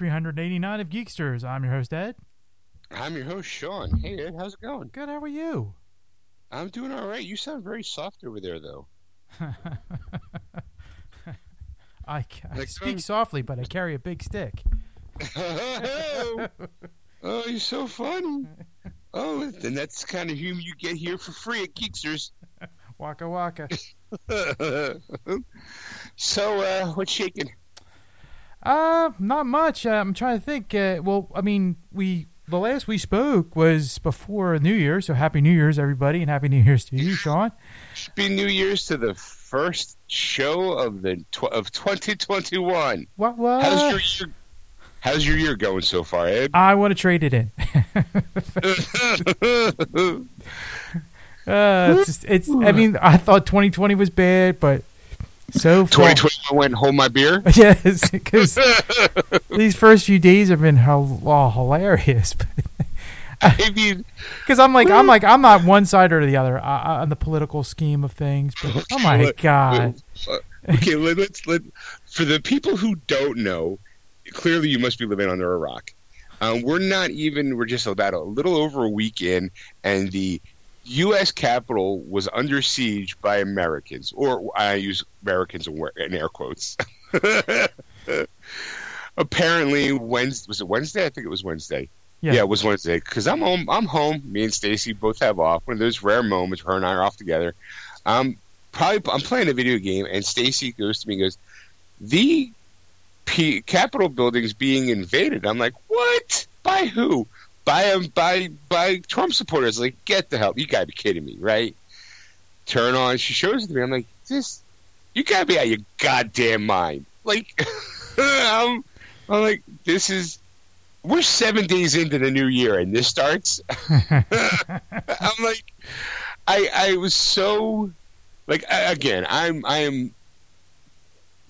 welcome episode 389 of Geeksters. I'm your host, Ed. I'm your host, Sean. Hey, Ed, how's it going? Good, how are you? I'm doing all right. You sound very soft over there, though. I, I Like, speak um, softly, but I carry a big stick. oh, you're so funny. Oh, then that's the kind of humor you get here for free at Geeksters. Waka waka. so, uh, what's shaking? Uh, not much. Uh, I'm trying to think. Uh, well, I mean, we the last we spoke was before New Year, so Happy New Year's, everybody, and Happy New Year's to you, Sean. Happy New Year's to the first show of the tw- of 2021. What? What? How's your year? How's your year going so far, Ed? I want to trade it in. Uh, it's, just, it's. I mean, I thought 2020 was bad, but so far, 2021 went and hold my beer. yes, because these first few days have been hel- oh, hilarious. I mean, Because I'm like, I'm like, I'm not one side or the other uh, uh, on the political scheme of things. But oh my god, okay, let, let's let for the people who don't know. Clearly, you must be living under a rock. Um, we're not even. We're just about a little over a week in, and the U.S. Capitol was under siege by Americans, or I use Americans in air quotes. Apparently, Wednesday was it Wednesday? I think it was Wednesday. Yeah. Yeah, it was Wednesday because I'm home. I'm home. Me and Stacy both have off. One of those rare moments where her and I are off together. Um, probably I'm playing a video game, and Stacy goes to me and goes, "The P- Capitol building's being invaded." I'm like, "What? By who? By by by Trump supporters?" Like, get the hell! You gotta be kidding me, right? Turn on. She shows it to me. I'm like, "This, you gotta be out of your goddamn mind!" Like, I'm, I'm like, "This is." We're seven days into the new year, and this starts. I'm like, I I was so like I, again I'm I am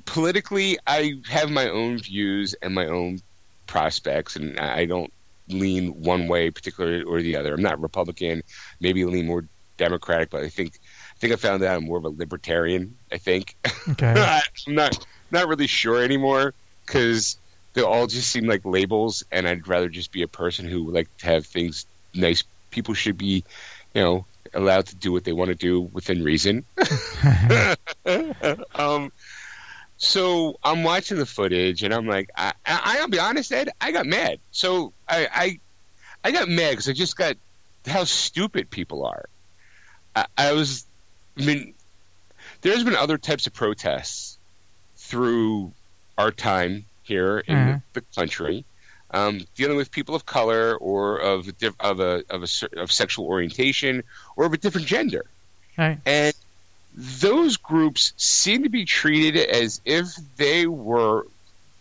politically I have my own views and my own prospects, and I don't lean one way particularly or the other. I'm not Republican, maybe lean more Democratic, but I think I think I found out I'm more of a libertarian. I think okay, I'm not not really sure anymore because they all just seem like labels, and I'd rather just be a person who would like to have things nice. People should be, you know, allowed to do what they want to do within reason. um, so I'm watching the footage, and I'm like, I, I, I'll be honest, Ed, I got mad. So I, I, I got mad because I just got how stupid people are. I, I was, I mean, there's been other types of protests through our time here in Mhm. the, the country, um, dealing with people of color or of a of a of a of sexual orientation or of a different gender, Right. and those groups seem to be treated as if they were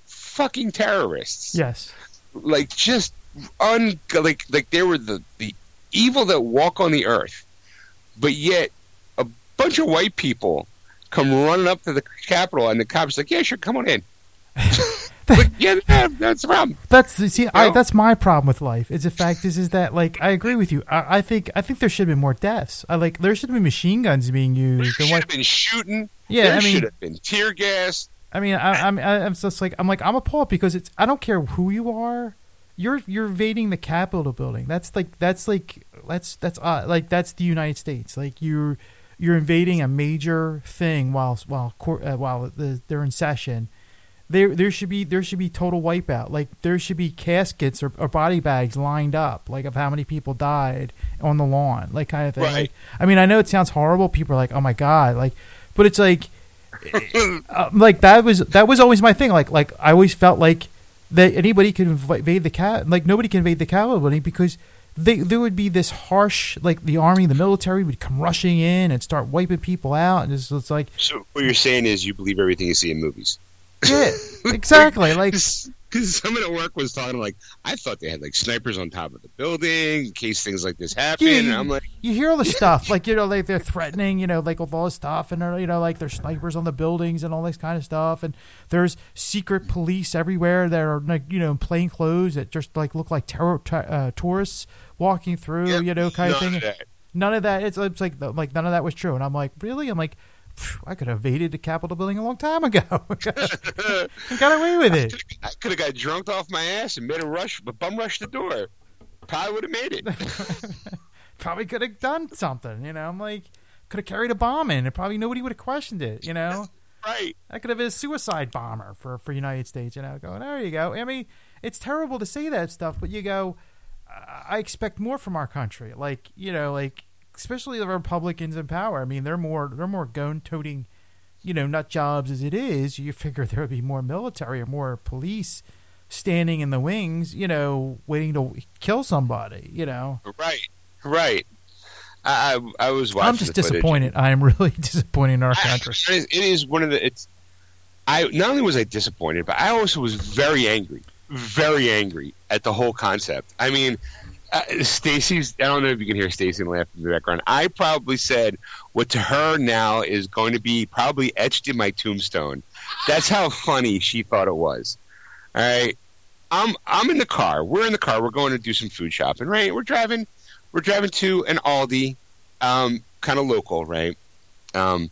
fucking terrorists. Yes, like just un like like they were the the evil that walk on the earth, but yet a bunch of white people come running up to the Capitol and the cops like, yeah, sure, come on in. like, yeah, that's the problem. that's see, I, that's my problem with life. Is the fact is, is that like I agree with you. I, I think I think there should have been more deaths. I like there should have been machine guns being used. There should have been shooting. yeah, there I mean, should have been tear gas. I mean, I, I'm I'm just like I'm like I'm appalled because it's I don't care who you are, you're you're invading the Capitol building. That's like that's like that's that's uh, like that's the United States. Like you're you're invading a major thing while while uh, while the, they're in session. There there should be there should be total wipeout. Like there should be caskets or, or body bags lined up, like of how many people died on the lawn, like kind of thing. Right. Like I mean, I know it sounds horrible. People are like, oh my god, like, but it's like uh, like that was that was always my thing. Like like I always felt like that anybody could invade the cat. Like nobody can invade the Capitol because they there would be this harsh like the army, the military would come rushing in and start wiping people out, and it's, it's like So what you're saying is you believe everything you see in movies. Yeah, exactly. Like Because someone at work was talking like, I thought they had like snipers on top of the building in case things like this happen. Yeah, you- I'm like, you hear all the stuff, like you know, like they're threatening, you know, like with all this stuff, and they're, you know, like there's snipers on the buildings and all this kind of stuff, and there's secret police everywhere that are like you know in plain clothes that just like look like terror uh, tourists walking through, yeah, you know, kind of thing. of. None of that. It's, it's like like none of that was true, and I'm like, really? I'm like, I could have evaded the Capitol building a long time ago. and got away with it. I could have got drunk off my ass and made a rush, but bum rush the door. Probably would have made it. probably could have done something. You know, I'm like, could have carried a bomb in, and probably nobody would have questioned it. You know, right? I could have been a suicide bomber for for United States. You know, going there you go. I mean, it's terrible to say that stuff, but you go, I expect more from our country. Like you know, like especially the Republicans in power. I mean, they're more they're more gun toting, you know, nut jobs as it is. You figure there would be more military or more police standing in the wings, you know, waiting to kill somebody. You know, right, right. I I, I was watching. I'm just disappointed. I am really disappointed in our I, country. It is one of the. It's. I not only was I disappointed, but I also was very angry, very angry at the whole concept. I mean, uh, Stacy's. I don't know if you can hear Stacy laugh in the background. I probably said what to her now is going to be probably etched in my tombstone. That's how funny she thought it was. All right, I'm I'm in the car. We're in the car. We're going to do some food shopping. Right, we're driving we're driving to an Aldi, um, kind of local, right? Um,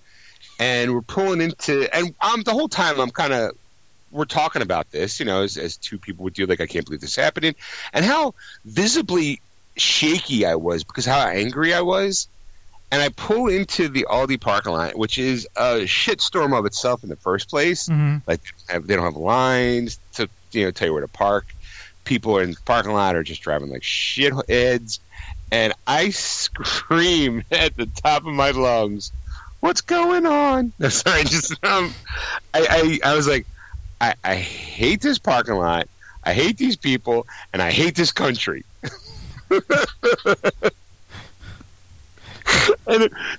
and we're pulling into, and um, the whole time I'm kind of, we're talking about this, you know, as, as two people would do, like, I can't believe this happening, and how visibly shaky I was because how angry I was. And I pull into the Aldi parking lot, which is a shitstorm of itself in the first place. Mm-hmm. Like they don't have lines to you know tell you where to park. People in the parking lot are just driving like shitheads and I scream at the top of my lungs, "What's going on?" sorry, just um, I, I I was like, I, I hate this parking lot, I hate these people, and I hate this country. and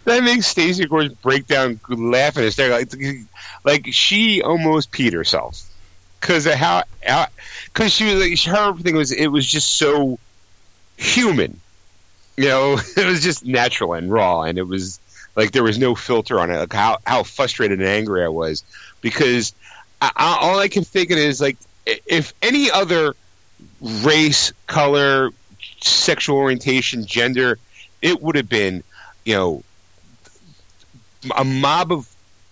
that makes Stacy, of course, break down laughing hysterically. Like, like she almost peed herself because how, because she was like, her thing was it was just so human you know, it was just natural and raw, and it was like there was no filter on it. Like how how frustrated and angry I was because I, I, all I can think of is like if any other race, color, sexual orientation, gender, it would have been, you know, a mob of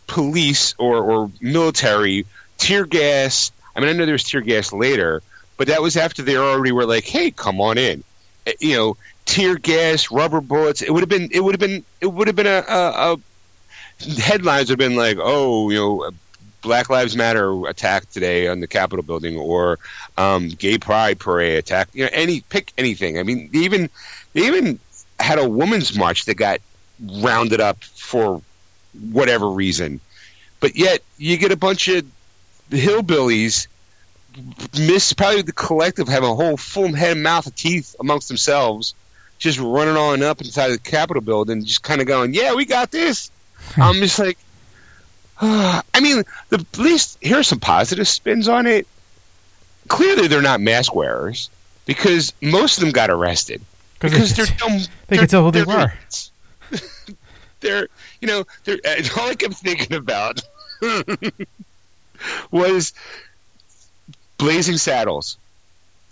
police or, or military tear gas. I mean, I know there was tear gas later, but that was after they already were like, "Hey, come on in," eh, you know tear gas, rubber bullets. It would have been. It would have been. It would have been a, a, a headlines have been like, oh, you know, Black Lives Matter attack today on the Capitol building, or um, Gay Pride parade attack. You know, any pick anything. I mean, they even they even had a women's march that got rounded up for whatever reason, but yet you get a bunch of hillbillies miss probably the collective have a whole full head and mouth of teeth amongst themselves just running on up inside the Capitol building, just kind of going, "Yeah, we got this." I'm just like, I mean, the, at least here are some positive spins on it. Clearly, they're not mask wearers because most of them got arrested because they're dumb. They could tell who they were. they're, you know, they're, all I kept thinking about was Blazing Saddles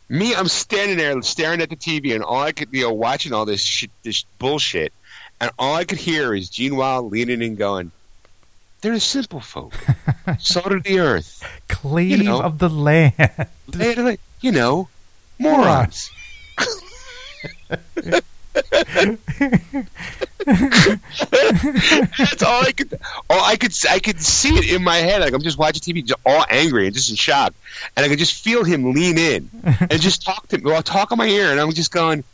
me, I'm standing there staring at the TV, and all I could, you know, watching all this shit, this bullshit, and all I could hear is Gene Wilder leaning and going, "They're the simple folk, salt of the earth, clay you know, of the land, you know, morons." That's all I could. All I could. I could see it in my head. Like I'm just watching TV, just all angry and just in shock, and I could just feel him lean in and just talk to me. Well, talk on my ear, and I'm just going.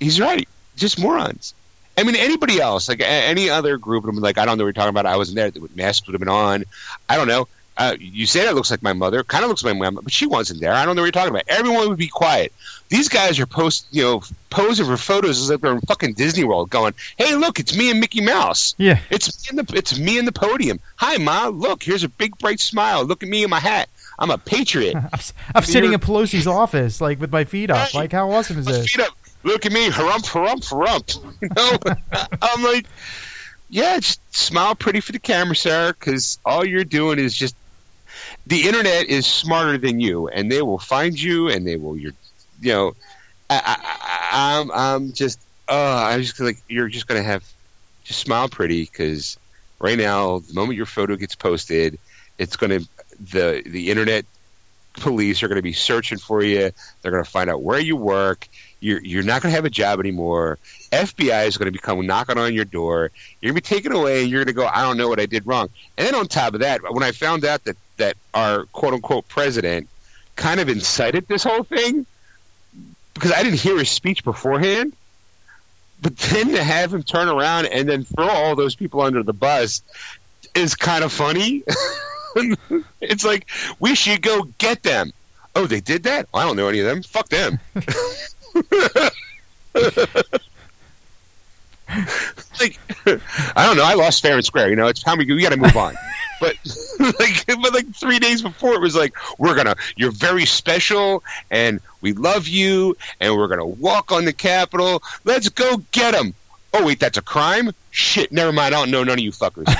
He's right. Just morons. I mean, anybody else, like any other group, like I don't know what you're talking about. I wasn't there. The masks would have been on. I don't know. Uh, you say that looks like my mother, kind of looks like my mom, but she wasn't there. I don't know what you're talking about. Everyone would be quiet. These guys are post, you know, posing for photos as if they're in fucking Disney World, going, "Hey, look, it's me and Mickey Mouse. Yeah, it's me in the, it's me in the podium. Hi, ma, look, here's a big bright smile. Look at me in my hat. I'm a patriot. I'm, I'm sitting in Pelosi's office, like with my feet up. Like, how awesome is this? Look at me, harump, harump, harump. You know, I'm like, yeah, just smile pretty for the camera, sir, because all you're doing is just the internet is smarter than you, and they will find you, and they will. You're, you know, I, am I'm, I'm just, uh, I'm just like you're just gonna have just smile pretty because right now, the moment your photo gets posted, it's to the the internet police are going to be searching for you. They're going to find out where you work. You're you're not going to have a job anymore. FBI is going to be coming knocking on your door. You're going to be taken away. and You're going to go. I don't know what I did wrong. And then on top of that, when I found out that that our quote unquote president kind of incited this whole thing because I didn't hear his speech beforehand. But then to have him turn around and then throw all those people under the bus is kind of funny. it's like we should go get them. Oh, they did that? Well, I don't know any of them. Fuck them. like I don't know. I lost fair and square. You know, it's how we we got to move on. But like, but like three days before, it was like we're gonna. You're very special, and we love you, and we're gonna walk on the Capitol. Let's go get them. Oh wait, that's a crime. Shit, never mind. I don't know none of you fuckers.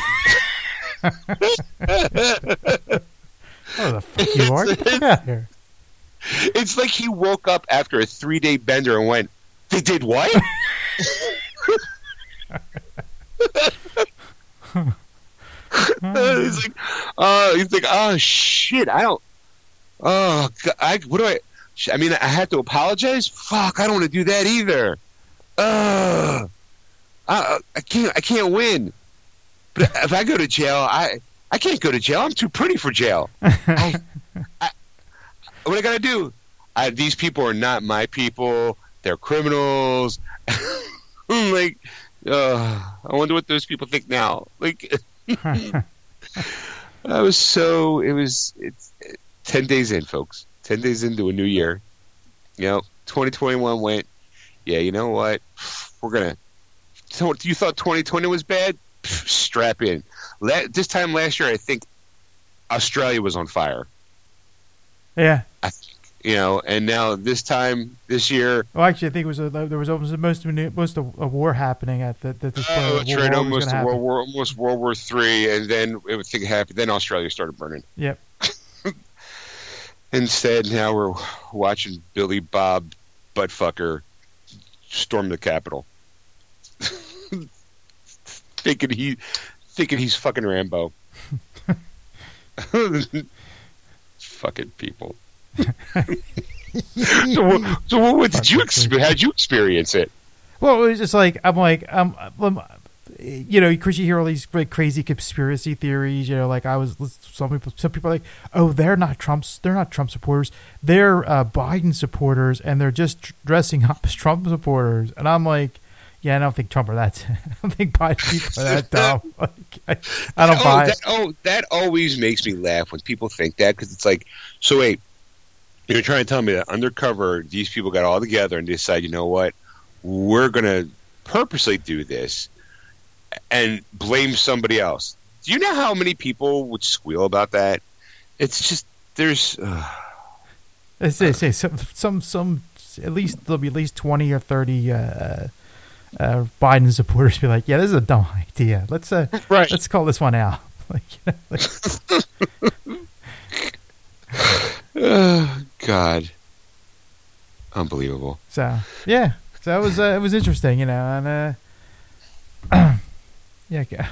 Oh, the fuck you are! Get the fuck out here. It's like he woke up after a three day bender and went, "They did what?" he's like, uh, he's like, oh shit, I don't. Oh, God, I what do I? I mean, I had to apologize. Fuck, I don't want to do that either. Uh, I, I can't. I can't win. But if I go to jail, I I can't go to jail. I'm too pretty for jail. I, I, what I gotta do? I, these people are not my people. They're criminals. like, uh, I wonder what those people think now. Like, I was so. It was. It's ten days in, folks. Ten days into a new year. You know, 2021 went. Yeah, you know what? We're gonna. So you thought 2020 was bad? Strap in. La- this time last year, I think Australia was on fire. Yeah. You know, and now this time this year, Well, actually, I think it was uh, a, there was almost most of a, most of a war happening at the, that this point. oh, that's right, almost World. War, almost World War Three, and then everything happened. Then Australia started burning. Yep. Instead, now we're watching Billy Bob Buttfucker storm the Capitol, thinking he thinking he's fucking Rambo. fucking people. So, what, so what, did you how did you experience it? Well, it was just like I'm like I'm, I'm you know, Chris, you hear all these like crazy conspiracy theories. You know, like I was some people, some people are like, oh, they're not Trump's, they're not Trump supporters, they're uh, Biden supporters, and they're just dressing up as Trump supporters. And I'm like, yeah, I don't think Trump are that. I don't think Biden people are that dumb. Like, I, I don't oh, buy that, it. oh, that always makes me laugh when people think that because it's like, so wait, you're trying to tell me that undercover these people got all together and decide, you know what, we're gonna purposely do this and blame somebody else. Do you know how many people would squeal about that? It's just there's. Uh, They say, say some, some, some, at least there'll be at least twenty or thirty uh, uh, Biden supporters be like, yeah, this is a dumb idea. Let's uh, right. let's call this one out. Like, you know, like, Oh, God. Unbelievable. so yeah, so it was uh, it was interesting, you know, and uh, yeah,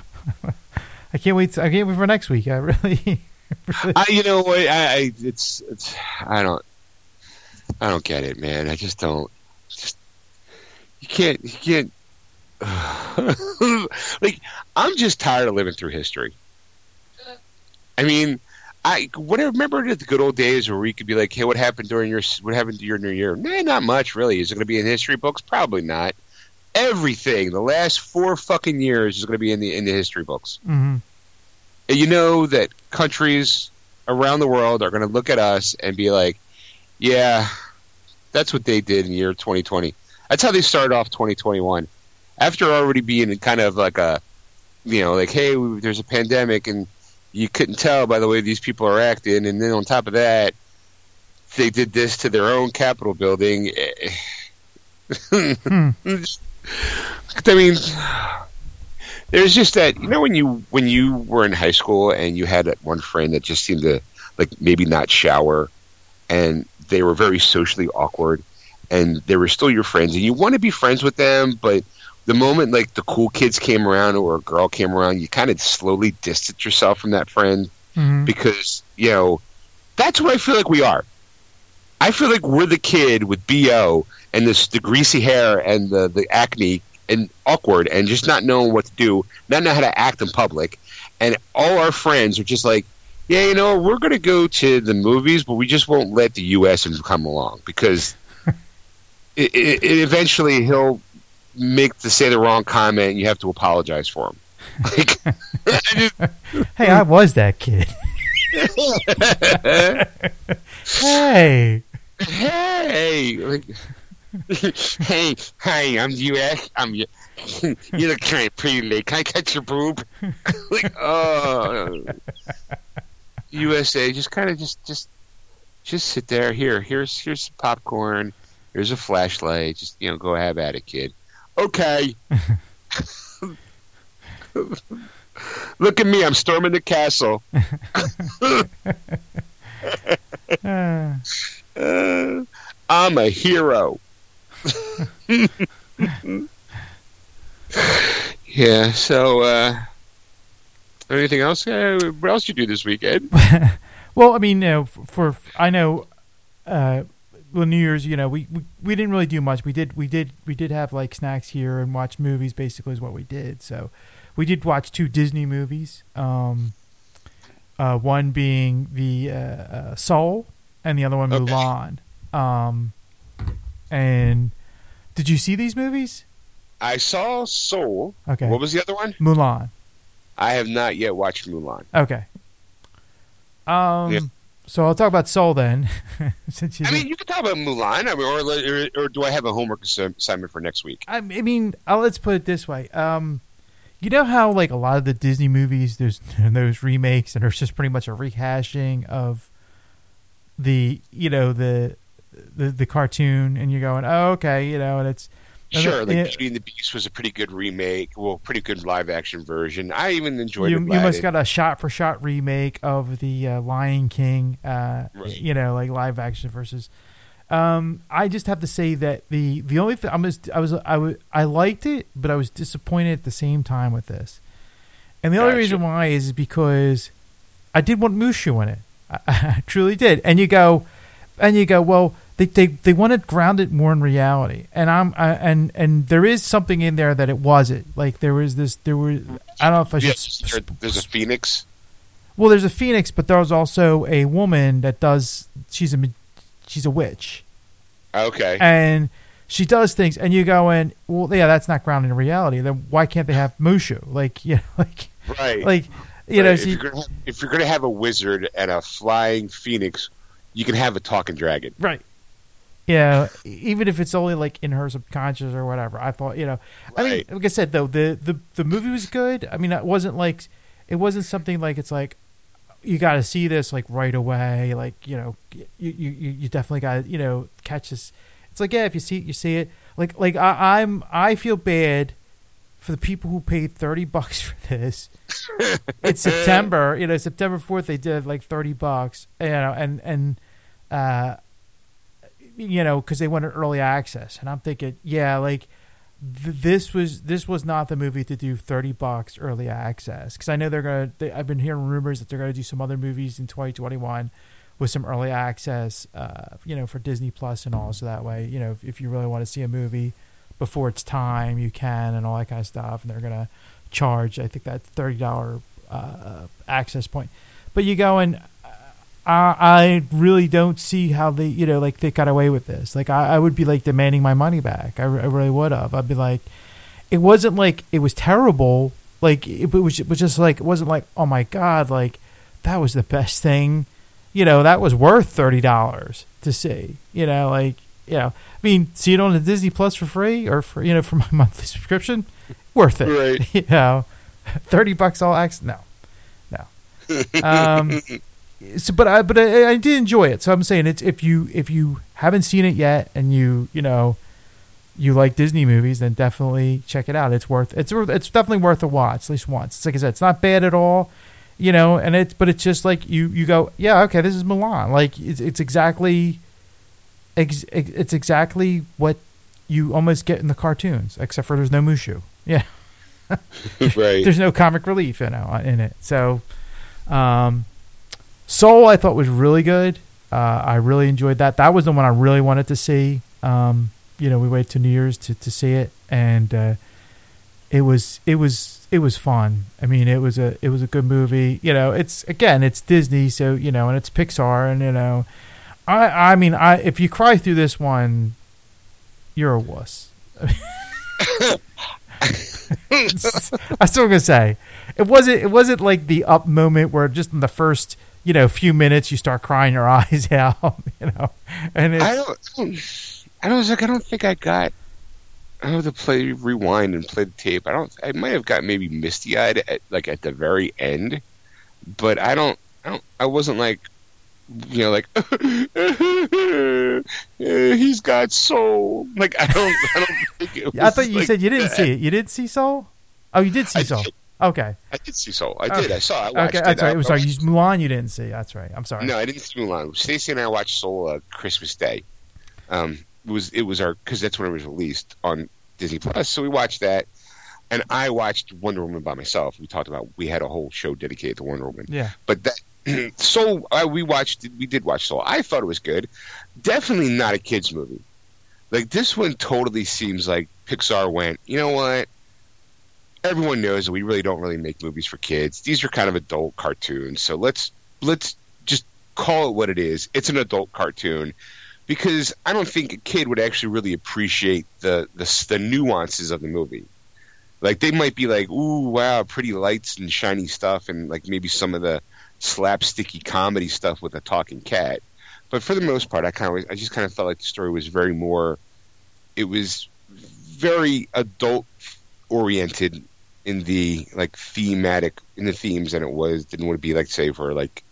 I can't wait. I can't wait for next week. I really, really I, you know? I, I it's it's I don't I don't get it, man. I just don't. Just you can't you can't. like I'm just tired of living through history. I mean, I what I remember the good old days where we could be like, "Hey, what happened during your what happened to your New Year?" Nah, not much really. Is it going to be in history books? Probably not. Everything the last four fucking years is going to be in the in the history books. hmm And you know that countries around the world are going to look at us and be like, "Yeah, that's what they did in year 2020." That's how they started off 2021. After already being kind of like a, you know, like, "Hey, we- there's a pandemic," and you couldn't tell by the way these people are acting, and then on top of that, they did this to their own Capitol building. Hmm. I mean, there's just that you know when you when you were in high school and you had that one friend that just seemed to like maybe not shower, and they were very socially awkward, and they were still your friends, and you want to be friends with them, but the moment like the cool kids came around or a girl came around, you kind of slowly distance yourself from that friend Mhm. because you know that's what I feel like we are. I feel like we're the kid with bo and this the greasy hair and the the acne and awkward and just not knowing what to do, not know how to act in public, and all our friends are just like, yeah, you know, we're gonna go to the movies, but we just won't let the U.S. come along because it, it, it eventually he'll make to say the wrong comment you have to apologize for him. Like, I just, Hey, I was that kid. hey. hey, like, hey, hi, I'm U.S. Eh? I'm you. You look kind of pretty late. Can I catch your boob? like, oh, USA, just kind of just just just sit there. Here, here's here's some popcorn. Here's a flashlight. Just you know, go have at it, kid. Okay. Look at me. I'm storming the castle. Uh, I'm a hero. yeah. So, uh, anything else? Uh, what else you do this weekend? well, I mean, you know, for, for I know, uh, well, New Year's, you know, we, we we didn't really do much. We did we did we did have like snacks here and watch movies. Basically, is what we did. So, we did watch two Disney movies. Um, uh, one being the uh, uh, Soul, and the other one Okay. Mulan. Um, and did you see these movies? I saw Soul. Okay, What was the other one? Mulan. I have not yet watched Mulan. Okay. Um. Yeah. So I'll talk about Soul then. since you I mean, you can talk about Mulan. I mean, or, or, or do I have a homework assignment for next week? I I mean, uh, let's put it this way. Um, you know how like a lot of the Disney movies, there's those remakes, and there's just pretty much a rehashing of the you know the the the cartoon, and you're going, oh okay, you know, and it's Sure, like it- Beauty and the Beast was a pretty good remake. Well, pretty good live action version. I even enjoyed you, it. you must got a shot for shot remake of the uh, Lion King, uh, Right. you know, like live action versus. Um, I just have to say that the the only thing I'm just I was I was I liked it, but I was disappointed at the same time with this. And the only reason why is because I did want Mushu in it. I, I truly did. And you go, and you go, well, they they they want to ground it more in reality. And I'm I, and and there is something in there that it wasn't. Like there was this there were I don't know if I should. Yes, there- there's a phoenix. Well, there's a phoenix, but there's also a woman that does. She's a she's a witch, Okay. and she does things. And you go in, well, yeah, that's not grounded in reality. Then why can't they have Mushu? Like, you know, like, Right. like, you know, if, she, you're gonna have, if you're gonna have a wizard and a flying phoenix, you can have a talking dragon. right? Yeah, even if it's only like in her subconscious or whatever. I thought, you know, I mean, Right. like I said though, the the the movie was good. I mean, it wasn't like it wasn't something like it's like you got to see this like right away. Like you know, you you you you definitely got to you know catch this. It's like yeah, if you see it, you see it. Like like I, I'm I feel bad for the people who paid thirty bucks for this. it's September, you know, September fourth. They did like thirty bucks, you know, and and uh, you know, because they wanted early access, and I'm thinking, yeah, like th- this was this was not the movie to do 30 bucks early access because I know they're gonna. They, I've been hearing rumors that they're gonna do some other movies in 2021 with some early access, uh, you know, for Disney Plus and all. So that way, you know, if, if you really want to see a movie before it's time, you can and all that kind of stuff. And they're gonna charge, I think that thirty dollar uh, access point. But you go and I, I really don't see how they, you know, like they got away with this. Like I, I would be like demanding my money back. I, I really would have. I'd be like, it wasn't like it was terrible. Like it, was, it was just like it wasn't like oh my god, like that was the best thing. You know, that was worth thirty dollars to see. You know, like you know, I mean, see it on the Disney Plus for free or for you know for my monthly subscription, worth it. Right. you know, thirty bucks all access. No, no. Um, so, but I but I, I did enjoy it. So I'm saying it's if you if you haven't seen it yet and you you know you like Disney movies, then definitely check it out. It's worth it's worth- it's definitely worth a watch at least once. It's like I said, it's not bad at all, you know. And it's but it's just like you you go yeah okay this is Mulan like it's it's exactly ex, it's exactly what you almost get in the cartoons, except for there's no Mushu. Yeah, right. there's no comic relief, you know, in it. So, um, Soul I thought was really good. Uh, I really enjoyed that. That was the one I really wanted to see. Um, you know, we waited to New Year's to, to see it, and uh, it was it was it was fun. I mean, it was a it was a good movie. You know, it's again, it's Disney, so you know, and it's Pixar, and you know, I I mean, I if you cry through this one, you're a wuss. I still gonna say it wasn't it wasn't like the up moment where just in the first you know few minutes you start crying your eyes out, you know, and it's, I don't. I don't. I don't like. I don't think I got. I have to play rewind and play the tape. I don't. I might have got maybe misty eyed at like at the very end, but I don't. I don't. I wasn't like, you know, like he's got soul. Like I don't. I don't think it was I thought you like said you didn't that. see it. You did see Soul? Oh, you did see I Soul. did. Okay. I did see soul. I did. Okay. I saw. it. I watched Okay, it. that's right. I- I'm I sorry. You, Mulan, you didn't see. That's right. I'm sorry. No, I didn't see Mulan. Stacey and I watched Soul uh, Christmas Day. Um, it was it was our because that's when it was released on Disney Plus. So we watched that, and I watched Wonder Woman by myself. We talked about we had a whole show dedicated to Wonder Woman. Yeah. But that Soul, uh, we watched. We did watch Soul. I thought it was good. Definitely not a kids movie. Like this one, totally seems like Pixar went. You know what? Everyone knows we really don't really make movies for kids. These are kind of adult cartoons. So let's let's just call it what it is. It's an adult cartoon because I don't think a kid would actually really appreciate the the, the nuances of the movie. Like they might be like, "Ooh, wow, pretty lights and shiny stuff," and like maybe some of the slapsticky comedy stuff with a talking cat. But for the most part, I kind of I just kind of felt like the story was very more. It was very adult oriented in the like thematic in the themes than it was than would be like say for like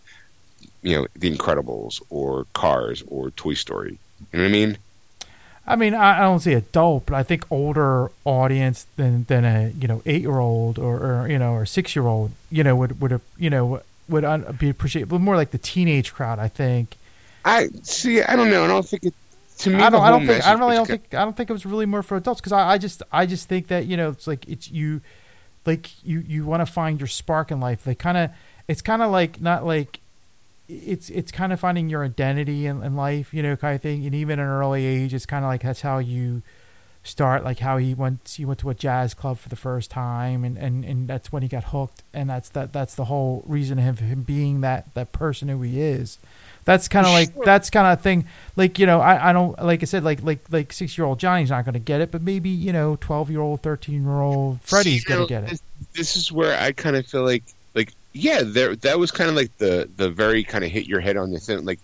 you know the Incredibles or Cars or Toy Story. You know what I mean? I mean, I, I don't see adult, but I think older audience than than a you know eight year old or, or you know or six year old you know would would you know would un- be appreciated, but more like the teenage crowd. I think. I see. I don't know. I don't think it. To me, I don't. I don't think. I really don't think. I don't think it was really more for adults because I, I just. I just think that you know it's like it's you, like you you want to find your spark in life. Like kind of. It's kind of like not like. It's it's kind of finding your identity in, in life, you know, kind of thing. And even at an early age, it's kind of like that's how you start. Like how he went. He went to a jazz club for the first time, and, and, and that's when he got hooked. And that's that. That's the whole reason of him being that that person who he is. That's kind of like that's kind of thing. Like you know, I, I don't like I said like like like six year old Johnny's not going to get it, but maybe you know twelve year old, thirteen year old Freddie's going to get it. This, this is where I kind of feel like, like, yeah, there. That was kind of like the the very kind of hit your head on the thing, like,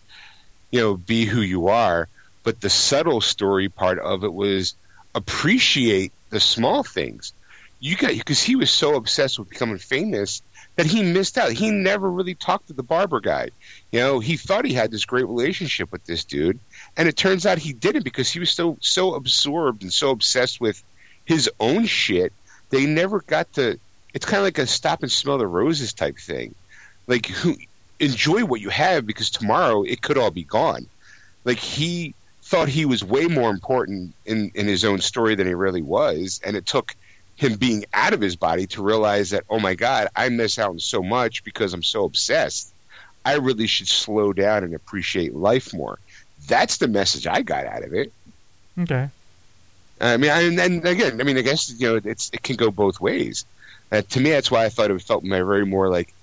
you know, be who you are. But the subtle story part of it was appreciate the small things. You got because he was so obsessed with becoming famous that he missed out. He never really talked to the barber guy. You know, he thought he had this great relationship with this dude, and it turns out he didn't because he was so so absorbed and so obsessed with his own shit. They never got to. It's kind of like a stop and smell the roses type thing. Like, who enjoy what you have because tomorrow it could all be gone. Like he thought he was way more important in in his own story than he really was, and it took him being out of his body to realize that oh my god, I miss out on so much because I'm so obsessed. I really should slow down and appreciate life more. That's the message I got out of it. Okay. I mean, I, and, and again, I mean, I guess you know, it's it can go both ways. Uh, to me, that's why I thought it felt my- very more like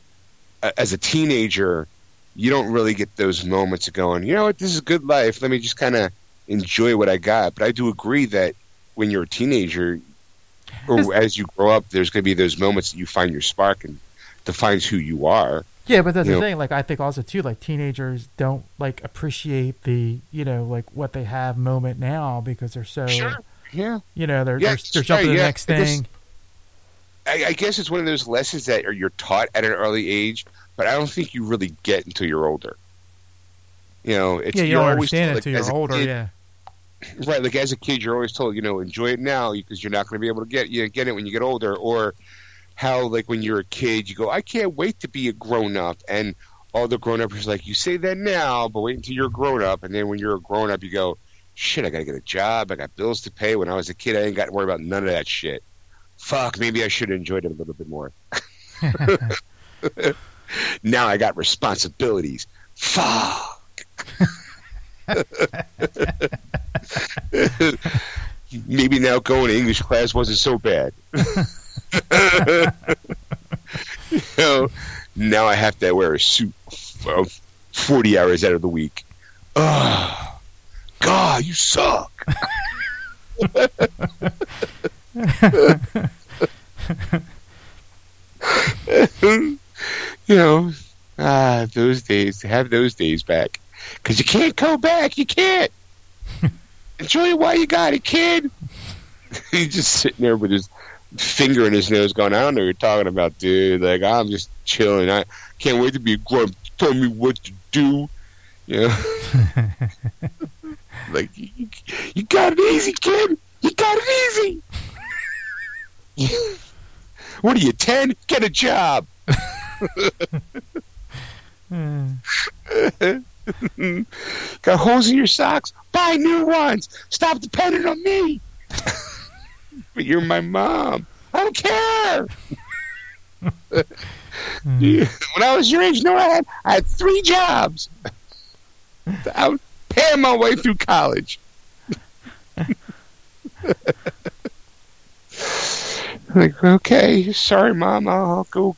uh, as a teenager, you don't really get those moments of going, you know what, this is a good life. Let me just kind of enjoy what I got. But I do agree that when you're a teenager, or as you grow up, there's going to be those moments that you find your spark and defines who you are. Yeah, but that's You the know- thing. Like I think also too, like teenagers don't like appreciate the you know like what they have moment now because they're so sure. Yeah. you know they're Yeah, they're, they're jumping the next I guess- thing. I, I guess it's one of those lessons that are you're taught at an early age, but I don't think you really get until you're older. You know, it's yeah, you you're don't always understand it told, until like, you're older. kid- yeah. right. Like as a kid, you're always told, you know, enjoy it now because you're not going to be able to get you know, get it when you get older. Or how like when you're a kid, you go, I can't wait to be a grown up, and all the grown ups are like, you say that now, but wait until you're grown up, and then when you're a grown up, you go, shit, I gotta get a job. I got bills to pay. When I was a kid, I didn't got to worry about none of that shit. Fuck, maybe I should have enjoyed it a little bit more. now I got responsibilities. Fuck. maybe now going to English class wasn't so bad. you know, now I have to wear a suit uh, 40 hours out of the week. Oh, God, you suck. you know, ah, those days, have those days back. Because you can't go back. You can't. Enjoy it while you got it, kid. He's just sitting there with his finger in his nose going, I don't know what you're talking about, dude. Like, I'm just chilling. I can't wait to be a grown Tell me what to do. You know? like, you, you got it easy, kid. You got it easy. what are you, 10? Get a job. got holes in your socks? Buy new ones. Stop depending on me. but you're my mom. I don't care. when I was your age, you know I had? I had three jobs. I was paying my way through college. like, okay, sorry, mom. I'll go.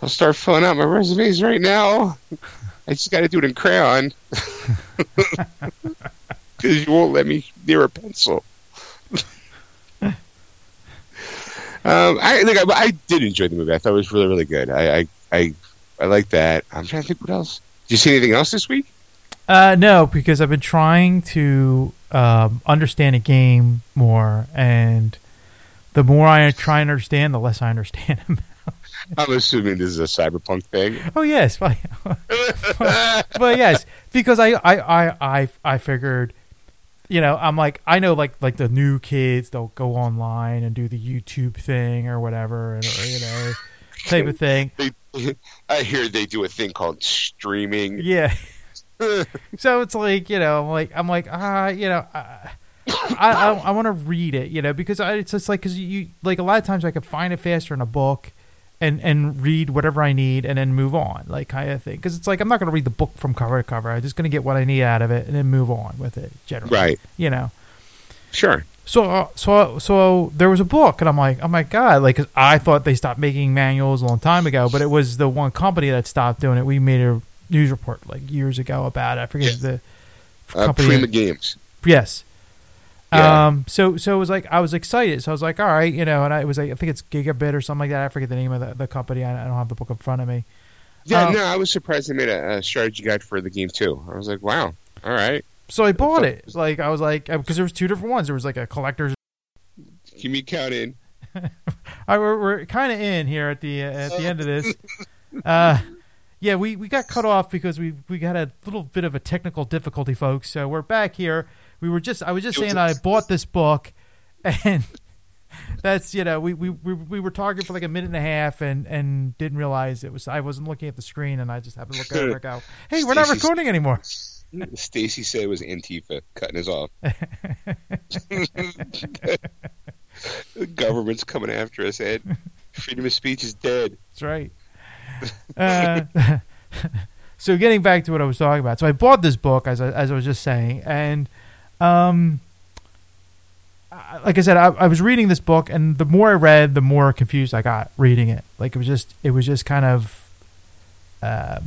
I'll start filling out my resumes right now. I just got to do it in crayon because you won't let me near a pencil. Um, I think I, I, did enjoy the movie. I thought it was really, really good. I, I, I, I like that. I'm trying to think what else. Did you see anything else this week? Uh, no, because I've been trying to um, understand a game more, and the more I try and understand, the less I understand I'm assuming this is a cyberpunk thing. Oh yes, but, but yes, because I, I, I, I, I figured you know, I'm like, I know like like the new kids, they'll go online and do the YouTube thing or whatever, and, or, you know, type of thing. They, I hear they do a thing called streaming. Yeah. so it's like you know, I'm like I'm like ah, uh, you know. Uh, I I, I want to read it, you know, because I, it's just like because you like a lot of times I could find it faster in a book, and and read whatever I need and then move on, like kind of thing. Because it's like I'm not going to read the book from cover to cover. I'm just going to get what I need out of it and then move on with it. Generally, right? You know, sure. So uh, so so there was a book, and I'm like, oh my god, like cause I thought they stopped making manuals a long time ago, but it was the one company that stopped doing it. We made a news report like years ago about it. I forget yes. the uh, company. Prima Games. Yes. Yeah. Um, so so it was like I was excited. So I was like, all right, you know, and I, it was like I think it's Gigabit or something like that. I forget the name of the, the company. I, I don't have the book in front of me. Yeah, um, no, I was surprised they made a, a, strategy guide for the game too. I was like, wow, all right. So I bought it. Like I was like, because there was two different ones. There was like a collector's. Give me count in. I, we're, we're kind of in here at the uh, at the end of this. Uh, yeah, we, we got cut off because we we got a little bit of a technical difficulty, folks. So we're back here we were just I was just saying I bought this book, and that's you know we, we we we were talking for like a minute and a half and and didn't realize it was I wasn't looking at the screen and I just happened to look over and go, hey, we're not recording anymore. Stacy said it was Antifa cutting us off. the government's coming after us, Ed. Freedom of speech is dead. That's right. Uh, so getting back to what I was talking about, so I bought this book as I, as I was just saying, and um, like I said, I, I, was reading this book, and the more I read, the more confused I got reading it. Like it was just, it was just kind of uh,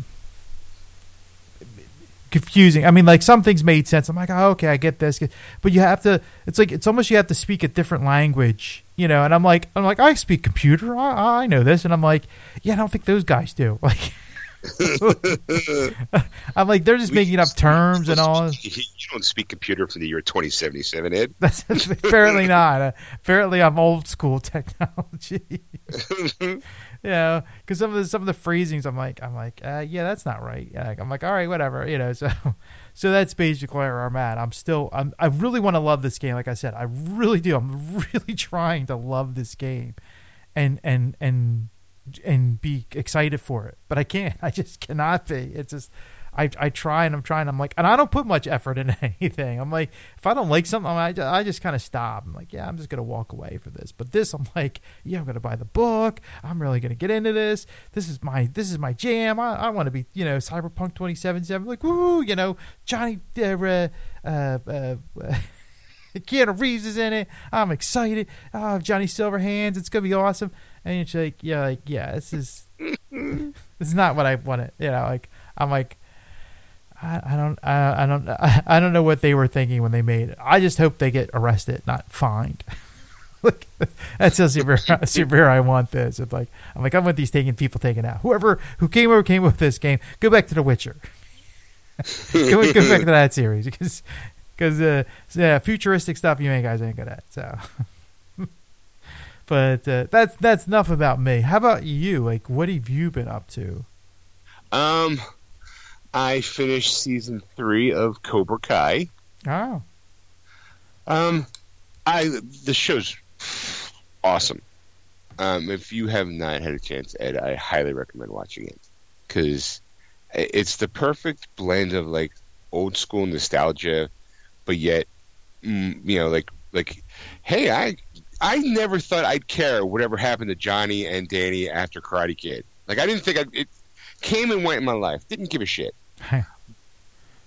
confusing. I mean, like some things made sense. I'm like, oh, okay, I get this, but you have to. It's like it's almost you have to speak a different language, you know. And I'm like, I'm like, I speak computer. I, I know this, and I'm like, yeah, I don't think those guys do. Like. I'm like, they're just we, making up terms and all. You don't speak computer from the year 2077, Ed. That's apparently not. Uh, apparently, I'm old school technology. yeah, because some of the some of the phrasings, I'm like, I'm like, uh, yeah, that's not right. Yeah, I'm like, all right, whatever, you know. So, so that's basically where I'm at. I'm still, I'm, I really want to love this game. Like I said, I really do. I'm really trying to love this game, and and and and be excited for it. But I can't. I just cannot be. It's just I I try and I'm trying. I'm like, and I don't put much effort into anything. I'm like, if I don't like something, I ju- I just kind of stop. I'm like, yeah, I'm just gonna walk away for this. But this, I'm like, yeah, I'm gonna buy the book. I'm really gonna get into this. This is my this is my jam. I, I want to be you know Cyberpunk 2077. Like, woo, you know, Johnny. Uh, uh, uh, Keanu Reeves is in it. I'm excited. Oh, Johnny Silverhands. It's gonna be awesome. And it's like, yeah, like, yeah, this is this is not what I wanted. You know, like I'm like, I, I don't, I, I don't, I, I don't know what they were thinking when they made it. I just hope they get arrested, not fined. like that's how severe, how severe I want this. It's like I'm like I want these taking people taken out. Whoever who came over came with this game. Go back to The Witcher. go, go back to that series because because uh, yeah, futuristic stuff you ain't guys ain't good at. So, but uh, that's that's enough about me. How about you? Like, what have you been up to? Um, I finished season three of Cobra Kai. Oh, Um, I the show's awesome. Um, if you have not had a chance, Ed, I highly recommend watching it because it's the perfect blend of like old school nostalgia, but yet, mm, you know, like like, hey, I I never thought I'd care whatever happened to Johnny and Danny after Karate Kid. Like I didn't think I, it came and went in my life. Didn't give a shit.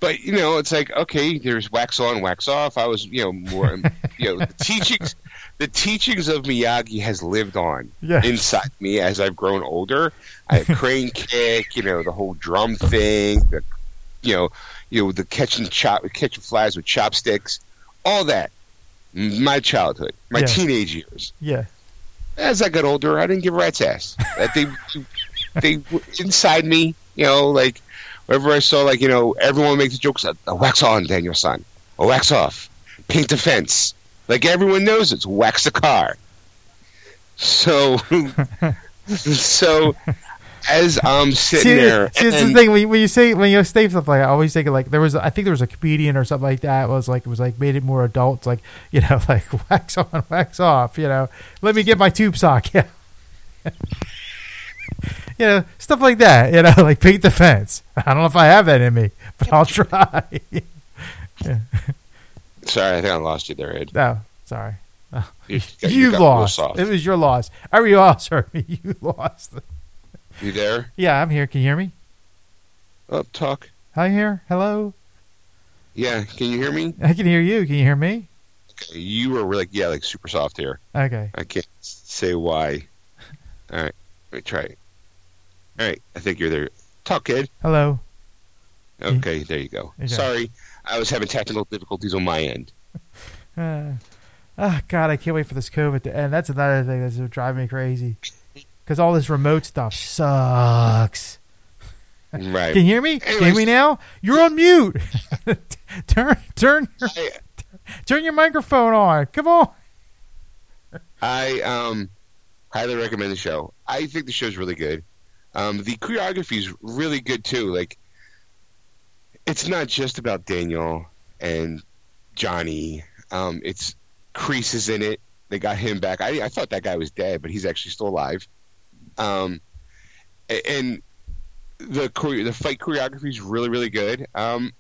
But you know, it's like okay, there's wax on, wax off. I was, you know, more, you know, the teachings, the teachings of Miyagi has lived on Yes. inside me as I've grown older. I crane kick, you know, the whole drum thing, the, you know, you know, the catching chop, catching flies with chopsticks, all that. My childhood, my Yeah. teenage years. yeah, As I got older, I didn't give a rat's ass. That they, they inside me, you know, like whenever I saw, like you know, everyone makes jokes. A, a oh, wax on, Daniel-san. A wax off. Paint the fence. Like everyone knows it's wax the car. So, so as I'm sitting see, there, see, it's the thing when you, when you say when you say stuff like I always think like there was I think there was a comedian or something like that was like it was like made it more adult. Like you know like wax on, wax off. You know, let me get my tube sock. Yeah. You know, stuff like that. You know, like paint the fence. I don't know if I have that in me, but I'll try. sorry, I think I lost you there, Ed. no, sorry. You, You, real lost. It was your loss. Every loss hurt me. You lost. You there? Yeah, I'm here. Can you hear me? Up, talk. Hi, here. Hello. Yeah, can you hear me? I can hear you. Can you hear me? You were like, yeah, like super soft here. Okay. I can't say why. All right, let me try it. All right, I think you're there. Talk, kid. Hello. Okay, there you go. Okay. Sorry, I was having technical difficulties on my end. Uh, oh God, I can't wait for this COVID to end. That's another thing that's gonna me crazy. Because all this remote stuff sucks. Right. Can you hear me? Can you hear me now? You're on mute. turn, turn, your, I, turn your microphone on. Come on. I um highly recommend the show. I think the show's really good. Um, the choreography is really good too. Like, it's not just about Daniel and Johnny. Um, it's Kreese's in it. They got him back. I, I thought that guy was dead, but he's actually still alive. Um, and the chore- the fight choreography is really really good. Um,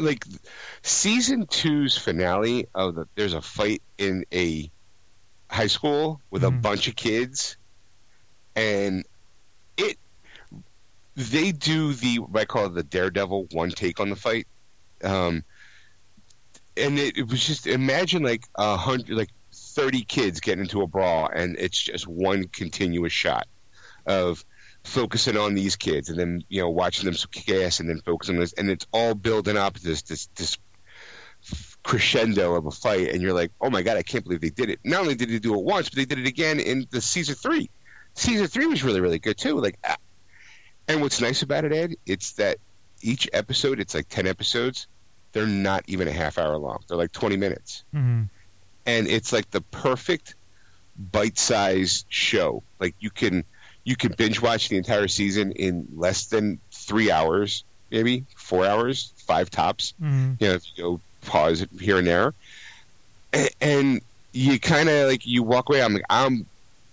like season two's finale of the there's a fight in a high school with a Mhm. bunch of kids, and it they do the what I call the daredevil one take on the fight. Um, and it, it was just imagine like a hundred like 30 kids getting into a brawl and it's just one continuous shot of focusing on these kids and then you know watching them kick ass and then focusing on this and it's all building up this this this crescendo of a fight and you're like oh my god i can't believe they did it. Not only did they do it once but they did it again in the season three. Season three was really really good too. Like ah. and what's nice about it ed it's that each episode it's like 10 episodes they're not even a half hour long. They're like 20 minutes. Hmm and it's like the perfect bite-sized show. Like you can you can binge watch the entire season in less than three hours, maybe four hours, five tops. hmm You know, if you go pause it here and there, and, and you kind of like you walk away. I'm like I'm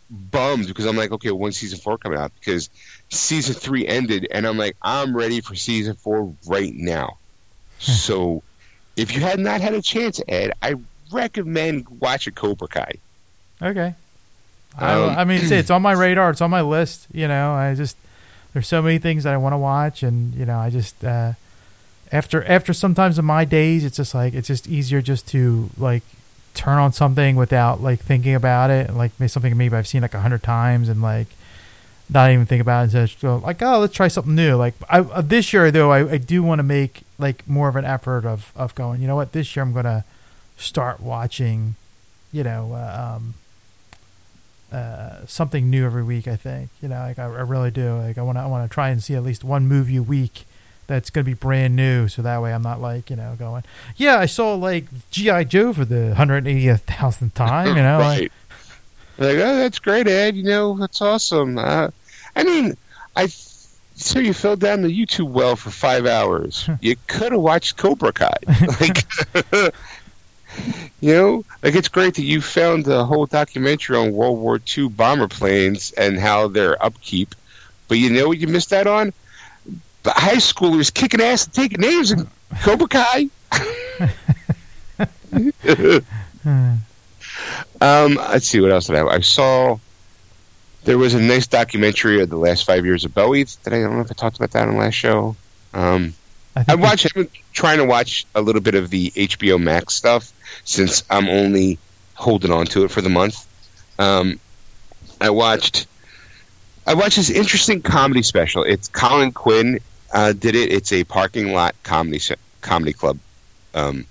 bummed because I'm like, okay, when season four coming out? Because season three ended, and I'm like, I'm ready for season four right now. so, if you had not had a chance, Ed, I recommend watching Cobra Kai. Okay. I, Um, I mean, it's, it's on my radar. It's on my list. You know, I just there's so many things that I want to watch, and you know, I just uh, after after sometimes in my days, it's just like it's just easier just to like turn on something without like thinking about it, and like maybe something maybe I've seen like a hundred times, and like not even think about it. And just go like, oh, let's try something new. Like I, uh, this year though, I, I do want to make like more of an effort of of going. You know what? This year I'm gonna start watching. You know. Uh, um, uh, something new every week. I think you know, like I, I really do. Like I want to, I want to try and see at least one movie a week that's going to be brand new, so that way I'm not like you know going, yeah, I saw like GI Joe for the hundred eightieth thousandth time. You know, like, right. Like, oh, that's great, Ed. You know, that's awesome. Uh, I mean, I so you fell down the YouTube well for five hours. you could have watched Cobra Kai. like, you know, like it's great that you found the whole documentary on World War II bomber planes and how their upkeep. But you know what you missed out on? The high schoolers kicking ass and taking names in Cobra Kai. Um, let's see what else did I have. I saw there was a nice documentary of the last five years of Bowie. Did I, I don't know if I talked about that on the last show. Um, I I watched. I've been trying to watch a little bit of the HBO Max stuff since I'm only holding on to it for the month. Um, I watched. I watched this interesting comedy special. It's Colin Quinn uh, did it. It's a parking lot comedy comedy club. Um,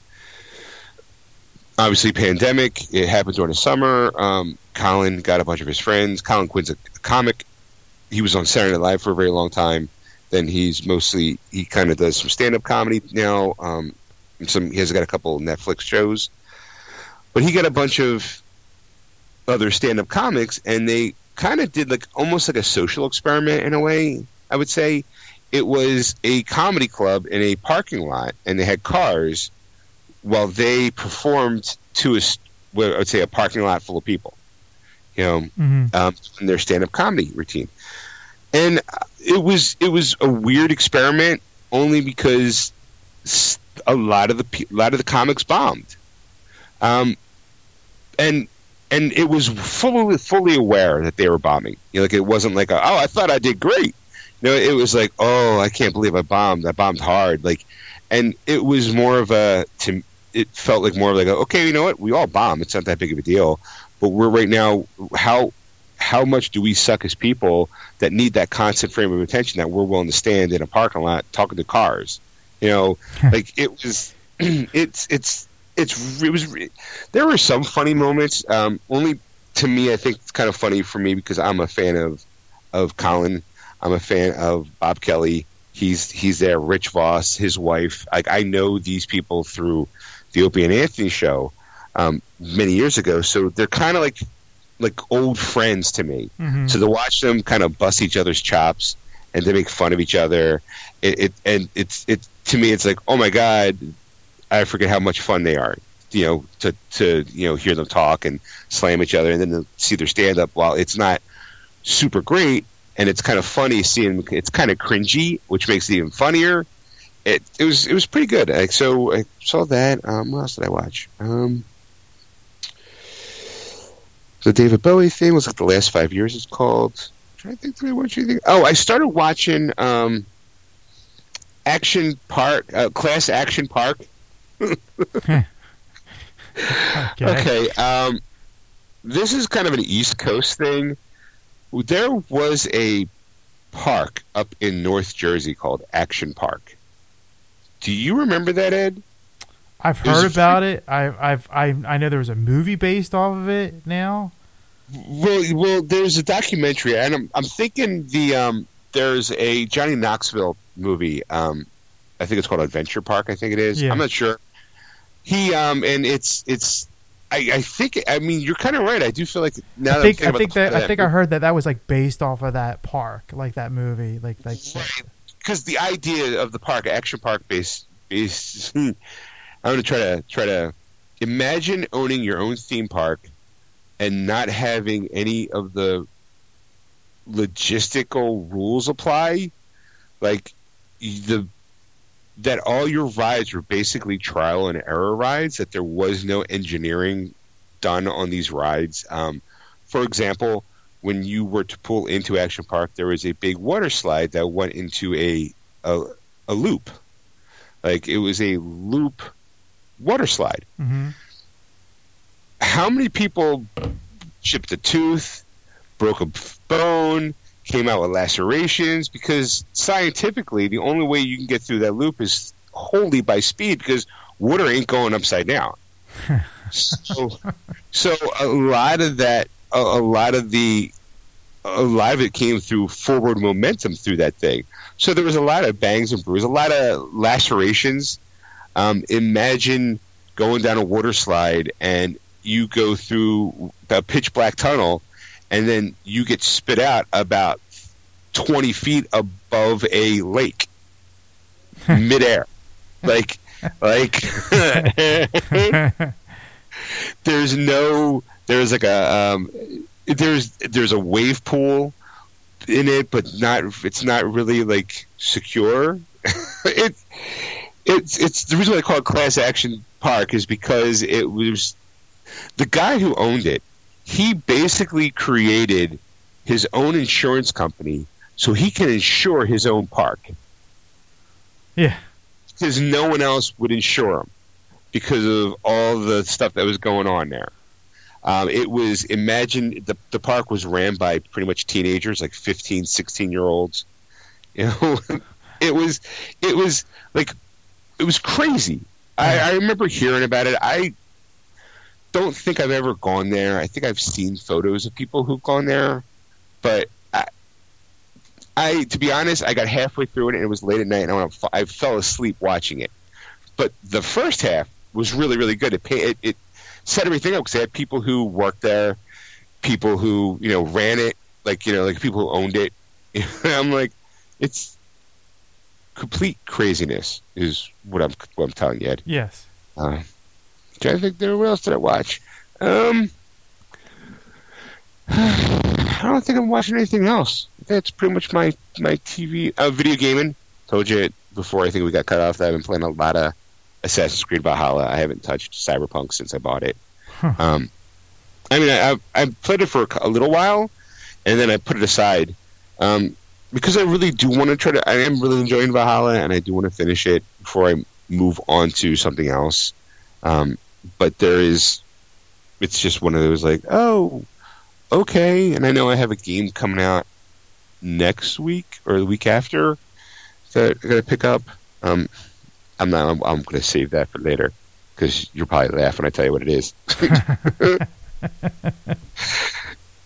obviously, pandemic. It happened during the summer. Um, Colin got a bunch of his friends. Colin Quinn's a comic. He was on Saturday Night Live for a very long time. Then he's mostly he kind of does some stand up comedy now. Um, some he has got a couple Netflix shows, but he got a bunch of other stand up comics, and they kind of did like almost like a social experiment in a way. I would say it was a comedy club in a parking lot, and they had cars while they performed to a well, I would say a parking lot full of people. You know, Mhm. um, in their stand-up comedy routine, and uh, it was it was a weird experiment only because a lot of the a lot of the comics bombed, um, and and it was fully fully aware that they were bombing. You know, like it wasn't like a, oh I thought I did great. You know, it was like oh I can't believe I bombed. I bombed hard. Like, and it was more of a to it felt like more of like a, okay you know what we all bomb. It's not that big of a deal. But we're right now how how much do we suck as people that need that constant frame of attention that we're willing to stand in a parking lot talking to cars? You know, like it was. It's it's it's it was. There were some funny moments. Um, only to me, I think it's kind of funny for me because I'm a fan of of Colin. I'm a fan of Bob Kelly. He's he's there. Rich Voss, his wife. Like I know these people through the Opie and Anthony show um, many years ago. So they're kind of like like old friends to me. Mhm. So to watch them kind of bust each other's chops and to make fun of each other, it, it and it's it to me it's like oh my god, I forget how much fun they are. You know, to to you know hear them talk and slam each other, and then see their stand up. While it's not super great, and it's kind of funny seeing it's kind of cringy, which makes it even funnier. It it was it was pretty good. Like, so I saw that. Um, what else did I watch? Um, the David Bowie thing was like the last five years. It's called. I'm trying to think. Did I watch anything? Oh, I started watching um, Action Park, uh, Class Action Park. Okay. Okay. Um, this is kind of an East Coast thing. There was a park up in North Jersey called Action Park. Do you remember that, Ed? I've heard about it. I, I've I I know there was a movie based off of it now. Well, well, there's a documentary, and I'm, I'm thinking the um, there's a Johnny Knoxville movie. Um, I think it's called Adventure Park. I think it is. Yeah. I'm not sure. He um, and it's it's. I, I think. I mean, you're kind of right. I do feel like now I think that I think thinking that I think I heard that that was like based off of that park, like that movie, like like because the idea of the park, action park based, based. I'm going to try to try to imagine owning your own theme park, and not having any of the logistical rules apply, like the that all your rides were basically trial and error rides. That there was no engineering done on these rides. Um, for example, when you were to pull into Action Park, there was a big water slide that went into a a, a loop. Like it was a loop water slide. Mm-hmm. How many people chipped a tooth, broke a bone, came out with lacerations? Because scientifically, the only way you can get through that loop is wholly by speed because water ain't going upside down. so, so a lot of that, a, a lot of the, a lot of it came through forward momentum through that thing. So there was a lot of bangs and bruises, a lot of lacerations. Um, imagine going down a water slide and you go through a pitch black tunnel and then you get spit out about 20 feet above a lake midair. like, like, there's no, there's like a, um, there's, there's a wave pool in it, but not, it's not really like secure. it, it's, it's the reason why I call it class action park is because it was the guy who owned it. He basically created his own insurance company so he can insure his own park. Yeah. Because no one else would insure him because of all the stuff that was going on there. Um, it was, imagine the, the park was ran by pretty much teenagers, like 15, 16 year olds. You know, it was, it was like, it was crazy. I, I remember hearing about it. I don't think I've ever gone there. I think I've seen photos of people who've gone there, but I, I to be honest, I got halfway through it and it was late at night, and I, I fell asleep watching it. But the first half was really, really good. It it, it set everything up because they had people who worked there, people who you know ran it, like you know, like people who owned it. I'm like, it's complete craziness is what I'm what I'm telling you, Ed. Yes. Uh, trying to think there. What else did I watch? Um, I don't think I'm watching anything else. That's pretty much my my TV uh, video gaming. Told you before. I think we got cut off. That I've been playing a lot of Assassin's Creed Valhalla. I haven't touched Cyberpunk since I bought it. Huh. Um, I mean, I, I played it for a little while, and then I put it aside um, because I really do want to try to. I am really enjoying Valhalla, and I do want to finish it before I move on to something else. Um, but there is, it's just one of those like, oh, okay. And I know I have a game coming out next week or the week after that I got to pick up. Um, I'm not. I'm, I'm going to save that for later because you'll probably laugh when I tell you what it is.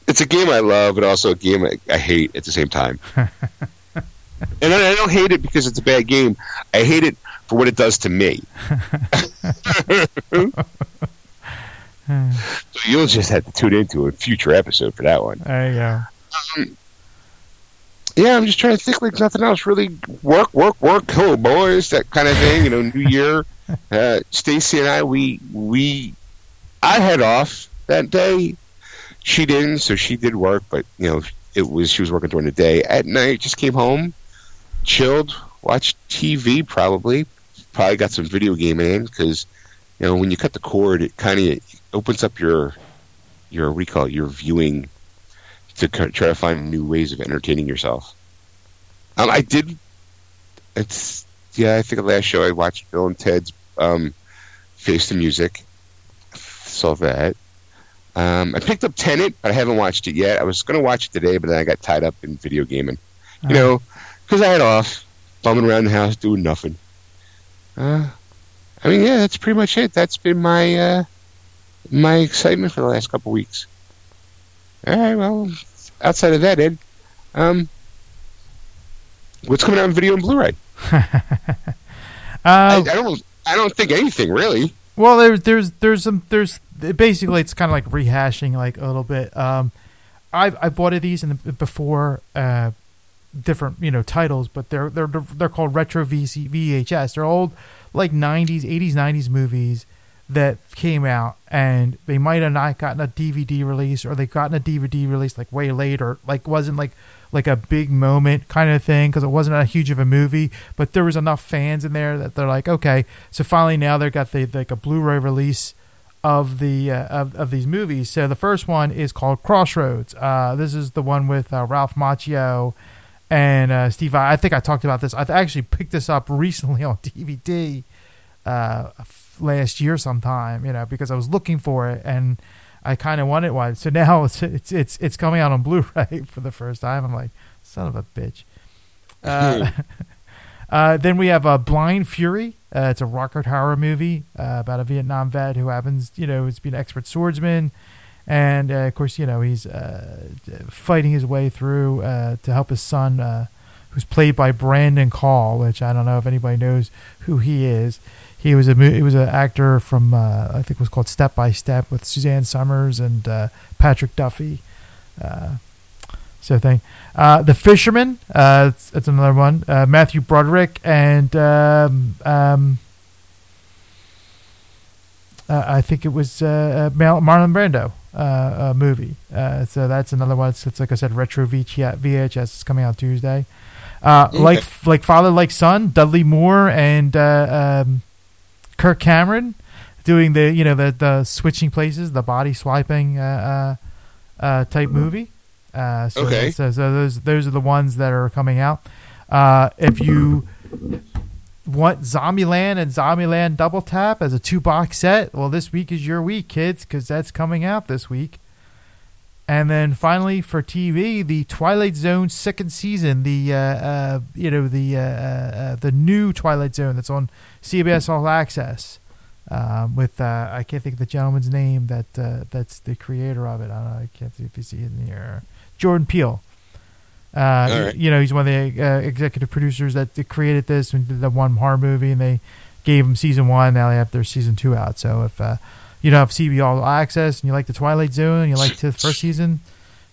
it's a game I love, but also a game I, I hate at the same time. and I, I don't hate it because it's a bad game. I hate it for what it does to me. so you'll just have to tune into a future episode for that one. There you go. Um, yeah, I'm just trying to think like nothing else really. Work, work, work, cool boys, that kind of thing. You know, New Year. Uh, Stacy and I, we we, I had off that day. She didn't, so she did work, but you know, it was she was working during the day. At night, just came home, chilled, watched TV, probably, probably got some video gaming in because you know when you cut the cord, it kind of opens up your your recall, your viewing to try to find new ways of entertaining yourself. Um, I did. It's yeah. I think the last show I watched Bill and Ted's um, Face the Music. Saw that. Um, I picked up Tenet, but I haven't watched it yet. I was going to watch it today, but then I got tied up in video gaming. You Uh, know, because I had off, bumming around the house doing nothing. Uh, I mean, yeah, that's pretty much it. That's been my uh, my excitement for the last couple weeks. All right, well, outside of that, Ed, um, what's coming out on video and Blu-ray? I, I uh, don't, I don't think anything really. well, there's there's there's some there's basically it's kind of like rehashing like a little bit. Um, I've I bought these in the, before uh, different you know titles, but they're they're they're called retro VC, VHS. They're old like '90s, '80s, '90s movies that came out, and they might have not gotten a DVD release, or they gotten a DVD release like way later, like wasn't like like a big moment kind of thing because it wasn't a huge of a movie, but there was enough fans in there that they're like, okay, so finally now they've got the like a Blu-ray release of the uh, of, of these movies. So the first one is called Crossroads. Uh, this is the one with uh, Ralph Macchio and uh, Steve. I think I talked about this. I've actually picked this up recently on DVD uh, last year sometime. You know, because I was looking for it and I kind of wanted one. So now it's it's it's it's coming out on Blu-ray for the first time. I'm like, son of a bitch. Uh, uh, then we have a uh, Blind Fury. Uh, it's a Rutger Hauer movie uh, about a Vietnam vet who happens, you know, has been an expert swordsman, and uh, of course, you know, he's fighting his way through to help his son, who's played by Brandon Call, which I don't know if anybody knows who he is. He was a he was an actor from I think it was called Step by Step with Suzanne Somers and Patrick Duffy. So thing. Uh, the Freshman. Uh, it's, it's another one. Uh, Matthew Broderick and um, um, uh, I think it was uh, uh, Marlon Brando uh, movie. so that's another one. It's, it's, like I said, retro VHS. It's coming out Tuesday. Okay. Like like father like son. Dudley Moore and um, Kirk Cameron doing the you know the the switching places, the body swiping uh, uh, type movie. Uh, so, okay. So, so, those those are the ones that are coming out. Uh, if you want Zombieland and Zombieland Double Tap as a two box set, well, this week is your week, kids, because that's coming out this week. And then finally for TV, the Twilight Zone second season, the uh, uh, you know the uh, uh, uh the new Twilight Zone that's on CBS All Access. Um, with I can't think of the gentleman's name that that's the creator of it. I, know, I can't see if you see it in here. Jordan Peele. Uh, right. You know, he's one of the uh, executive producers that created this and did the one horror movie, and they gave him season one. Now they have their season two out. So if uh, you don't have CB All Access and you like the Twilight Zone, and you like the first season,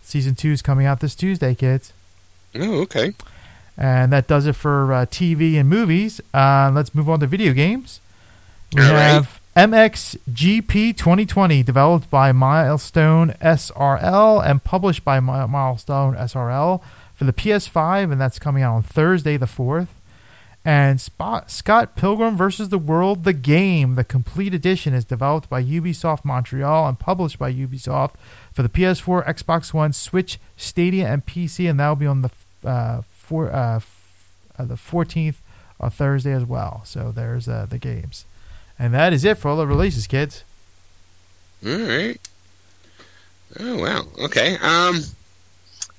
season two is coming out this Tuesday, kids. Oh, okay. And that does it for uh, TV and movies. Uh, let's move on to video games. We All have MXGP 2020, developed by Milestone SRL and published by Milestone SRL for the PS5, and that's coming out on Thursday the 4th. And Spot, Scott Pilgrim vs. the World, the game, the complete edition, is developed by Ubisoft Montreal and published by Ubisoft for the PS4, Xbox One, Switch, Stadia, and PC, and that will be on the uh, for, uh, uh, the 14th on Thursday as well. So there's uh, the games. And that is it for all the releases, kids. All right. Oh wow. Okay. Um.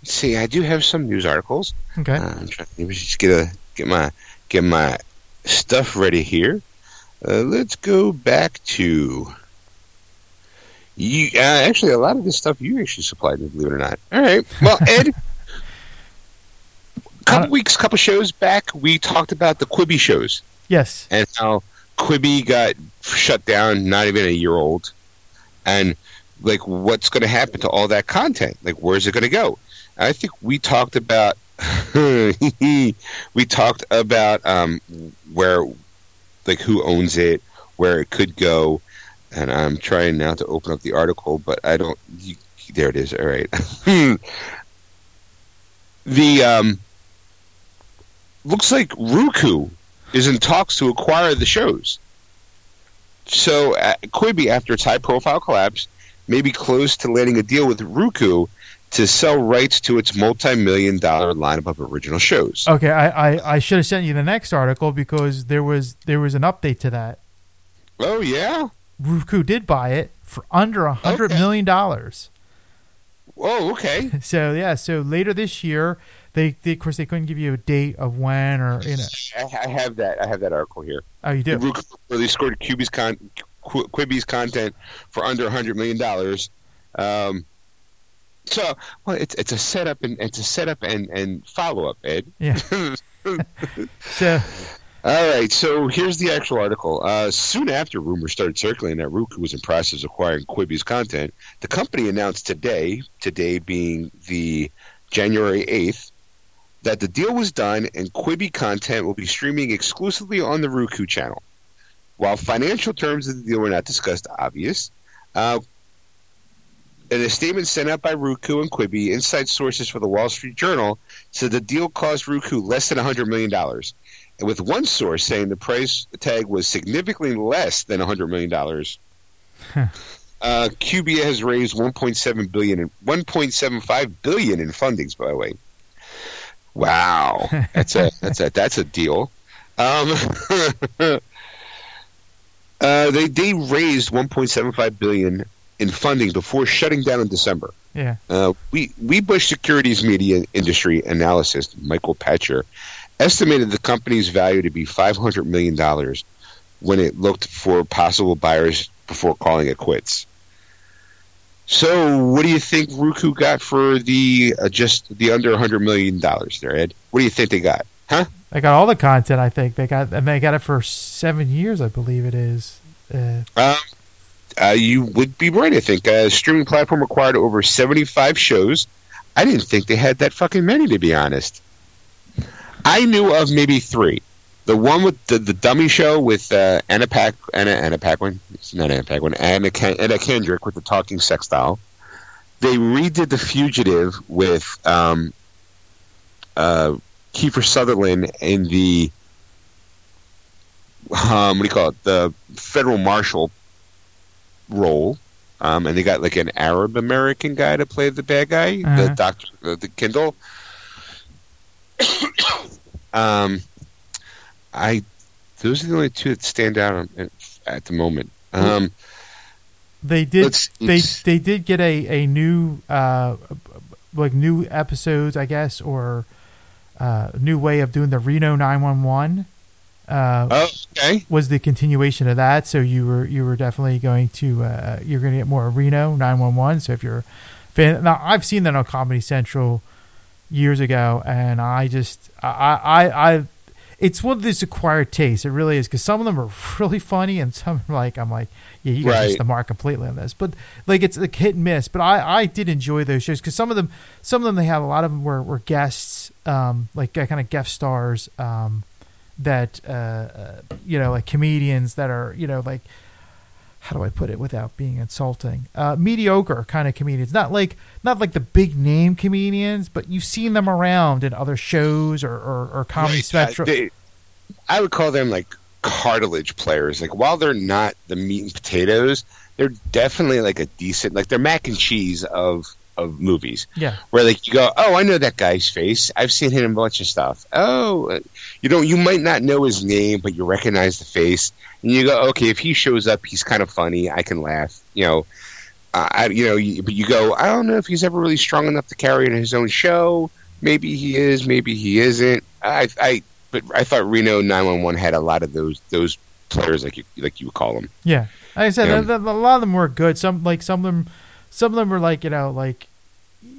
Let's see. I do have some news articles. Okay. Uh, I'm trying to just get a get my get my stuff ready here. Uh, let's go back to you. Uh, actually, a lot of this stuff you actually supplied me, believe it or not. All right. Well, Ed. a couple weeks, a couple shows back, we talked about the Quibi shows. Yes. And how Quibi got shut down, not even a year old, and like what's going to happen to all that content? Like, where's it going to go? I think we talked about we talked about um, where, like, who owns it, where it could go, and I'm trying now to open up the article, but I don't. You, there it is. All right. the um, looks like Roku is in talks to acquire the shows. So uh, Quibi, after its high-profile collapse, may be close to landing a deal with Roku to sell rights to its multi-million dollar lineup of original shows. Okay, I, I, I should have sent you the next article because there was there was an update to that. Oh yeah, Roku did buy it for under a hundred okay. million dollars. Oh, okay. So yeah, so later this year, they, they, of course they couldn't give you a date of when or you know. I, have that. I have that article here. Oh, you do. They scored Quibi's con Quibi's content for under a hundred million dollars. Um, so well, it's it's a setup and it's a setup and and follow up, Ed. Yeah. so. All right, so here's the actual article. Uh, soon after rumors started circulating that Roku was in process of acquiring Quibi's content, the company announced today, today being the January 8th, that the deal was done and Quibi content will be streaming exclusively on the Roku channel. While financial terms of the deal were not discussed, obvious. Uh, in a statement sent out by Roku and Quibi, inside sources for the Wall Street Journal said the deal cost Roku less than $100 million. And with one source saying the price tag was significantly less than $100 million. uh, Quibi has raised 1.7 billion and 1.75 billion in fundings. By the way, wow, that's a that's a that's a deal. Um, uh, they they raised 1.75 billion in funding before shutting down in December. Yeah. Uh, we Wedbush Securities Media Industry Analyst Michael Pachter estimated the company's value to be 500 million dollars when it looked for possible buyers before calling it quits. So, what do you think Roku got for the uh, just the under 100 million dollars there, Ed? What do you think they got? Huh? They got all the content. I think they got, and they got it for seven years. I believe it is. Uh, Um, uh, you would be right. I think uh, streaming platform acquired over 75 shows. I didn't think they had that fucking many, to be honest. I knew of maybe three. The one with the, the dummy show with uh, Anna Pack Anna Anna Paquin. It's not Anna Paquin. Anna Ken, Anna Kendrick with the talking sex doll. They redid The Fugitive with um, uh, Kiefer Sutherland in the um, what do you call it? The federal marshal role. Um, and they got like an Arab American guy to play the bad guy, the Uh-huh. doctor, uh, the Kindle. um, I those are the only two that stand out on, at, at the moment. Um, they did. Let's- they let's- they did get a a new uh like new episodes, I guess, or uh new way of doing the Reno nine one one. Uh, oh, okay. was the continuation of that. So you were you were definitely going to uh, you're going to get more Reno 911. So if you're a fan, now I've seen that on Comedy Central years ago, and I just I I, I it's one of these acquired tastes. It really is because some of them are really funny, and some are like I'm like yeah you guys Right. missed the mark completely on this. But like it's like hit and miss. But I I did enjoy those shows because some of them some of them they have a lot of them were were guests um like kind of guest stars um that uh, uh, you know like comedians that are you know like how do I put it without being insulting? Uh, mediocre kind of comedians, not like not like the big name comedians, but you've seen them around in other shows or or, or Comedy Right, Spectrum. uh, they- I would call them like cartilage players. Like while they're not the meat and potatoes, they're definitely like a decent like they're mac and cheese of of movies. yeah, Where like you go, oh, I know that guy's face. I've seen him in a bunch of stuff. Oh, uh, you know, you might not know his name, but you recognize the face, and you go, okay, if he shows up, he's kind of funny. I can laugh. You know, uh, I, you know, you, but you go, I don't know if he's ever really strong enough to carry in his own show. Maybe he is, maybe he isn't. I, I, but I thought Reno 911 had a lot of those those players, like you like you would call them. yeah. Like I said, the- a lot of them were good. Some like some of them, some of them were like you know like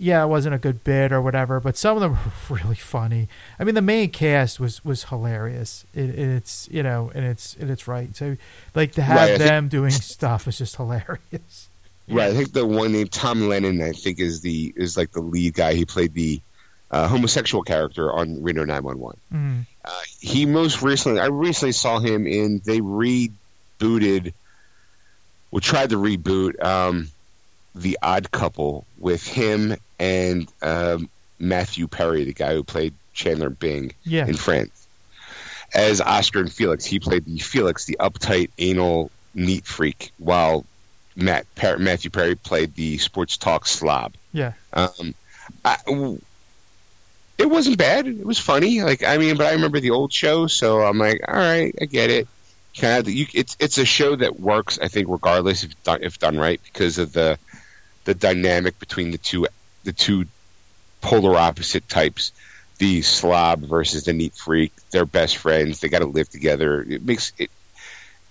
yeah, it wasn't a good bit or whatever, but some of them were really funny. I mean, the main cast was was hilarious. It, it's you know, and it's and it's right. So like to have Right, I think- them doing stuff is just hilarious. Right. I think the one named Tom Lennon, I think, is the is like the lead guy. He played the uh, homosexual character on Reno 911. Mm. Uh, he most recently, I recently saw him in. They rebooted, well, tried to reboot um, the Odd Couple with him and um, Matthew Perry, the guy who played Chandler Bing Yeah, in Friends, as Oscar and Felix. He played the Felix, the uptight, anal, neat freak, while Matt per- Matthew Perry played the sports talk slob. yeah. Um, I, it wasn't bad. It was funny. Like I mean, but I remember the old show, so I'm like, all right, I get it. Kind of, you, it's it's a show that works. I think regardless if done, if done right because of the the dynamic between the two the two polar opposite types. The slob versus the neat freak. They're best friends. They got to live together. It makes it.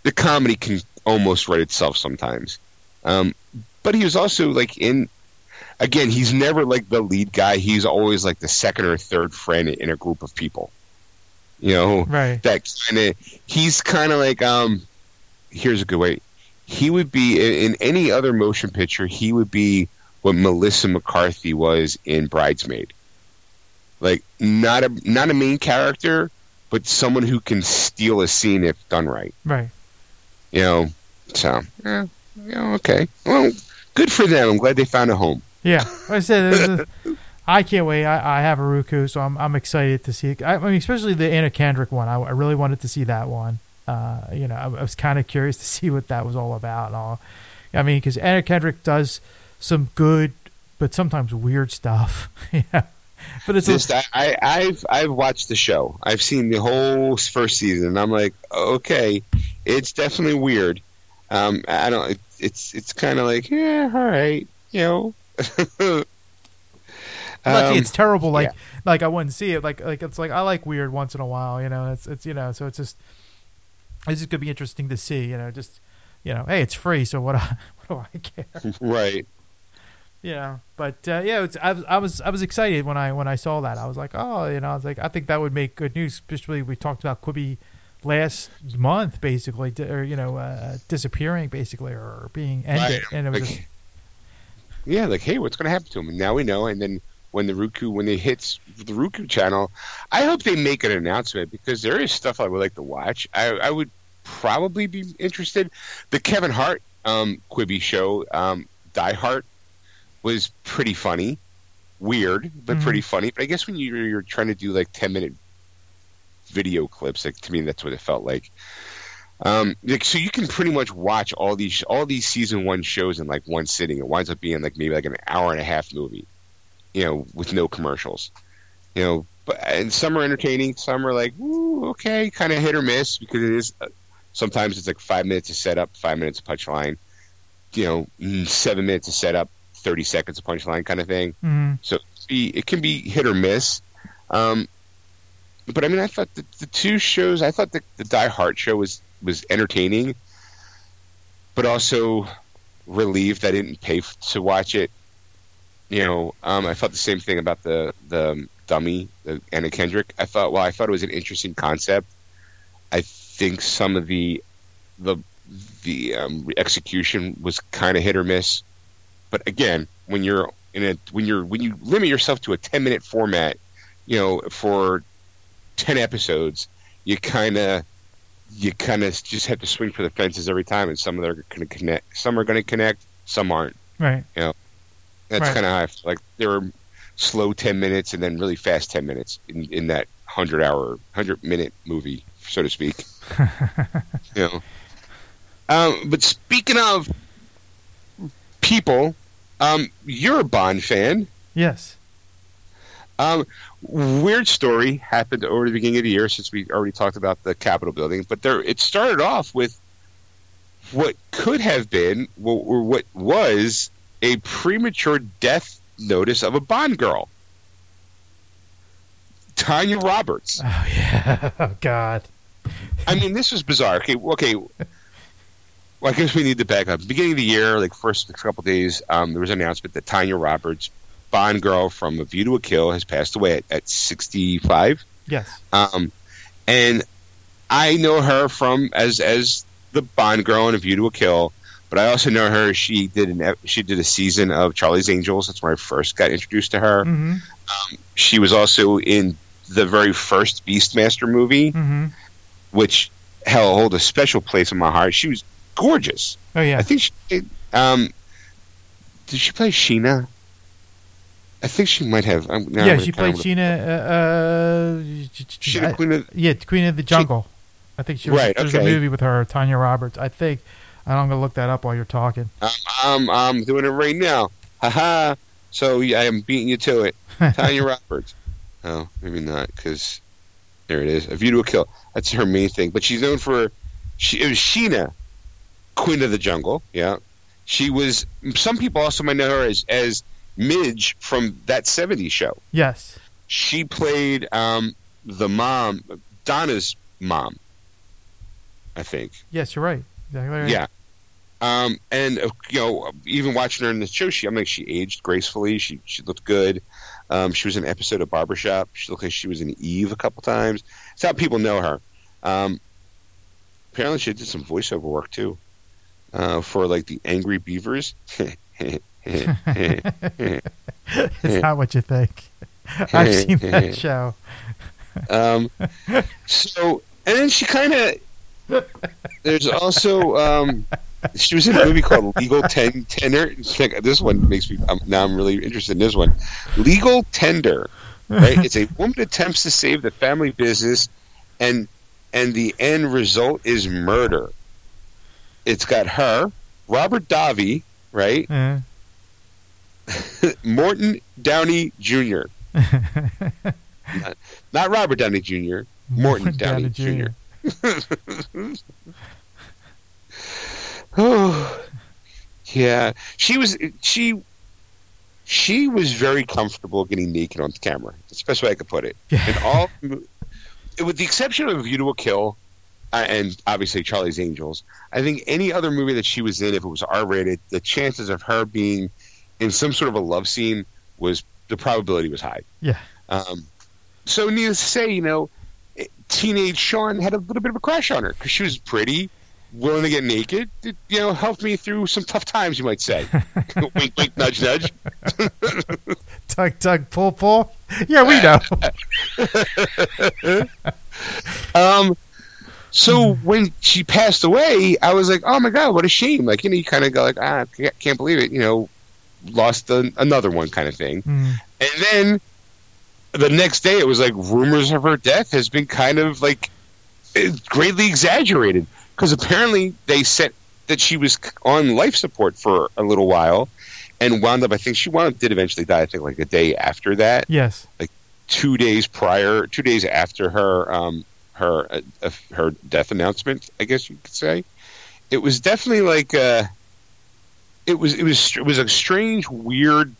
The comedy can almost write itself sometimes. Um, but he was also like in again, he's never like the lead guy. He's always like the second or third friend in a group of people. You know, Right. that kind of. He's kind of like um. Here's a good way. He would be in, in any other motion picture. He would be what Melissa McCarthy was in Bridesmaid. Like not a not a main character, but someone who can steal a scene if done right. Right. You know, so yeah, you know, okay. Well, good for them. I'm glad they found a home. Yeah, like I said, is- I can't wait. I, I have a Roku, so I'm I'm excited to see it. I, I mean, especially the Anna Kendrick one. I, I really wanted to see that one. Uh, you know, I, I was kind of curious to see what that was all about and all. I mean, because Anna Kendrick does some good, but sometimes weird stuff. yeah, but it's Just I, I, I've I've watched the show. I've seen the whole first season. I'm like, okay, it's definitely weird. Um, I don't. It, it's it's kind of like, yeah, all right, you know. Um, it's terrible. Like yeah. like I wouldn't see it. Like like it's like I like weird once in a while. You know, it's it's you know. So it's just it's just gonna be interesting to see. You know, just you know, hey, it's free, so what? I, what do I care? right. Know but uh, yeah it's, I, was, I was i was excited when i when i saw that i was like oh you know i was like i think that would make good news especially we talked about quibi last month basically or you know uh, disappearing basically or being ended Right. and it was Like, just, yeah, like, hey, what's going to happen to him? And now we know. And then when the Roku, when it hits the Roku channel, I hope they make an announcement because there is stuff I would like to watch. I, I would probably be interested. The Kevin Hart um, Quibi show, um, Die Hart, was pretty funny, weird, but Mhm. pretty funny. But I guess when you're, you're trying to do like ten minute video clips, like to me, that's what it felt like. Um, like so, you can pretty much watch all these all these season one shows in like one sitting. It winds up being like maybe like an hour and a half movie, you know, with no commercials. You know, but and some are entertaining, some are like, ooh, okay, kind of hit or miss because it is. Uh, sometimes it's like five minutes to set up, five minutes of punchline. You know, mm, seven minutes to set setup, thirty seconds of punchline, kind of thing. mhm. So it can be hit or miss. Um, but I mean, I thought the, the two shows, I thought the, the Die Hart show was, was entertaining, but also relieved I didn't pay f- to watch it. You know, um, I felt the same thing about the the dummy, the Anna Kendrick. I thought, well, I thought it was an interesting concept. I think some of the the the um, execution was kind of hit or miss. But again, when you're in a when you're when you limit yourself to a 10 minute format, you know, for 10 episodes, you kind of you kind of just have to swing for the fences every time, and some of them are going to connect, some are going to connect, some aren't. right You know, That's Right. kind of how I feel. like there are slow 10 minutes and then really fast 10 minutes in, in that 100 hour 100 minute movie, so to speak. you know. Um, but speaking of people, um, you're a Bond fan. yes Um, weird story happened over the beginning of the year since we already talked about the Capitol building, but there it started off with what could have been or or what was a premature death notice of a Bond girl, Tanya Roberts. oh yeah oh god I mean, this was bizarre. Okay, okay. Well, I guess we need to back up. Beginning of the year, like first couple days, um, there was an announcement that Tanya Roberts, Bond girl from A View to a Kill, has passed away at, at 65. yes Um, and I know her from as as the Bond girl in A View to a Kill, but I also know her. She did an she did a season of Charlie's Angels. That's where I first got introduced to her. mm-hmm She was also in the very first Beastmaster movie, mm-hmm which hell hold a special place in my heart. She was gorgeous. oh yeah I think she did, um, did she play Sheena? I think she might have. I'm, yeah she played sheena uh, uh I- Queen of yeah Queen of the Jungle I think she was Right, there's a movie with her Tanya Roberts I think I'm gonna look that up while you're talking Um, I'm, I'm doing it right now. Haha. So yeah, I am beating you to it. Tanya Roberts. Oh, maybe not, because there it is. A View to a Kill. That's her main thing. But she's known for. She, it was Sheena, Queen of the Jungle. Yeah. She was. Some people also might know her as, as Midge from that 70s show. yes She played um, the mom, Donna's mom, I think. yes you're right exactly right. Yeah. Um, and uh, you know, even watching her in the show, she I mean, she aged gracefully. She she looked good. Um, she was in an episode of Barbershop. She looked like she was in Eve a couple times. That's how people know her. Um, apparently, she did some voiceover work too uh, for like the Angry Beavers. it's not what you think. I've seen that show. um, so, and then she kind of there's also um, she was in a movie called Legal Ten Tender. This one makes me um, now I'm really interested in this one. Legal Tender, right? it's a woman attempts to save the family business, and and the end result is murder. It's got her, Robert Davi, right? Uh, Morton Downey Jr. not, not Robert Downey Jr. Morton Downey, Jr. Oh, yeah. She was she she was very comfortable getting naked on the camera. That's the best way I could put it. And all, with the exception of View to a Kill, and obviously Charlie's Angels, I think any other movie that she was in, if it was R rated, the chances of her being in some sort of a love scene was the probability was high. Yeah. Um, so needless to say, you know, teenage Sean had a little bit of a crush on her because she was pretty, willing to get naked. It, you know, helped me through some tough times, you might say. wink, wink, nudge, nudge. Tug, tug, pull, pull. Yeah, we know. Um, so when she passed away, I was like, oh my god, what a shame! Like you know, you kind of go like, ah, I can't believe it. You know, lost a, another one kind of thing. Mm. And then the next day, it was like rumors of her death has been kind of like eh, greatly exaggerated because apparently they said that she was on life support for a little while and wound up. I think she wound up did eventually die. I think like a day after that, Yes. like two days prior, two days after her um, her uh, uh, her death announcement. I guess you could say it was definitely like uh, it was it was it was a strange, weird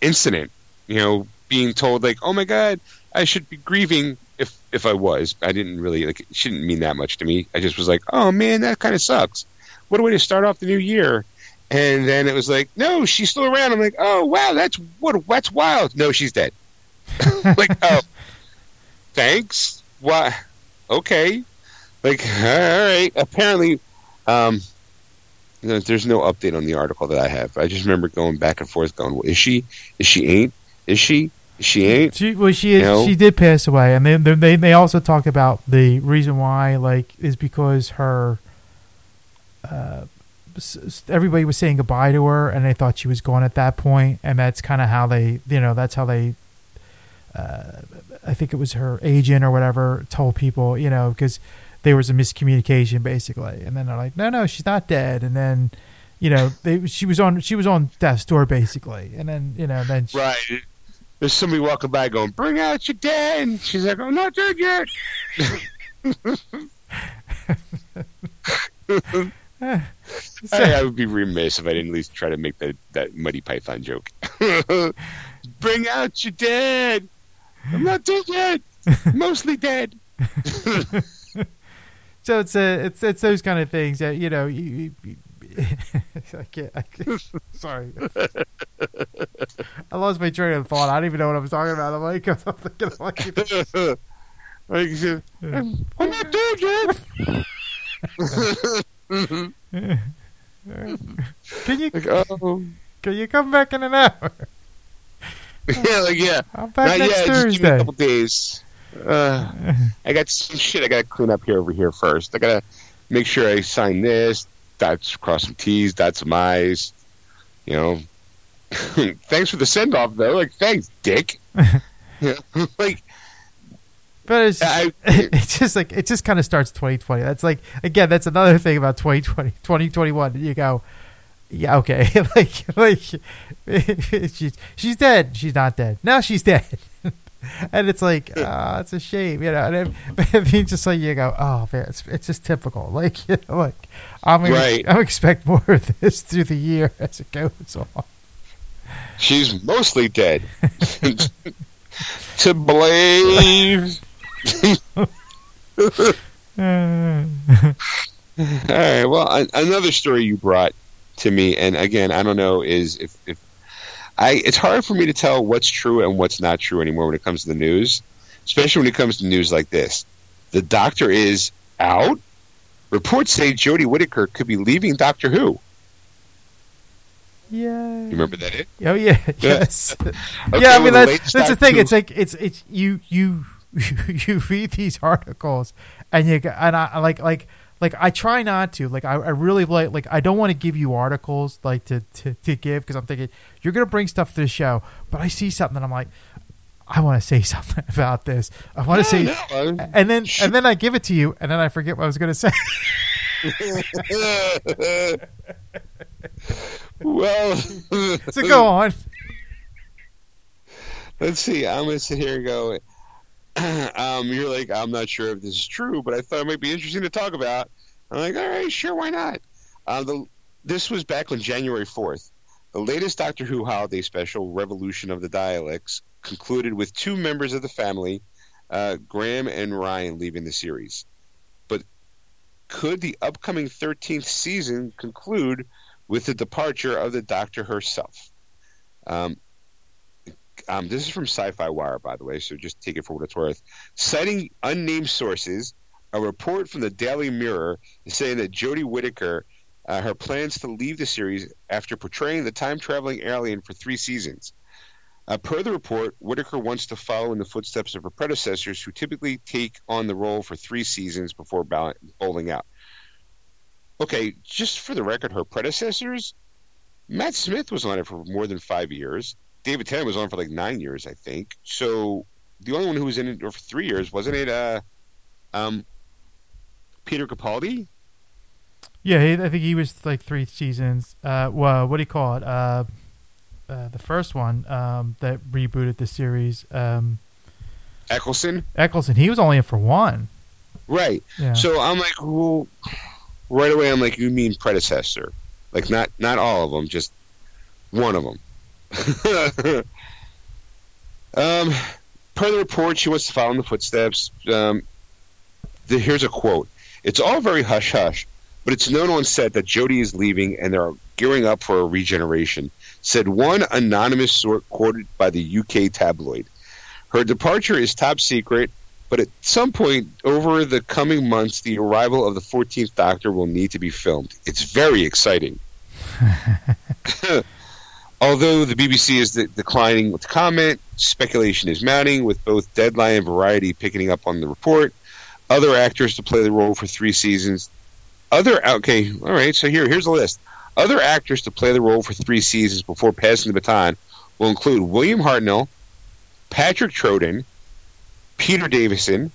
incident. You know, being told like, "Oh my God, I should be grieving." If if I was, I didn't really like. It shouldn't mean that much to me. I just was like, "Oh man, that kind of sucks." What a way to start off the new year. And then it was like, no, she's still around. I'm like, oh wow, that's what that's wild. No, she's dead. like, oh, thanks. Why? Okay. Like, all right. Apparently, um, there's no update on the article that I have. I just remember going back and forth, going, well, is she? Is she ain't? Is she? Is she ain't? She well, she is, know? she did pass away, and then they they also talk about the reason why, like, is because her. Uh, everybody was saying goodbye to her, and they thought she was gone at that point, and that's kind of how they, you know, that's how they. Uh, I think it was her agent or whatever told people, you know, because there was a miscommunication basically, and then they're like, no, no, she's not dead, and then. You know, they, she was on she was on death's door basically, and then you know then she, Right. There's somebody walking by going, bring out your dead. And she's like, I'm not dead yet. I, I would be remiss if I didn't at least try to make that, that Monty Python joke. Bring out your dead. I'm not dead yet. Mostly dead. So it's a, it's it's those kind of things that you know. You, you, I can't. I can't sorry, I lost my train of thought. I don't even know what I was talking about. I'm like, I'm thinking like, like, I'm I'm not dead yet. can you like, oh. can you come back in an hour? Yeah, like, yeah. I'm back Not next yet. Just give me a couple days. Uh, I got some shit I got to clean up here over here first. I got to make sure I sign this, dot, cross some T's, dot some I's. You know. thanks for the send off, though. Like, thanks, dick. Yeah, like, But it's I- it's just like it just kind of starts 2020. That's like again, that's another thing about 2020, 2021. You go, yeah, okay, like like she's she's dead. She's not dead. Now she's dead. And it's like, ah, it's a shame, you know. And it, mean, just like you go, oh man, it's it's just typical. Like, you know, like I'm gonna, Right. I'm expect more of this through the year as it goes on. she's mostly dead. to. Uh, All right. Well, another story you brought to me, and again, I don't know, is if, if I. It's hard for me to tell what's true and what's not true anymore when it comes to the news, especially when it comes to news like this. The Doctor is out. Reports say Jodie Whittaker could be leaving Doctor Who. yeah. You remember that? It? Oh yeah, yes. Okay, yeah, I mean the that's that's the thing. Who- It's like it's it's you you you read these articles and you and I like like like I try not to like I, I really like like I don't want to give you articles like to to, to give because I'm thinking you're gonna bring stuff to the show, but I see something and I'm like I want to say something about this. I want to say, No, and then and then I give it to you and then I forget what I was gonna say. well, so go on. let's see. I'm gonna sit here and go. um, you're like, I'm not sure if this is true, but I thought it might be interesting to talk about. I'm like, all right, sure, why not? Uh, the this was back on January 4th. The latest Doctor Who holiday special, Revolution of the Daleks, concluded with two members of the family, uh, Graham and Ryan, leaving the series. But could the upcoming 13th season conclude with the departure of the Doctor herself? Um, um, this is from Sci-Fi Wire, by the way, so just take it for what it's worth. Citing unnamed sources, a report from the Daily Mirror is saying that Jodie Whittaker, uh, her plans to leave the series after portraying the time-traveling alien for three seasons. Uh, per the report, Whittaker wants to follow in the footsteps of her predecessors, who typically take on the role for three seasons before bow- bowling out. Okay, just for the record, her predecessors, Matt Smith was on it for more than five years. David Tennant was on for like nine years, I think. So the only one who was in it for three years wasn't it? Uh, um, Peter Capaldi. Yeah, he, I think he was like three seasons. Uh, well, what do you call it? Uh, uh, the first one um, that rebooted the series, um, Eccleston. Eccleston. He was only in for one. Right. Yeah. So I'm like, well, right away, I'm like, you mean predecessor? Like not not all of them, just one of them. um, per the report, she wants to follow in the footsteps. Um, the, here's a quote: "It's all very hush hush, but it's known on set that Jodie is leaving and they're gearing up for a regeneration," said one anonymous source quoted by the UK tabloid. Her departure is top secret, but at some point over the coming months, the arrival of the 14th Doctor will need to be filmed. It's very exciting. Although the BBC is de- declining to comment, speculation is mounting, with both Deadline and Variety picking up on the report. Other actors to play the role for three seasons. Other okay, all right. So here, here's a list. Other actors to play the role for three seasons before passing the baton will include William Hartnell, Patrick Troughton, Peter Davison,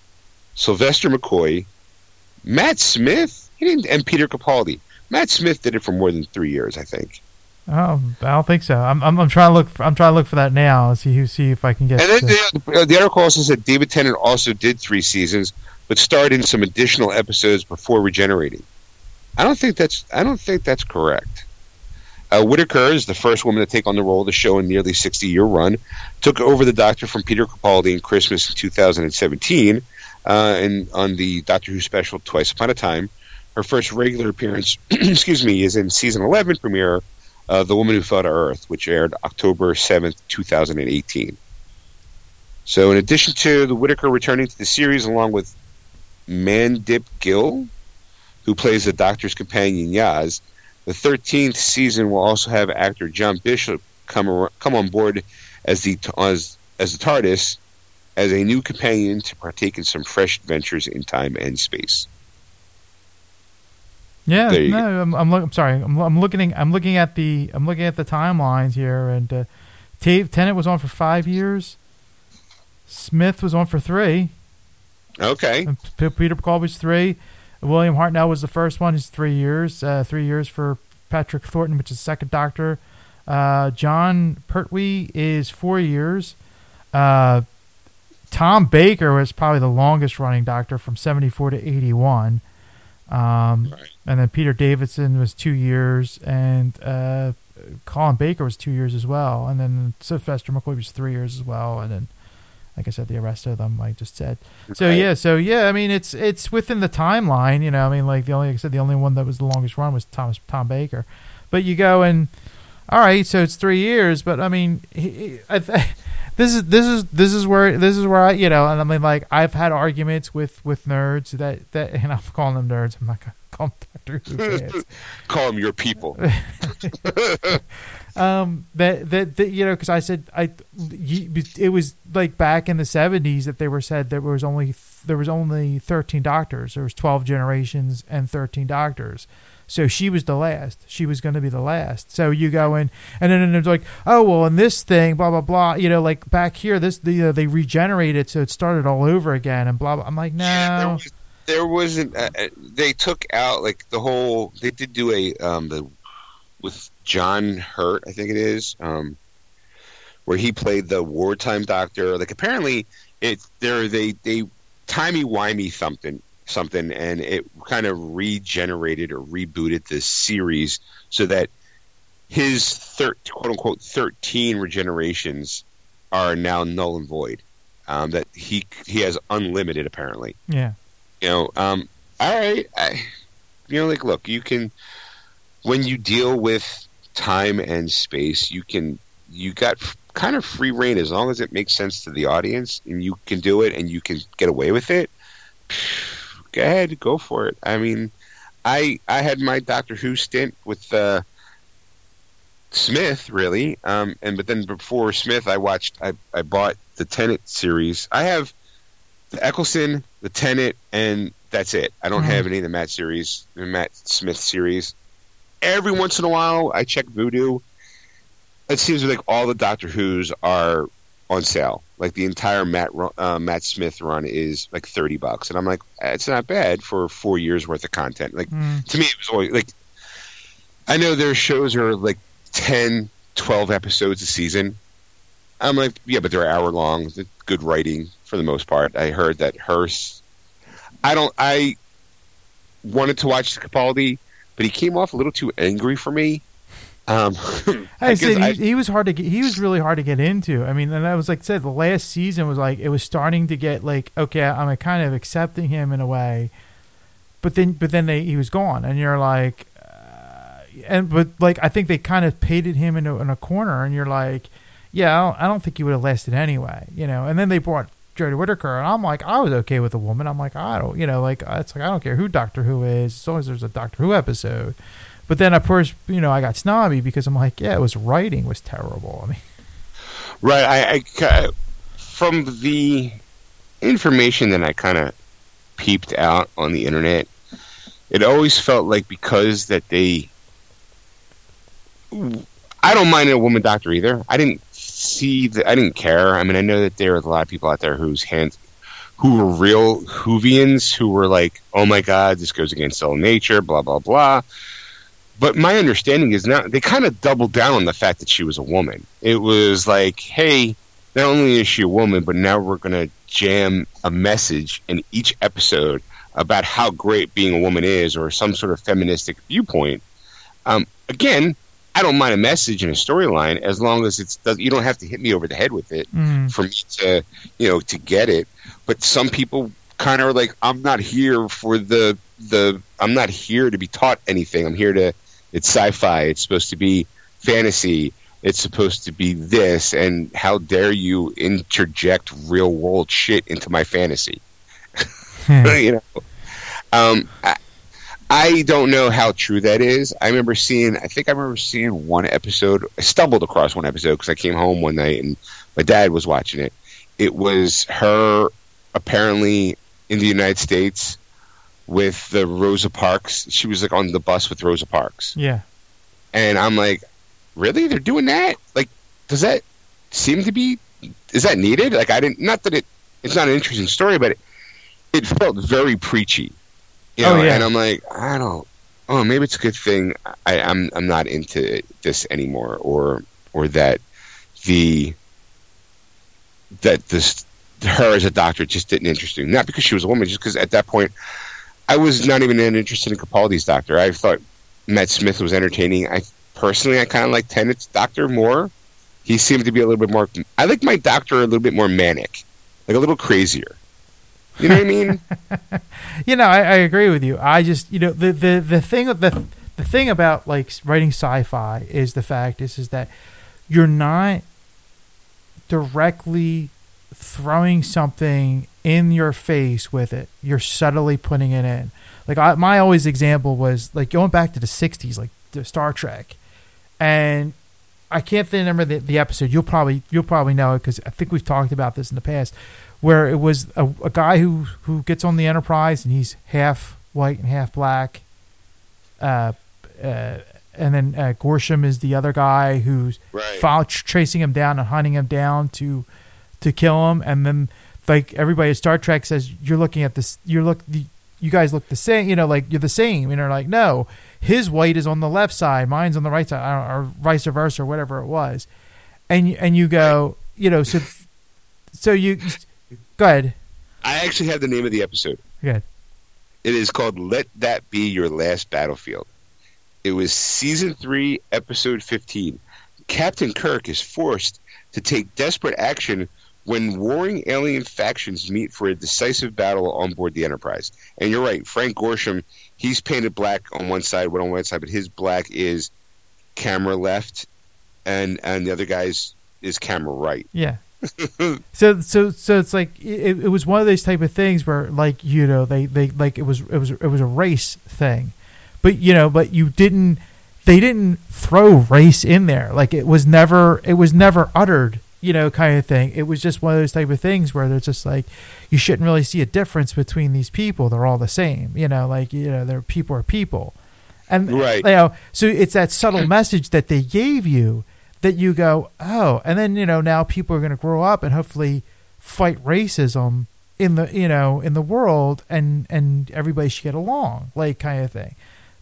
Sylvester McCoy, Matt Smith, and Peter Capaldi. Matt Smith did it for more than three years, I think. Oh, I don't think so. I'm, I'm, I'm trying to look. For, I'm trying to look for that now. See who, see if I can get. And then the- the, the article also said David Tennant also did three seasons, but starred in some additional episodes before regenerating. I don't think that's I don't think that's correct. Uh, Whittaker is the first woman to take on the role of the show in nearly 60 year run. Took over the Doctor from Peter Capaldi in Christmas 2017, uh, and on the Doctor Who special Twice Upon a Time. Her first regular appearance, excuse me, is in season 11 premiere, uh, The Woman Who Fell to Earth, which aired October 7th, 2018. So, in addition to the Whittaker returning to the series along with Mandip Gill, who plays the Doctor's companion Yaz, the 13th season will also have actor John Bishop come ar- come on board as the as, as the TARDIS as a new companion to partake in some fresh adventures in time and space. Yeah, no, I'm, I'm, look, I'm sorry. I'm, I'm looking. I'm looking at the. I'm looking at the timelines here, and uh, Tennant was on for five years. Smith was on for three. Okay. P- Peter Colby's three. William Hartnell was the first one. He's three years. Uh, three years for Patrick Thornton, which is second Doctor. Uh, Jon Pertwee is four years. Uh, Tom Baker was probably the longest running Doctor from 74 to 81. Um, Right. And then Peter Davidson was two years. And uh, Colin Baker was two years as well. And then Sylvester McCoy was three years as well. And then, like I said, the rest of them, I just said. So Right. yeah, so yeah, I mean it's it's within the timeline, you know. I mean, like the only like I said, the only one that was the longest run was Thomas Tom Baker, but you go and all right, so it's three years, but I mean, he, I th- this is this is this is where this is where I you know, and I mean like I've had arguments with with nerds that that and I'm calling them nerds. I'm not gonna call them Doctor. Call them your people. um, that, that that you know, because I said I, it was like back in the seventies that they were said there was only there was only thirteen doctors. There was twelve generations and thirteen doctors. So she was the last. She was going to be the last. So you go in, and then it's like, oh well, in this thing, blah blah blah. You know, like back here, this the uh, they regenerated, so it started all over again, and blah blah. I'm like, no. Yeah, was, there wasn't. Uh, uh, they took out like the whole. They did do a um the with John Hurt, I think it is, um, where he played the wartime doctor. Like apparently, it there they they timey wimey something something, and it kind of regenerated or rebooted the series so that his thir- quote unquote thirteen regenerations are now null and void. Um, that he he has unlimited apparently. Yeah. You know, um, all right, I, you know, like look, you can when you deal with time and space, you can you got kind of free reign as long as it makes sense to the audience and you can do it and you can get away with it go ahead, go for it. I mean, I I had my Doctor Who stint with uh, Smith, really, um, and but then before Smith, I watched, I I bought the Tennant series. I have Eccleston, the Tennant, and that's it. I don't mm-hmm. have any of the Matt series, the Matt Smith series. Every once in a while, I check Vudu. It seems like all the Doctor Who's are on sale. Like the entire Matt uh, Matt Smith run is like thirty bucks, and I'm like, it's not bad for four years worth of content. Like mm. to me, it was always like, I know their shows are like 10, 12 episodes a season. I'm like, yeah, but they're hour long. Good writing for the most part. I heard that Hearst. I don't. I wanted to watch Capaldi, but he came off a little too angry for me. Um, I, I said he, I, he, was hard to get. He was really hard to get into. I mean, and I was like I said, the last season was like it was starting to get like okay, I'm kind of accepting him in a way, but then but then they he was gone, and you're like, uh, and but like I think they kind of painted him in a, in a corner, and you're like, yeah, I don't, I don't think he would have lasted anyway, you know. And then they brought Jodie Whittaker, and I'm like, I was okay with a woman. I'm like, I don't, you know, like it's like I don't care who Doctor Who is, as long as there's a Doctor Who episode. But then, of course, you know, I got snobby because I'm like, yeah, it was writing was terrible. I mean, right. I, I from the information that I kind of peeped out on the internet, it always felt like because that they, I don't mind a woman doctor either. I didn't see that. I didn't care. I mean, I know that there are a lot of people out there whose hands, who were real Whovians who were like, "Oh my God, this goes against all nature," blah blah blah but my understanding is now they kind of doubled down on the fact that she was a woman. It was like, hey, not only is she a woman, but now we're going to jam a message in each episode about how great being a woman is, or some sort of feministic viewpoint. Um, again, I don't mind a message and a storyline as long as it's you don't have to hit me over the head with it mm. for me to you know to get it. But some people kind of are like, I'm not here for the the I'm not here to be taught anything. I'm here to it's sci-fi. It's supposed to be fantasy. It's supposed to be this, and how dare you interject real world shit into my fantasy? Hmm. you know, um, I, I don't know how true that is. I remember seeing, I think I remember seeing one episode. I stumbled across one episode because I came home one night and my dad was watching it. It was her apparently in the United States with the Rosa Parks. She was like on the bus with Rosa Parks. Yeah. And I'm like, really? They're doing that? Like, does that seem to be? Is that needed? Like, I didn't. Not that it. It's not an interesting story, but it, it felt very preachy. You oh, know? Oh, yeah. And I'm like, I don't. Oh, maybe it's a good thing I, I'm I'm not into this anymore, or or that the that this her as a doctor just didn't interest me. Not because she was a woman, just because at that point I was not even interested in Capaldi's Doctor. I thought Matt Smith was entertaining. I personally, I kind of like Tennant's Doctor more. He seemed to be a little bit more. I like my Doctor a little bit more manic, like a little crazier. You know what I mean? you know, I, I, agree with you. I just, you know, the the the thing the the thing about like writing sci-fi is the fact is is that you're not directly throwing something in your face with it. You're subtly putting it in. Like I, my always example was like going back to the '60s, like the Star Trek. and I can't remember the, the episode. You'll probably you'll probably know it because I think we've talked about this in the past, where it was a, a guy who who gets on the Enterprise and he's half white and half black. Uh, uh, and then uh, Gorshin is the other guy who's Right. follow, tr- tracing him down and hunting him down to to kill him. And then like everybody at Star Trek says, you're looking at this. You look. The, you guys look the same. You know, like you're the same. And they're like, no, his white is on the left side, mine's on the right side, or vice versa, or whatever it was. And you- and you go, you know, so so you go ahead. I actually have the name of the episode. Good. It is called "Let That Be Your Last Battlefield." It was season three, episode fifteen. Captain Kirk is forced to take desperate action when warring alien factions meet for a decisive battle on board the Enterprise. And you're right, Frank Gorshin. He's painted black on one side, one on one side, but his black is camera left, and and the other guy's is camera right. Yeah. so so so it's like it, it was one of those type of things where like you know they they like it was it was it was a race thing, but you know but you didn't they didn't throw race in there like it was never it was never uttered you know kind of thing. It was just one of those type of things where they're just like you shouldn't really see a difference between these people. They're all the same. You know like you know they're people are people, and Right. you know so it's that subtle message that they gave you that you go, oh, and then you know now people are going to grow up and hopefully fight racism in the you know in the world, and and everybody should get along, like kind of thing.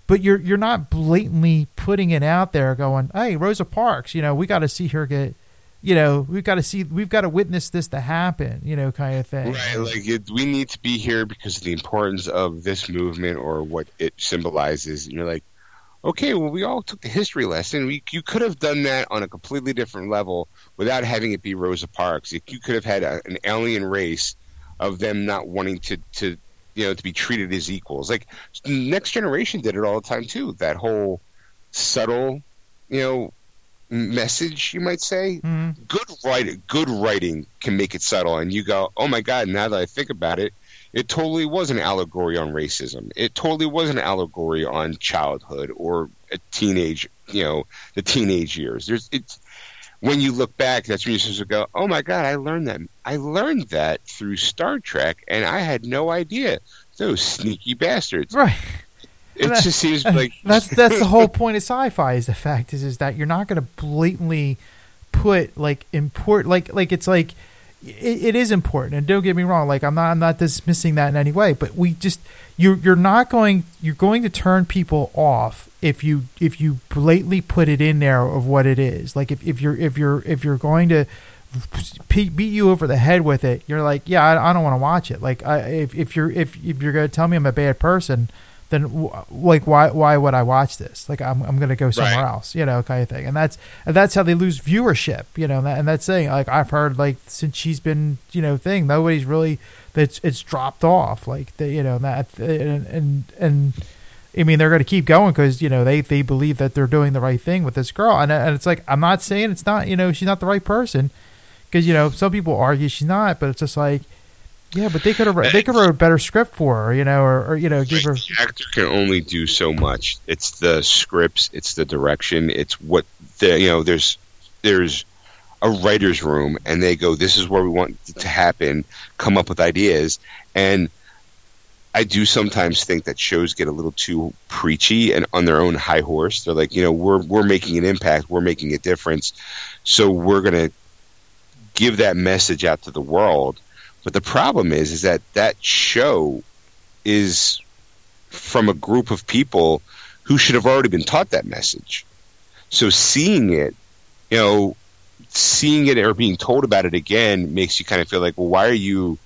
But you're you're not blatantly putting it out there, going, hey, Rosa Parks, you know, we got to see her get, you know, we've got to see, we've got to witness this to happen, you know, kind of thing. Right, like it, we need to be here because of the importance of this movement or what it symbolizes. And you're like, okay, well, we all took the history lesson. We, you could have done that on a completely different level without having it be Rosa Parks. You could have had a, an alien race of them not wanting to, to, you know, to be treated as equals. Like Next Generation did it all the time too. That whole subtle, you know, message, you might say, Mhm. good writing good writing can make it subtle and you go oh my god now that i think about it it totally was an allegory on racism. It totally was an allegory on childhood or a teenage you know the teenage years. There's it's when you look back that's when supposed to go oh my god i learned that i learned that through star trek and i had no idea. Those sneaky bastards. Right. it that- just seems like that's that's the whole point of sci-fi is the fact is is that you're not going to blatantly put like import like like it's like it, it is important. And don't get me wrong like i'm not i'm not dismissing that in any way but we just you're you're not going you're going to turn people off if you if you blatantly put it in there of what it is. Like if, if you're if you're if you're going to beat you over the head with it you're like yeah i, I don't want to watch it. Like I, if, if you're if, if you're going to tell me i'm a bad person then w- like why why would I watch this? Like I'm I'm gonna go somewhere Right. else, you know, kind of thing. And that's and that's how they lose viewership, you know. And, that, and that's saying like I've heard like since she's been you know thing nobody's really that's it's dropped off like the, you know that and and and. I mean, they're going to keep going because you know they, they believe that they're doing the right thing with this girl, and and it's like I'm not saying it's not you know she's not the right person, because you know some people argue she's not, but it's just like yeah, but they could have they could have wrote a better script for her, you know, or, or you know give her the actor can only do so much. It's the scripts, it's the direction, it's what the you know. There's there's a writer's room, and they go, "This is where we want it to happen." Come up with ideas, and I do sometimes think that shows get a little too preachy and on their own high horse. They're like, you know, we're we're making an impact, we're making a difference, so we're gonna give that message out to the world. But the problem is, is that that show is from a group of people who should have already been taught that message. So seeing it, you know, seeing it or being told about it again makes you kind of feel like, well, why are you?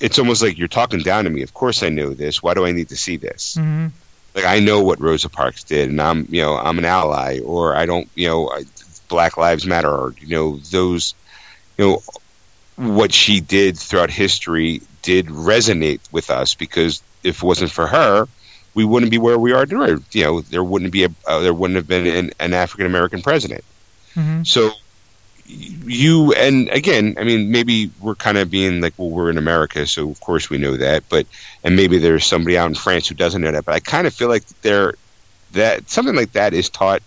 It's almost like you're talking down to me. Of course, I know this. Why do I need to see this? hmm Like I know what Rosa Parks did, and I'm, you know, I'm an ally, or I don't, you know, I, Black Lives Matter, or you know, those, you know, what she did throughout history did resonate with us because if it wasn't for her, we wouldn't be where we are today. You know, there wouldn't be a, uh, there wouldn't have been an, an African American president. hmm So you and again, I mean, maybe we're kind of being like, well, we're in America, so of course we know that. But and maybe there's somebody out in France who doesn't know that. But I kind of feel like there that something like that is taught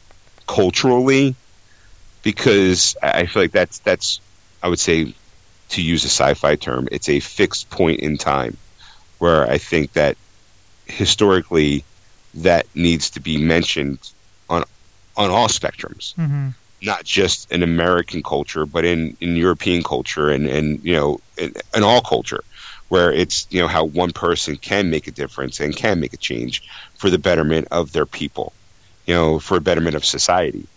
culturally because I feel like that's that's I would say to use a sci-fi term, it's a fixed point in time where I think that historically that needs to be mentioned on on all spectrums, Mm-hmm. not just in American culture, but in, in European culture and, and you know in, in all culture, where it's you know how one person can make a difference and can make a change for the betterment of their people, you know, for a betterment of society.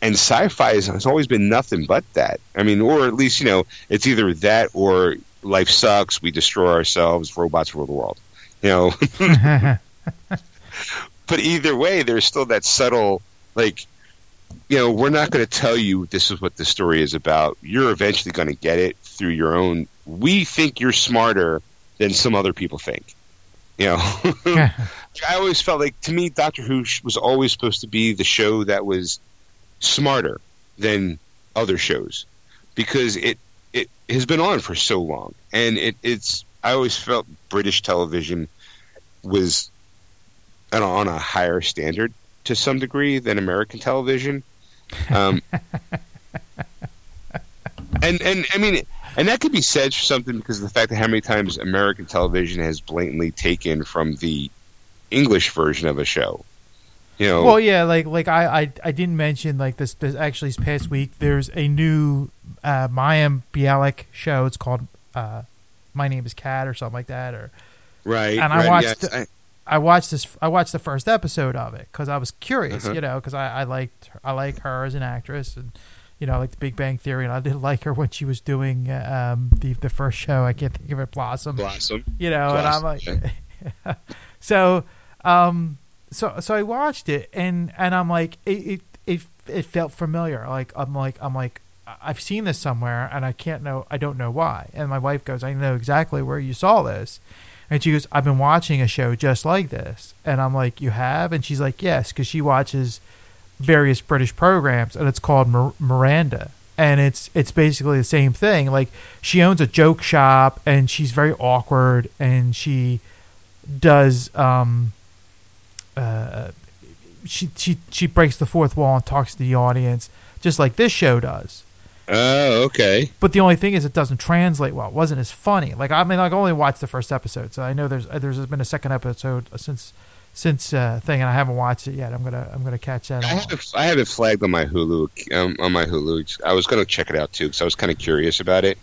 And sci-fi has, has always been nothing but that. I mean, or at least you know, it's either that or life sucks, we destroy ourselves, robots rule the world. You know, but either way, there's still that subtle, like, you know, we're not going to tell you this is what the story is about. You're eventually going to get it through your own. We think you're smarter than some other people think. You know, I always felt like to me, Doctor Who was always supposed to be the show that was smarter than other shows because it it has been on for so long, and it, it's. I always felt British television was on a, on a higher standard to some degree than American television. Um, and and I mean, and that could be said for something because of the fact that how many times American television has blatantly taken from the English version of a show. You know, Well, yeah, like like I, I I didn't mention like this, this actually this past week. There's a new uh, Mayim Bialik show. It's called uh, My Name Is Cat or something like that. Or right? and I right, watched yes, I- I watched this. I watched the first episode of it because I was curious, Uh-huh. you know, because I, I liked I like her as an actress, and you know, I like The Big Bang Theory, and I did like her when she was doing um, the the first show. I can't think of it, Blossom. Blossom. You know, and I'm like, Blossom, so um, so so I watched it, and and I'm like, it it it, it felt familiar. Like I'm like I'm like. I've seen this somewhere and I can't know I don't know why. And my wife goes, I know exactly where you saw this. And she goes, I've been watching a show just like this. And I'm like, You have? And she's like, Yes, because she watches various British programs, and it's called Mir- Miranda. And it's it's basically the same thing. Like she owns a joke shop, and she's very awkward, and she does um uh she she she breaks the fourth wall and talks to the audience, just like this show does. Oh, okay. But the only thing is, it doesn't translate well. It wasn't as funny. Like I mean, like I only watched the first episode, so I know there's there's been a second episode since since uh, thing, and I haven't watched it yet. I'm gonna I'm gonna catch that. I have it, I have it flagged on my Hulu um, on my Hulu. I was going to check it out too because I was kind of curious about it.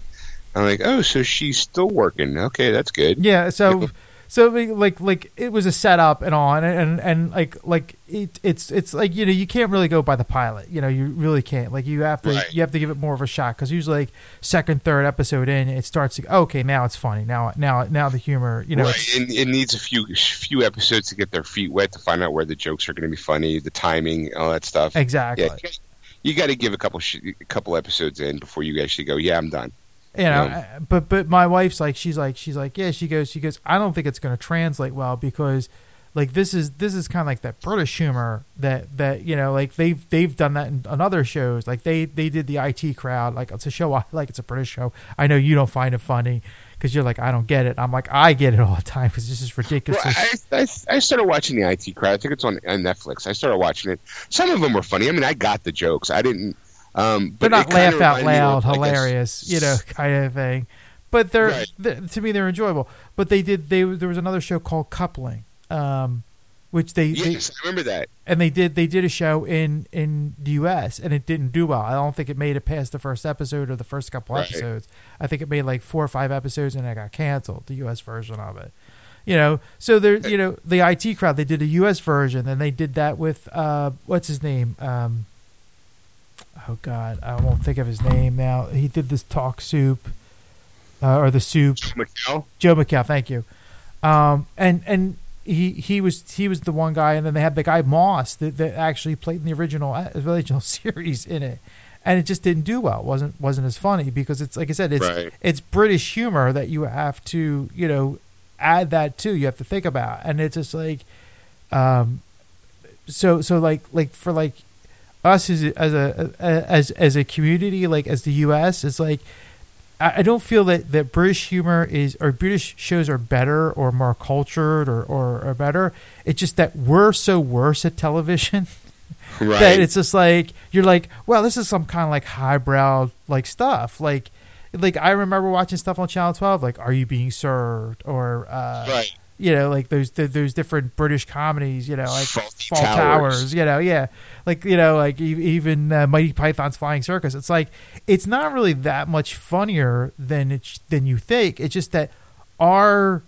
I'm like, oh, so she's still working. Okay, that's good. Yeah, so so like like it was a setup and all, and and, and like like it, it's it's like you know you can't really go by the pilot. You know you really can't. Like you have to Right. you have to give it more of a shot because usually like second third episode in it starts to okay now it's funny now now now the humor you know right. It, it needs a few few episodes to get their feet wet to find out where the jokes are going to be funny, the timing, all that stuff. exactly. Yeah, you got to give a couple sh- a couple episodes in before you actually go. Yeah, I'm done. You know Yeah. uh, but but my wife's like she's like she's like yeah she goes she goes i don't think it's going to translate well because like this is this is kind of like that british humor that that you know like they've they've done that in, on other shows like they they did the it crowd like it's a show i like it's a british show i know you don't find it funny because you're like i don't get it i'm like i get it all the time because this is ridiculous Well, I, I, I started watching the IT crowd. I think it's on, on Netflix. I started watching it. Some of them were funny. I mean, I got the jokes. I didn't. Um, they're but not laugh out loud, of, hilarious, s- you know, kind of thing. But they're Right. to me they're enjoyable. But they did they there was another show called Coupling, um, which they, they Yes, I remember that. and they did they did a show in in the U.S. and it didn't do well. I don't think it made it past the first episode or the first couple Right. episodes. I think it made like four or five episodes and it got canceled. The U.S. version of it, you know. So there, you know, the IT crowd they did a U.S. version and they did that with uh, what's his name? Um, oh God, I won't think of his name now. He did this talk soup uh, or the soup. Joe McCall. Joe McHale, thank you. Um, and and he he was he was the one guy, and then they had the guy Moss that, that actually played in the original uh, original series in it, and it just didn't do well. it wasn't wasn't as funny because it's like I said, it's Right. it's British humor that you have to you know add that to. You have to think about, and it's just like, um, so so like like for like us as a, as a as as a community, like as the U.S., it's like I I don't feel that, that British humor is or British shows are better or more cultured or, or, or better. It's just that we're so worse at television Right. that it's just like you're like, well, this is some kind of like highbrow like stuff. Like, like I remember watching stuff on Channel Twelve, like "Are You Being Served?" or uh, right. You know, like those those different British comedies, you know, like Fawlty Fall Towers. Towers. you know, yeah, like you know, like even uh, Monty Python's Flying Circus. It's like it's not really that much funnier than it than you think. It's just that our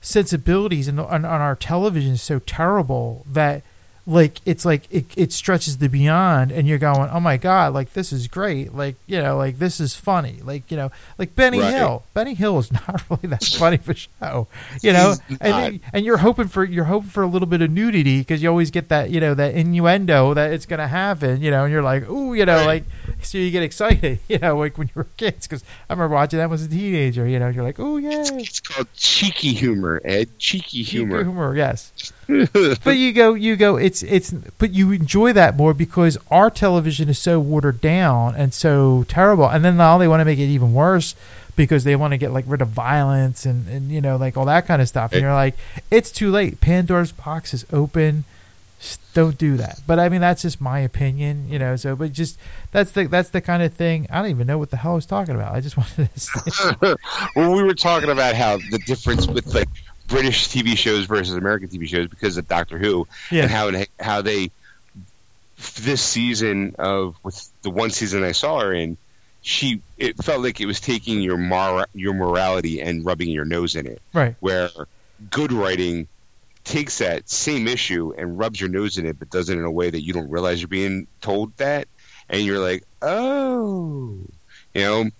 sensibilities and on, on our television is so terrible that like it's like it, it stretches the beyond and you're going oh my god like this is great. Like you know like this is funny. Like you know like benny Right. hill. Benny hill is not really that funny of a show you know? And, and you're hoping for you're hoping for a little bit of nudity because you always get that you know that innuendo that it's gonna happen you know? And you're like ooh you know Right. like so you get excited you know like when you were kids because i remember watching that as a teenager you know? You're like oh yeah It's called cheeky humor, Ed. Cheeky humor. humor yes but you go you go it's it's but you enjoy that more because our television is so watered down and so terrible. And then now they want to make it even worse because they want to get like rid of violence and and you know like all that kind of stuff. And It- you're like it's too late. Pandora's box is open. Don't do that. But i mean that's just my opinion you know so but just that's the that's the kind of thing. I don't even know what the hell i was talking about. I just wanted to say well, we were talking about how the difference with like British TV shows versus American TV shows because of Doctor Who yeah and how how they this season of with the one season I saw her in, she it felt like it was taking your mor- your morality and rubbing your nose in it. right Where good writing takes that same issue and rubs your nose in it, but does it in a way that you don't realize you're being told that, and you're like, oh, you know.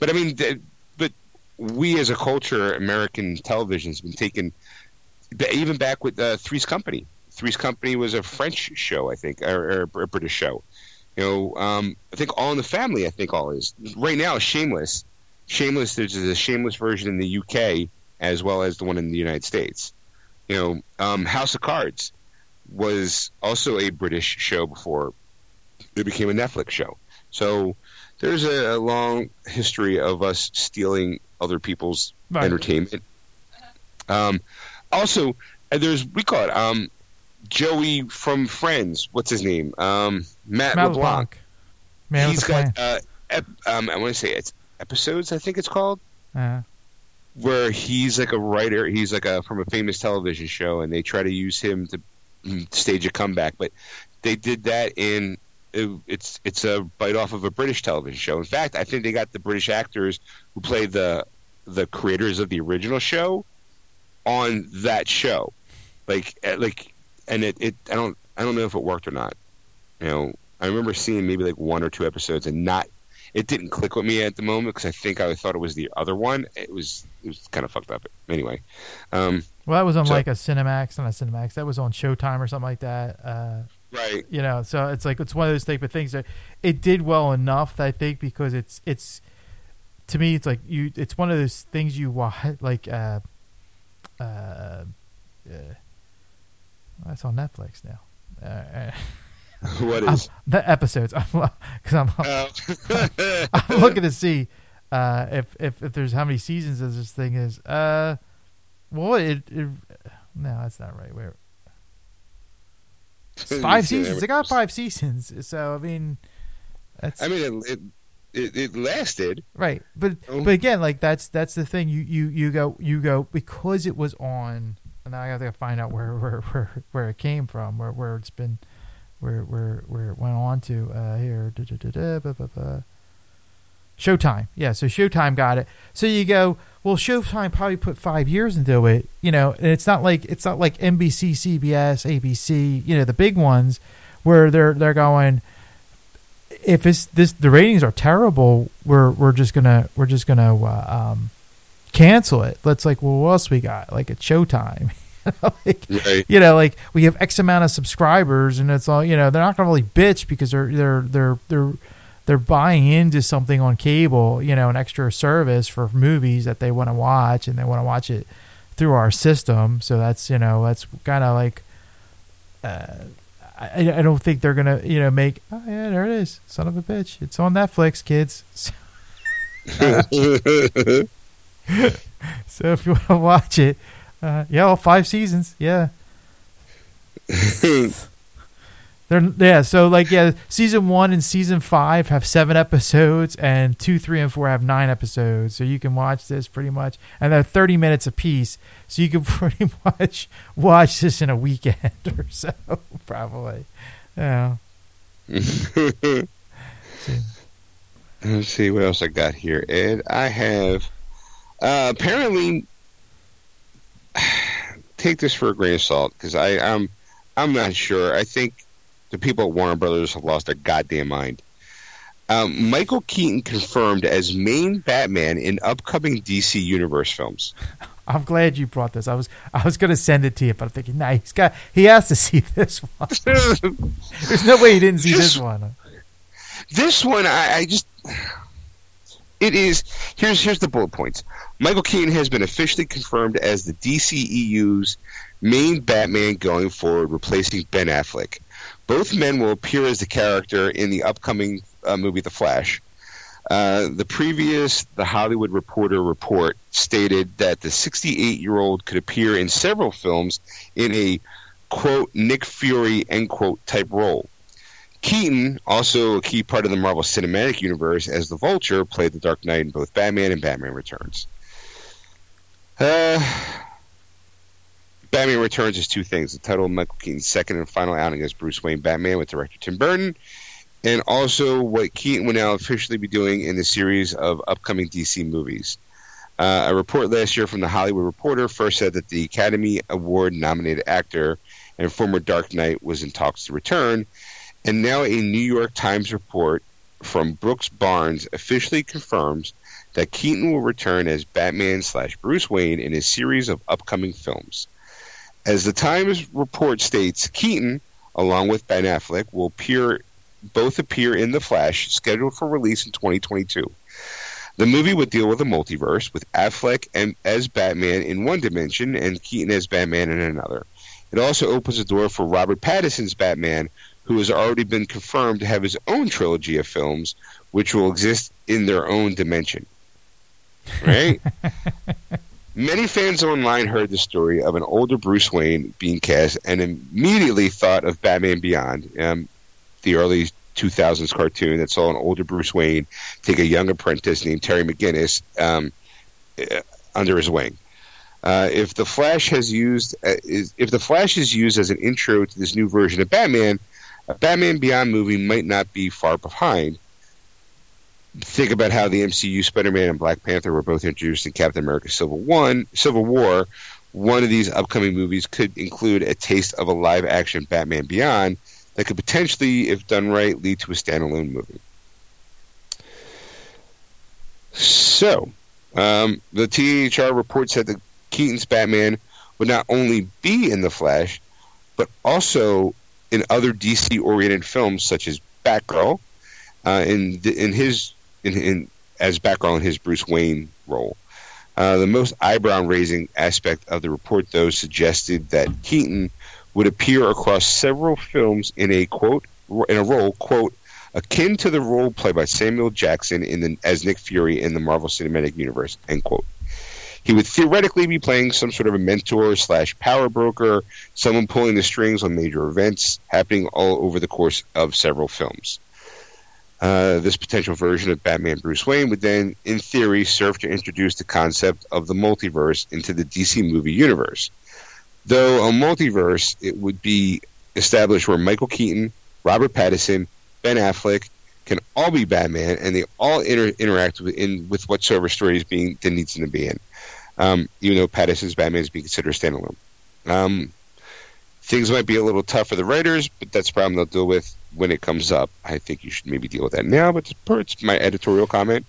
But I mean, th- we as a culture, American television has been taken, even back with uh, Three's Company. Three's Company was a French show, I think, or, or a British show. You know, um, I think All in the Family. I think all is right now. Shameless, Shameless. There's a Shameless version in the UK as well as the one in the United States. You know, um, House of Cards was also a British show before it became a Netflix show. So there's a, a long history of us stealing other people's Right. entertainment. Um, also, uh, there's we call it um, Joey from Friends. What's his name? Um, Matt, Matt LeBlanc. LeBlanc. He's got uh, ep- um, I want to say it's episodes. I think it's called uh, where he's like a writer. He's like a from a famous television show, and they try to use him to mm, stage a comeback. But they did that in it, it's it's a bite off of a British television show. In fact, I think they got the British actors who played the the creators of the original show on that show. Like eh, like, and it, it I don't I don't know if it worked or not. You know, I remember seeing maybe like one or two episodes and not it didn't click with me at the moment because I think I thought it was the other one. It was it was kind of fucked up. Anyway, um, Well, that was on So- like a Cinemax, not a Cinemax. That was on Showtime or something like that. Uh, right, you know, so it's like it's one of those type of things that it did well enough, I think, because it's it's to me, it's like you. It's one of those things you watch, like uh, uh, uh that's on Netflix now. Uh, what I'm- the episodes, because I'm, Uh, I'm looking to see uh, if, if if there's how many seasons of this thing is. Uh, well, it, it no, that's not right. Where it's five seasons. It got five seasons. So I mean, that's I mean, it, it, it lasted. right. But Oh. but again, like that's that's the thing. You you you go you go because it was on. And now I have to find out where where where, where it came from, where where it's been, where where where it went on to. Uh, here, da, da, da, da, ba, ba, ba. Showtime. Yeah, so Showtime got it. So you go, well, Showtime probably put five years into it, you know, and it's not like it's not like NBC, CBS, ABC, you know, the big ones, where they're they're going. If it's this, the ratings are terrible. We're we're just gonna we're just gonna uh, um, cancel it. Let's like, well, what else we got? Like at Showtime, like Right. you know, like we have X amount of subscribers, and it's all you know. They're not gonna really bitch because they're they're they're they're they're buying into something on cable, you know, an extra service for movies that they want to watch, and they want to watch it through our system. So that's you know that's kind of like. Uh, I, I don't think they're gonna you know make oh yeah there it is son of a bitch it's on Netflix kids so if you want to watch it uh, yeah all five seasons yeah They're yeah, so like yeah, season one and season five have seven episodes, and two, three, and four have nine episodes. So you can watch this pretty much, and they're thirty minutes a piece. So you can pretty much watch this in a weekend or so, probably. Yeah. Let's see what else I got here, Ed. I have uh, apparently take this for a grain of salt because I'm I'm not sure. I think the people at Warner Brothers have lost their goddamn mind. Um, Michael Keaton confirmed as main Batman in upcoming DC Universe films. I'm glad you brought this. I was I was going to send it to you, but I'm thinking, nah, he's got he has to see this one. There's no way he didn't see this, this one. This one, I, I just it is here's here's the bullet points. Michael Keaton has been officially confirmed as the DCEU's main Batman going forward, replacing Ben Affleck. Both men will appear as the character in the upcoming uh, movie The Flash. Uh, the previous The Hollywood Reporter report stated that the 68 year old could appear in several films in a quote Nick Fury end quote type role. Keaton, also a key part of the Marvel Cinematic Universe as the Vulture, played the Dark Knight in both Batman and Batman Returns. Uh, Batman Returns is two things: the title of Michael Keaton's second and final outing as Bruce Wayne Batman with director Tim Burton, and also what Keaton will now officially be doing in the series of upcoming DC movies. Uh, a report last year from the Hollywood Reporter first said that the Academy Award nominated actor and former Dark Knight was in talks to return, and now a New York Times report from Brooks Barnes officially confirms that Keaton will return as Batman slash Bruce Wayne in a series of upcoming films. As the Times report states, Keaton, along with Ben Affleck, will appear both appear in The Flash, scheduled for release in 2022. The movie would deal with a multiverse, with Affleck and, as Batman in one dimension and Keaton as Batman in another. It also opens the door for Robert Pattinson's Batman, who has already been confirmed to have his own trilogy of films, which will exist in their own dimension. Right? Many fans online heard the story of an older Bruce Wayne being cast and immediately thought of Batman Beyond, um, the early 2000s cartoon that saw an older Bruce Wayne take a young apprentice named Terry McGinnis um, uh, under his wing. Uh, if the Flash has used, uh, is, if the Flash is used as an intro to this new version of Batman, a Batman Beyond movie might not be far behind think about how the MCU Spider-Man and Black Panther were both introduced in Captain America: Civil One, Civil War. One of these upcoming movies could include a taste of a live-action Batman Beyond that could potentially, if done right, lead to a standalone movie. So, um, the THR report said that Keaton's Batman would not only be in The Flash, but also in other DC-oriented films such as Batgirl, uh, in in his in, in as background his Bruce Wayne role. Uh, the most eyebrow raising aspect of the report, though, suggested that Keaton would appear across several films in a quote in a role quote akin to the role played by Samuel Jackson in the, as Nick Fury in the Marvel Cinematic Universe end quote. He would theoretically be playing some sort of a mentor slash power broker, someone pulling the strings on major events happening all over the course of several films. Uh, this potential version of Batman Bruce Wayne would then, in theory, serve to introduce the concept of the multiverse into the DC movie universe. Though a multiverse, it would be established where Michael Keaton, Robert Pattinson, Ben Affleck can all be Batman, and they all inter- interact with, in, with whatsoever story is being that needs to be in. Um, even though Pattinson's Batman is being considered standalone. Um, things might be a little tough for the writers, but that's a problem they'll deal with when it comes up. I think you should maybe deal with that now, but it's my editorial comment.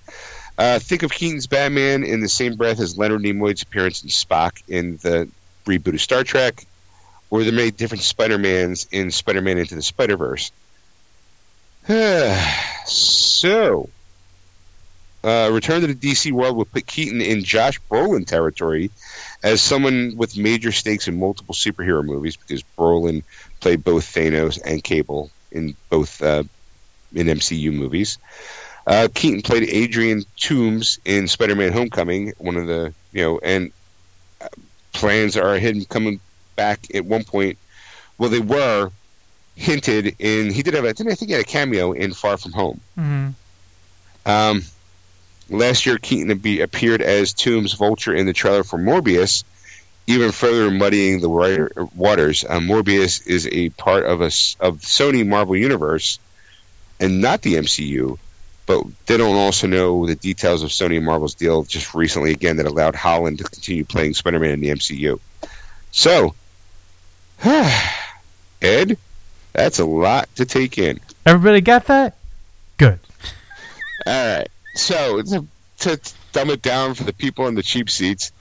Uh, think of Keaton's Batman in the same breath as Leonard Nimoy's appearance in Spock in the reboot of Star Trek, or the many different Spider-Mans in Spider-Man Into the Spider-Verse. so, uh, Return to the DC world would put Keaton in Josh Brolin territory as someone with major stakes in multiple superhero movies because Brolin played both Thanos and Cable in both uh, in MCU movies. Uh, Keaton played Adrian Toomes in Spider-Man: Homecoming, one of the you know, and uh, plans are him coming back at one point. Well, they were hinted in he did have a didn't I think he had a cameo in Far From Home. hmm Um, last year, Keaton appeared as Toomes' Vulture in the trailer for Morbius, even further muddying the waters. Uh, Morbius is a part of a of Sony Marvel Universe, and not the MCU. But they don't also know the details of Sony and Marvel's deal just recently again that allowed Holland to continue playing Spider-Man in the MCU. So, Ed, that's a lot to take in. Everybody got that? Good. All right. So to, to dumb it down for the people in the cheap seats,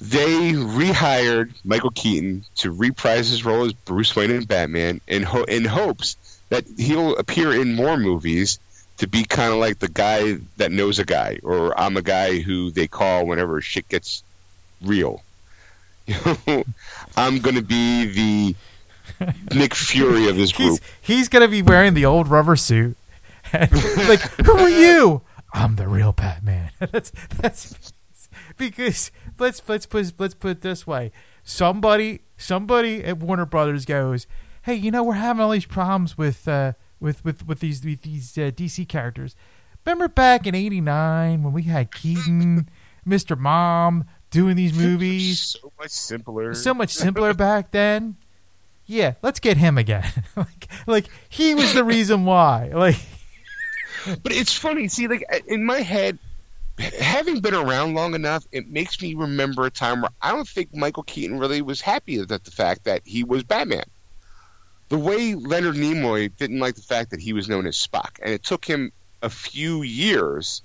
they rehired Michael Keaton to reprise his role as Bruce Wayne in Batman in ho- in hopes that he'll appear in more movies to be kind of like the guy that knows a guy, or I'm a guy who they call whenever shit gets real. You know, I'm going to be the Nick Fury of this group. He's he's gonna be wearing the old rubber suit. like, who are you? I'm the real Batman. that's that's because let's let's put let's put it this way. Somebody somebody at Warner Brothers goes, "Hey, you know we're having all these problems with uh, with with with these with these uh, DC characters. Remember back in '89 when we had Keaton, Mr. Mom doing these movies? so much simpler. so much simpler back then. Yeah, let's get him again. like, like he was the reason why. Like, But it's funny. See, like in my head, having been around long enough, it makes me remember a time where I don't think Michael Keaton really was happy at the fact that he was Batman. The way Leonard Nimoy didn't like the fact that he was known as Spock, and it took him a few years,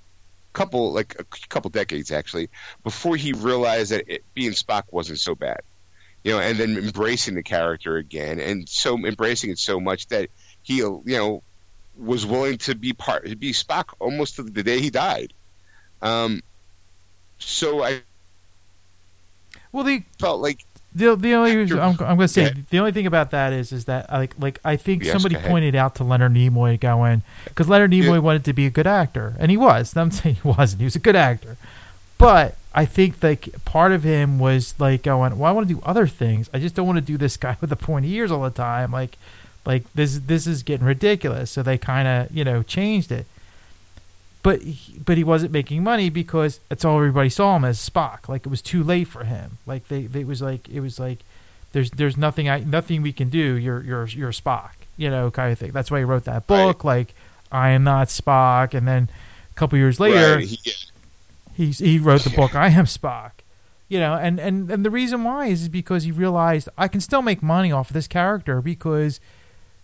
couple like a couple decades actually, before he realized that it, being Spock wasn't so bad. You know, and then embracing the character again, and so embracing it so much that he, you know, was willing to be part to be Spock almost to the day he died. Um, so I well, the felt like the the only reason- I'm, I'm going to say Yeah. the only thing about that is is that like like I think Yes, somebody pointed out to Leonard Nimoy going because Leonard Nimoy Yeah. wanted to be a good actor and he was. I'm saying he wasn't. He was a good actor, but I think like part of him was like going, well, I want to do other things. I just don't want to do this guy with the pointy ears all the time. Like like this this is getting ridiculous. So they kind of you know changed it. But he, but he wasn't making money because that's all everybody saw him as Spock. Like it was too late for him. Like they, they it was like it was like there's there's nothing I nothing we can do. You're you're you're Spock. You know kind of thing. That's why he wrote that book. Like I am not Spock. And then a couple years later, right, he, he he wrote the book I Am Spock. You know, and, and, and the reason why is because he realized I can still make money off of this character because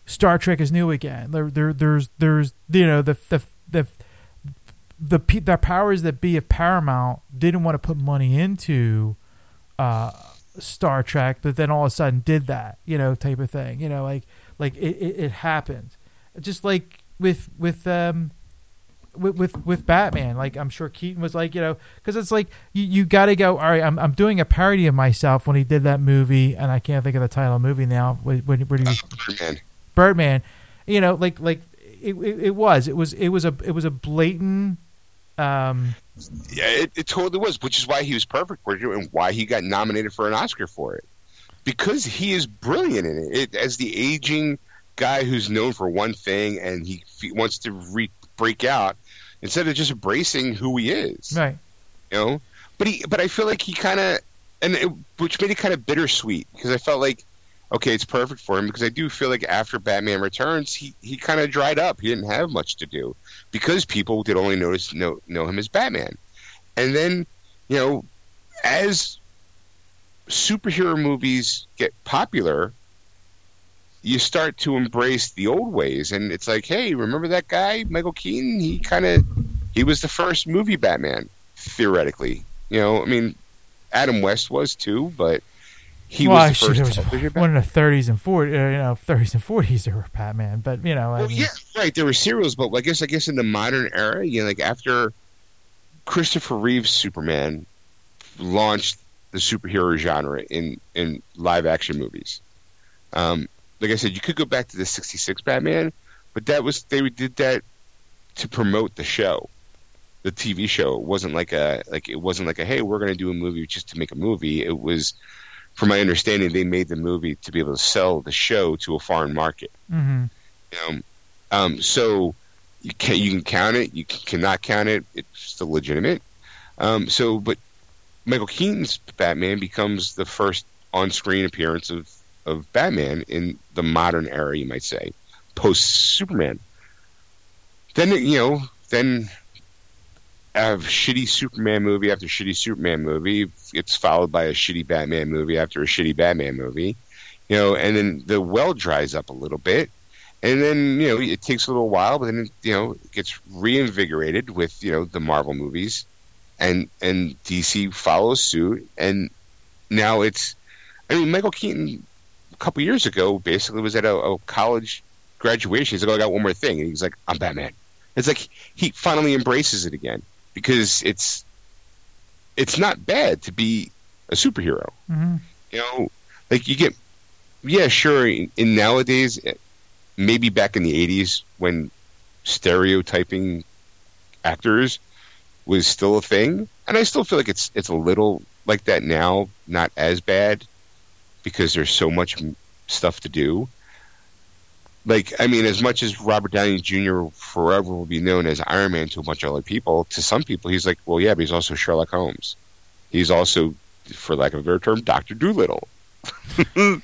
Star Trek is new again. There there there's there's you know the the the the, powers that be of Paramount didn't want to put money into uh, Star Trek, but then all of a sudden did that, you know, type of thing. You know, like like it, it, it happened, just like with with um with, with with Batman. Like I'm sure Keaton was like, you know, because it's like you, you got to go. All right, I'm I'm doing a parody of myself when he did that movie, and I can't think of the title of the movie now. When when, when he Birdman. Birdman, you know, like like it, it, it was it was it was a it was a blatant. Um, Yeah, it, it totally was, which is why he was perfect for it and why he got nominated for an Oscar for it. Because he is brilliant in it. it as the aging guy who's known for one thing and he f- wants to re- break out instead of just embracing who he is. right. you know. But he, but I feel like he kind of, and it, which made it kind of bittersweet because I felt like, okay, it's perfect for him because I do feel like after Batman Returns, he he kind of dried up. He didn't have much to do because people did only notice know know him as Batman, and then you know, as superhero movies get popular. You start to embrace the old ways, and it's like, hey, remember that guy, Michael Keaton? He kind of, he was the first movie Batman theoretically. You know, I mean, Adam West was too, but he well, was the first there was one Batman. in the 30s and 40s, uh, you know, 30s and 40s there were Batman, but you know, I Well, mean, yeah, right. There were serials, but I guess I guess in the modern era, you know, like after Christopher Reeve's Superman launched the superhero genre in in live action movies. Um, like I said, you could go back to the '66 Batman, but that was they did that to promote the show, the TV show. It wasn't like a like it wasn't like a hey, we're going to do a movie just to make a movie. It was from my understanding, they made the movie to be able to sell the show to a foreign market. Mm-hmm. You know, um, so you can you can count it, you can, cannot count it. It's still legitimate. Um, so, but Michael Keaton's Batman becomes the first on-screen appearance of of Batman in the modern era, you might say, post Superman. Then you know, then have shitty Superman movie after shitty Superman movie. It's followed by a shitty Batman movie after a shitty Batman movie. You know, and then the well dries up a little bit, and then you know it takes a little while, but then it, you know it gets reinvigorated with you know the Marvel movies, and and DC follows suit, and now it's. I mean, Michael Keaton a couple years ago basically was at a, a college graduation. He's like, oh, I got one more thing, and he's like, I'm Batman. It's like he finally embraces it again because it's it's not bad to be a superhero. Mm-hmm. You know, like you get yeah, sure. In, in nowadays, maybe back in the '80s when stereotyping actors was still a thing, and I still feel like it's it's a little like that now, not as bad because there's so much stuff to do. Like, I mean, as much as Robert Downey Jr. forever will be known as Iron Man to a bunch of other people, to some people, he's like, well, yeah, but he's also Sherlock Holmes. He's also, for lack of a better term, Doctor Dolittle.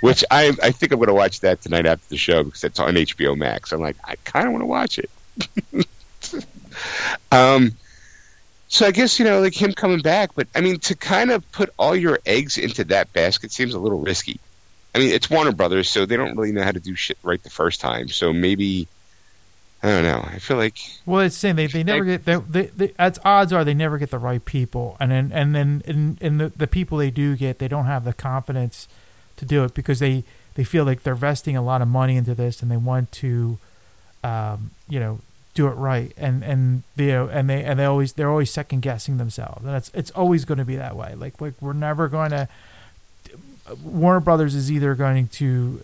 Which I I think I'm going to watch that tonight after the show because it's on HBO Max. I'm like, I kind of want to watch it. um, so I guess you know, like him coming back, but I mean, to kind of put all your eggs into that basket seems a little risky. I mean, it's Warner Brothers, so they don't really know how to do shit right the first time. So maybe I don't know. I feel like well, it's saying they, they never get they, they, they as odds are they never get the right people, and then and then and, and the the people they do get they don't have the confidence to do it because they they feel like they're investing a lot of money into this and they want to, um, you know, do it right, and and you know, and they and they always they're always second guessing themselves, and it's it's always going to be that way. Like like we're never going to. Warner Brothers is either going to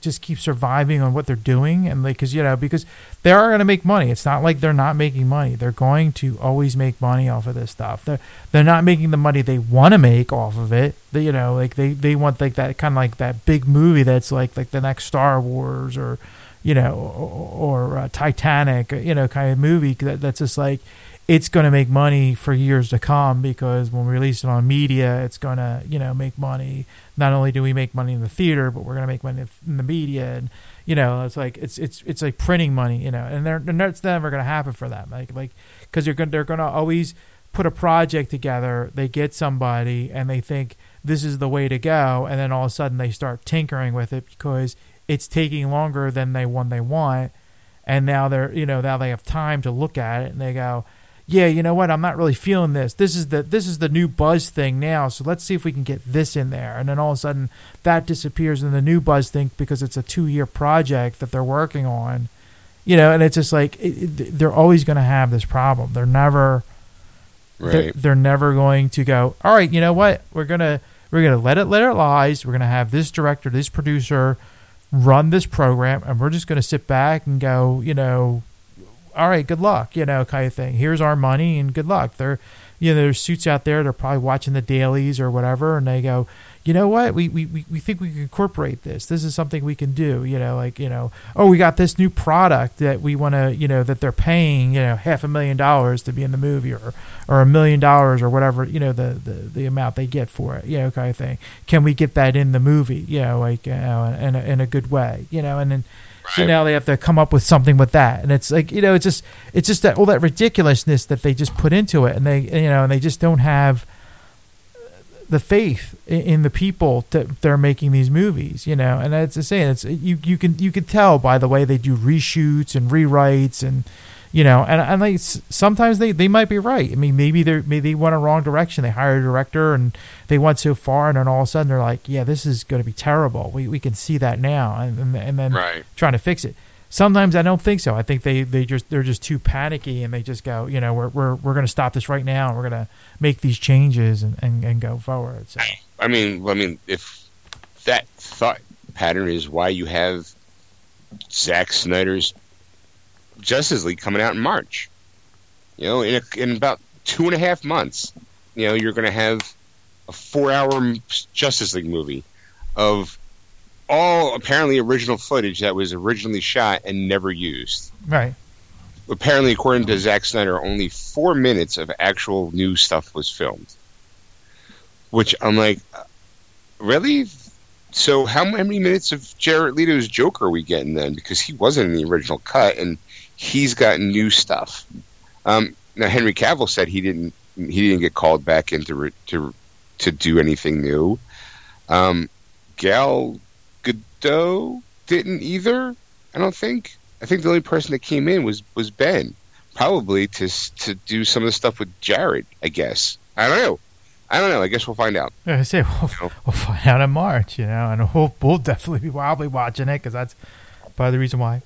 just keep surviving on what they're doing and like because you know because they are going to make money. It's not like they're not making money. They're going to always make money off of this stuff. They're they're not making the money they want to make off of it. They, you know like they they want like that kind of like that big movie that's like like the next star wars or you know or, or uh, titanic you know kind of movie that, that's just like it's going to make money for years to come because when we release it on media, it's going to, you know, make money. Not only do we make money in the theater, but we're going to make money in the media. And, you know, it's like, it's, it's, it's like printing money, you know, and they're, it's never going to happen for them. Like, like, cause they're going, they're going to always put a project together. They get somebody and they think this is the way to go. And then all of a sudden they start tinkering with it because it's taking longer than they one they want. And now they're, you know, now they have time to look at it and they go, yeah, you know what? I'm not really feeling this. This is the this is the new buzz thing now. So let's see if we can get this in there. And then all of a sudden that disappears in the new buzz thing because it's a two year project that they're working on. You know, and it's just like it, it, they're always going to have this problem. They're never right. they're, they're never going to go. All right, you know what? We're gonna we're gonna let it let it lies. We're gonna have this director, this producer run this program, and we're just gonna sit back and go. You know, all right, good luck, you know, kind of thing. Here's our money and good luck. They're, you know, there's suits out there. They're probably watching the dailies or whatever, and they go, you know what, we, we, we think we can incorporate this. This is something we can do. You know, like you know, oh, we got this new product that we want to, you know, that they're paying, you know, half a million dollars to be in the movie, or or a million dollars or whatever, you know, the, the the amount they get for it, you know, kind of thing. Can we get that in the movie? You know, like you know, in a, in a good way, you know, and then so now they have to come up with something with that, and it's like you know, it's just it's just that all that ridiculousness that they just put into it, and they you know, and they just don't have the faith in, in the people that they're making these movies, you know. And it's the same. It's you you can you can tell by the way they do reshoots and rewrites and you know, and and like sometimes they, they might be right. I mean, maybe they maybe they went a wrong direction. They hired a director and they went so far, and then all of a sudden they're like, yeah, this is going to be terrible. We we can see that now, and and, and then right. trying to fix it. Sometimes I don't think so. I think they, they just they're just too panicky and they just go, you know, we're we're we're going to stop this right now and we're going to make these changes and, and, and go forward. So. I mean, I mean, if that thought pattern is why you have Zack Snyder's Justice League coming out in March. You know, in a, in about two and a half months, you know, you're going to have a four-hour Justice League movie of all apparently original footage that was originally shot and never used. Right. Apparently, according to Zack Snyder, only four minutes of actual new stuff was filmed. Which I'm like, uh, really? So how many minutes of Jared Leto's Joker are we getting then? Because he wasn't in the original cut, and he's got new stuff. Um, now Henry Cavill said he didn't he didn't get called back in to re, to to do anything new. Um, Gal Gadot didn't either. I don't think. I think the only person that came in was was Ben, probably to to do some of the stuff with Jared. I guess. I don't know. I don't know. I guess we'll find out. I say we'll, we'll find out in March, you know, and we'll, we'll definitely be wildly watching it because that's probably the reason why.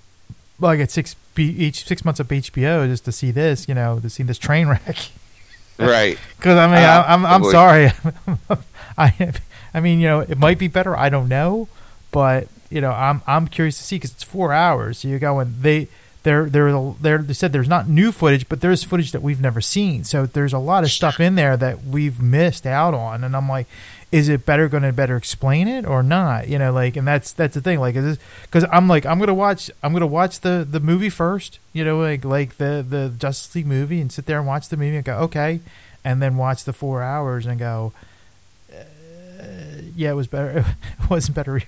Well, I get six each six months of HBO just to see this, you know, to see this train wreck. right. Because I mean, uh, I'm I'm, I'm sorry. I I mean, you know, it might be better. I don't know, but you know, I'm I'm curious to see because it's four hours. So you're going they they're, they're, they're, they said there's not new footage, but there's footage that we've never seen. So there's a lot of stuff in there that we've missed out on. And I'm like, is it better going to better explain it or not? You know, like, and that's that's the thing. Like, is because I'm like, I'm gonna watch, I'm gonna watch the the movie first. You know, like like the the Justice League movie, and sit there and watch the movie and go, okay, and then watch the four hours and go, uh, yeah, it was better. It wasn't better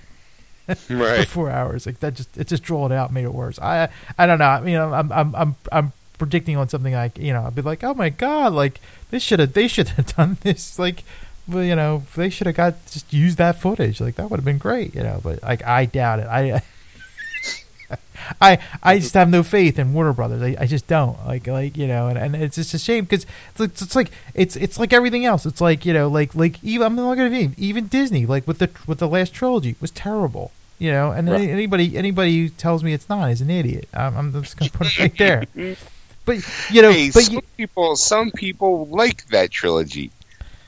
right. four hours. Like that just it just drooled out, made it worse. I I don't know. You know, I'm I'm I'm I'm predicting on something like you know I'd be like, oh my god, like this should have they should have done this like. Well, you know, they should have got just used that footage. Like that would have been great, you know. But like, I doubt it. I, I, I just have no faith in Warner Brothers. I, I just don't like, like you know, and, and it's just a shame because it's, it's like it's it's like everything else. It's like you know, like like even I'm not gonna even Disney, like with the with the last trilogy was terrible. You know, and right. anybody anybody who tells me it's not is an idiot. I'm, I'm just gonna put it right there. But you know, hey, but some you, people some people like that trilogy.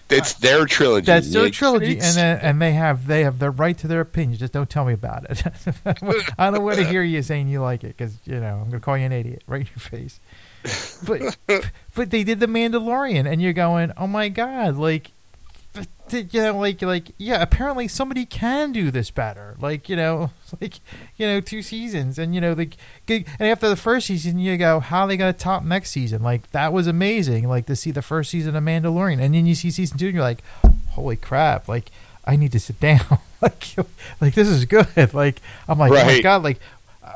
It's their trilogy. That's their trilogy, and then, uh, and they have they have the right to their opinion. Just don't tell me about it. I don't want to hear you saying you like it because you know I'm gonna call you an idiot right in your face. But but they did the Mandalorian, and you're going, oh my god, like you know, like like yeah, apparently somebody can do this better. Like you know, like you know, two seasons, and you know, the and after the first season, you go, how are they gonna top next season? Like that was amazing. Like to see the first season of Mandalorian, and then you see season two, and you're like, holy crap! Like I need to sit down. like like this is good. Like I'm like, right. oh my god! Like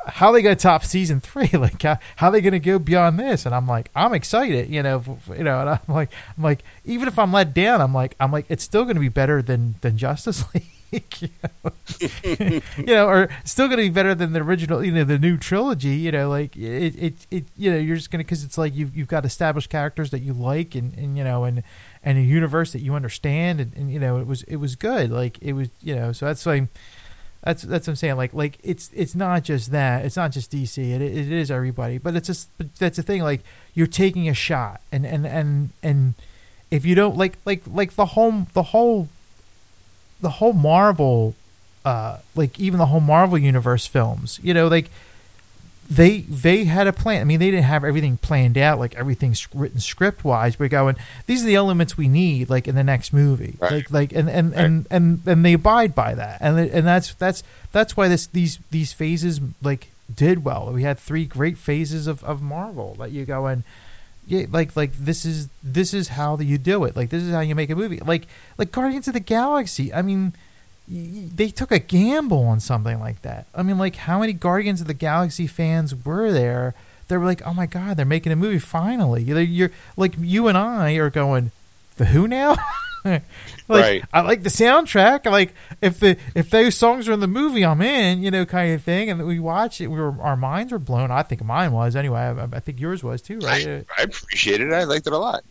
how are they going to top season three? Like, how, how are they going to go beyond this? And I'm like, I'm excited, you know, you know, and I'm like, I'm like, even if I'm let down, I'm like, I'm like, it's still going to be better than than Justice League, you, know? you know, or still going to be better than the original, you know, the new trilogy, you know, like it, it, it you know, you're just going to because it's like you've you've got established characters that you like, and and you know, and and a universe that you understand, and, and you know, it was it was good, like it was, you know, so that's like that's that's what I'm saying. Like like it's it's not just that. It's not just DC. It it is everybody. But it's just that's the thing. Like you're taking a shot, and and and and if you don't like like like the whole the whole the whole Marvel, uh, like even the whole Marvel universe films. You know, like they they had a plan. I mean, they didn't have everything planned out, like everything's written script wise. We're going. These are the elements we need, like in the next movie, right. like like and and, right. and and and they abide by that, and and that's that's that's why this these these phases like did well. We had three great phases of of Marvel that you go and yeah, like like this is this is how you do it. Like this is how you make a movie. Like like Guardians of the Galaxy. I mean they took a gamble on something like that. I mean, like how many Guardians of the Galaxy fans were there? They were like, "Oh my god, they're making a movie finally!" You're, you're like you and I are going, "The Who now?" like, right. I like the soundtrack. Like if the if those songs are in the movie, I'm in. You know, kind of thing. And we watch it. We were our minds were blown. I think mine was anyway. I, I think yours was too, right? I, I appreciated it. I liked it a lot.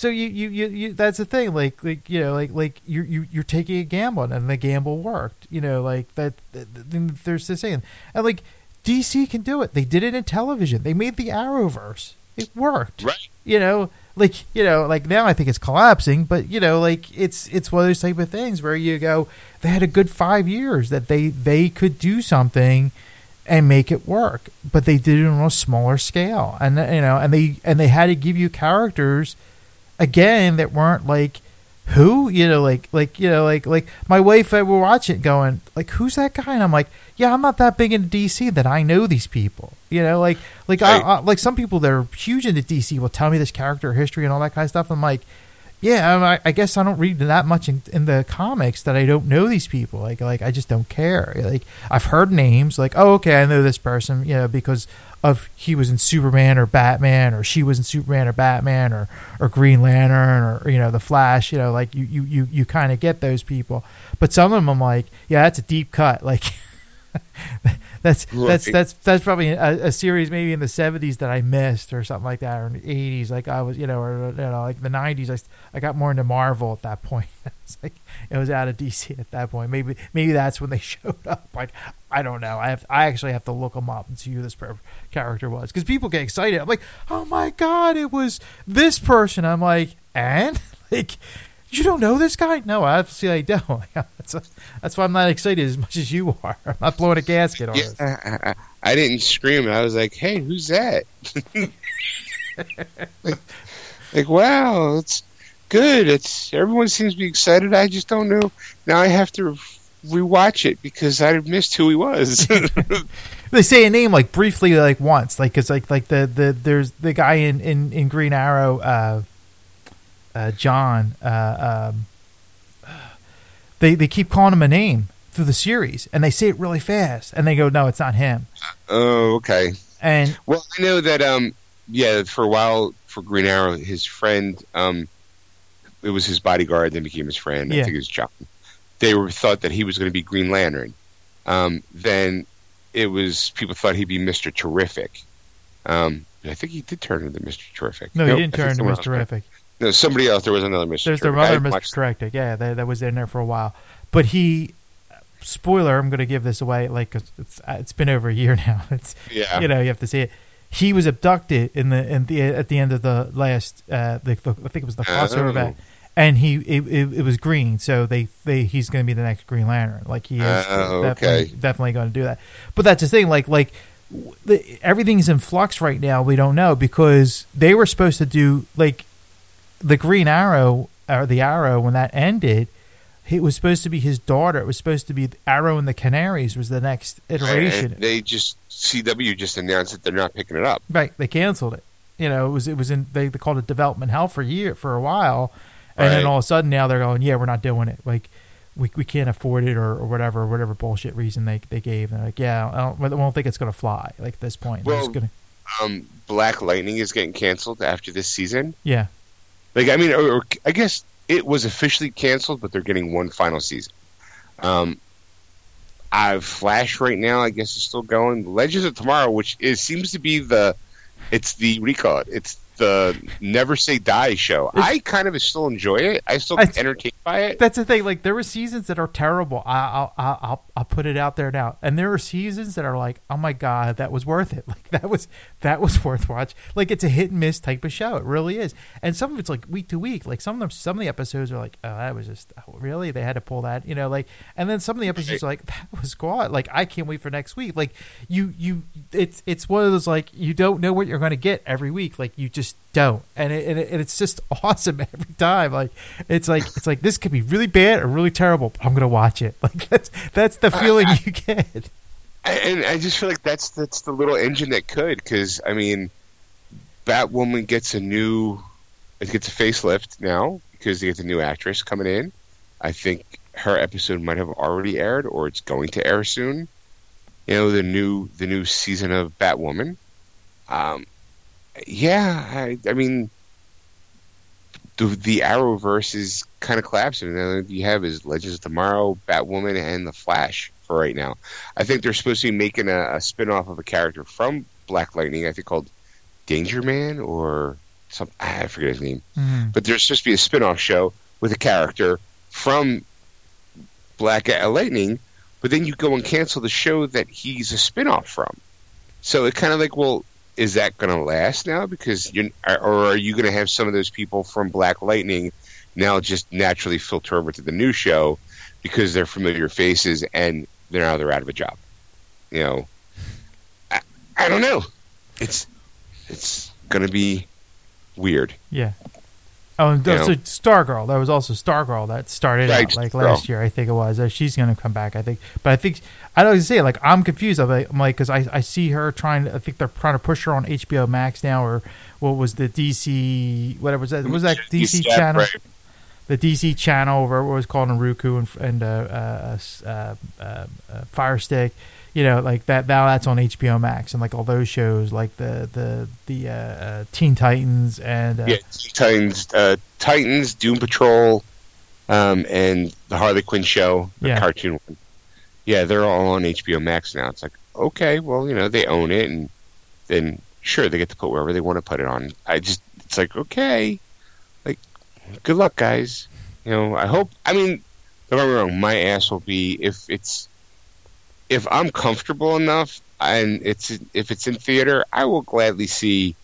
So you, you, you, you, that's the thing. Like, like you know, like, like you're you, you're taking a gamble, and the gamble worked. You know, like that. Then there's this saying, and like DC can do it. They did it in television. They made the Arrowverse. It worked. Right. You know, like you know, like now I think it's collapsing, but you know, like it's it's one of those type of things where you go, they had a good five years that they they could do something and make it work, but they did it on a smaller scale, and you know, and they and they had to give you characters again that weren't like who you know like like you know like like my wife I were watching it going like who's that guy? And i'm like yeah i'm not that big into dc that i know these people. You know like like I, Right. I like some people that are huge into dc will tell me this character history and all that kind of stuff. I'm like yeah I, I guess i don't read that much in, in the comics that i don't know these people. Like like i just don't care. Like i've heard names like oh okay i know this person you know because of he was in Superman or Batman or she was in Superman or Batman or or Green Lantern or you know the Flash you know like you you you, you kind of get those people. But some of them I'm like yeah that's a deep cut. Like that's that's Right. that's that's probably a, a series maybe in the 70s that I missed or something like that or in the 80s like I was you know or you know like the 90s I, I got more into Marvel at that point. It's like it was out of DC at that point. Maybe maybe that's when they showed up. Like I don't know. I have I actually have to look them up and see who this per- character was because people get excited. I'm like oh my god it was this person. I'm like and? Like you don't know this guy? No, obviously I don't. that's, that's why I'm not excited as much as you are. I'm not blowing a gasket on Yeah, this. I, I, I didn't scream. I was like, "Hey, who's that?" like, like, wow, it's good. It's everyone seems to be excited. I just don't know. Now I have to rewatch it because I missed who he was. They say a name like briefly, like once, like because like like the, the there's the guy in in, in Green Arrow, uh, uh, John. Uh, um, they they keep calling him a name through the series, and they say it really fast, and they go, "No, it's not him." oh, okay. And Well, I know that. Um, yeah, for a while for Green Arrow, his friend, um, it was his bodyguard, then became his friend. Yeah. I think it was John. They were thought that he was going to be Green Lantern. Um, then it was people thought he'd be Mister Terrific. Um, I think he did turn into Mister Terrific. no, Nope, he didn't turn into Mr. else- Terrific. No, somebody else. There was another Mister. There's the Terrific. I other Mr. watched- Correctic, yeah, that, that was in there for a while. But he, spoiler, I'm going to give this away. Like it's it's been over a year now. It's Yeah. you know you have to see it. He was abducted in the in the at the end of the last uh the, the I think it was the crossover Oh. event, and he it, it, it was green. So they they he's going to be the next Green Lantern. Like he is Oh, definitely, okay. definitely going to do that. But that's the thing. Like like the, everything's in flux right now. We don't know because they were supposed to do like the Green Arrow or the Arrow when that ended. It was supposed to be his daughter. It was supposed to be Arrow and the Canaries was the next iteration. And they just CW just announced that they're not picking it up. Right, they canceled it. You know, it was it was in they, they called it development hell for a year for a while, and then all of a sudden now they're going, yeah, we're not doing it. Like we we can't afford it or, or whatever whatever bullshit reason they they gave. And they're like, yeah, I don't, I won't think it's gonna fly like at this point. Well- gonna, Um, Black Lightning is getting canceled after this season. yeah, Like, I mean, or, or I guess it was officially canceled, but they're getting one final season. Um, I Flash right now, I guess, is still going. Legends of Tomorrow, which is seems to be the, it's the what do you call it? It's the Never Say Die show. It's- I kind of still enjoy it. I still get entertained by it. that's the thing. Like there were seasons that are terrible. I, I'll I'll I'll put it out there now. And there are seasons that are like, oh my god, that was worth it. Like that was that was worth watch. Like it's a hit and miss type of show. It really is. And some of it's like week to week. Like some of them, some of the episodes are like, oh, that was just oh, really they had to pull that. You know, like. And then some of the episodes are like, that was god. Like I can't wait for next week. Like you you it's it's one of those like you don't know what you're going to get every week. Like you just don't. And it, and, it, and it's just awesome every time. Like it's like it's like this could be really bad or really terrible. But I'm gonna watch it. Like that's that's the feeling you get. and I just feel like that's that's the little engine that could, because I mean, Batwoman gets a new, it gets a facelift now because they get the new actress coming in. I think her episode might have already aired, or it's going to air soon. You know, the new the new season of Batwoman. Um, yeah, I, I mean, the the Arrowverse is kind of collapsing. And the only you have is Legends of Tomorrow, Batwoman, and the Flash for right now. I think they're supposed to be making a, a spin off of a character from Black Lightning, I think called Danger Man or something. I forget his name. Mhm. But there's supposed to be a spin off show with a character from Black Lightning, but then you go and cancel the show that he's a spin off from. So it kind of like, well, is that going to last now? Because you or are you going to have some of those people from Black Lightning now just naturally filter over to the new show because they're familiar faces and they're now they're out of a job? You know, I, I don't know. It's it's going to be weird. Yeah. Oh, and You also. Stargirl. That was also Stargirl that started Right, out like Stargirl. last year. I think it was. Uh, She's going to come back. I think, but I think I don't say like I'm confused. I'm like, I'm like because I I see her trying. To, I think they're trying to push her on HBO Max now, or what was the DC whatever was that? Was that DC Yeah, channel? right. The DC channel, or what was called Naruku and and uh, uh, uh, uh, uh, Fire Stick. You know, like that. Now that's on HBO Max, and like all those shows, like the the the uh, uh, Teen Titans and uh, Yeah, Titans, uh, Titans, Doom Patrol, um, and the Harley Quinn show, the Yeah. cartoon one. Yeah, they're all on HBO Max now. It's like, okay, well, you know, they own it, and then sure, they get to put wherever they want to put it on. I just, it's like, okay, like, good luck, guys. You know, I hope. I mean, don't get me wrong. My ass will be if it's if I'm comfortable enough and it's if it's in theater, I will gladly see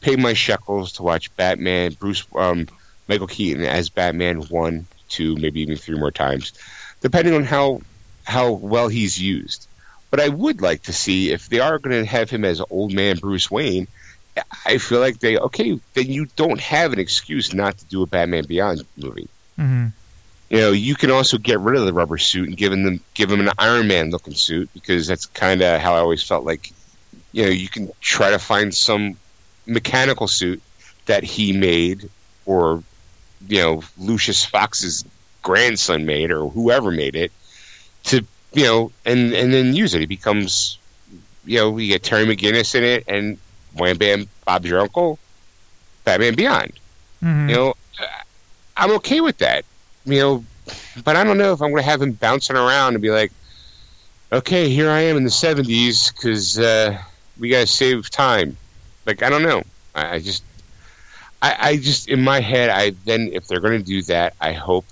pay my shekels to watch Batman, Bruce, um, Michael Keaton as Batman one, two, maybe even three more times, depending on how how well he's used. But I would like to see if they are going to have him as old man Bruce Wayne. I feel like they okay. Then you don't have an excuse not to do a Batman Beyond movie. mhm. You know, you can also get rid of the rubber suit and give him give him an Iron Man looking suit because that's kind of how I always felt like. You know, you can try to find some mechanical suit that he made, or you know, Lucius Fox's grandson made, or whoever made it, to you know, and and then use it. It becomes, you know, you get Terry McGinnis in it, and wham bam, Bob's your uncle, Batman Beyond. Mhm. You know, I'm okay with that. You know, but I don't know if I'm going to have him bouncing around and be like, okay, here I am in the 70s because uh, we got to save time. Like, I don't know. I, I just, I, I just, in my head, I then, if they're going to do that, I hope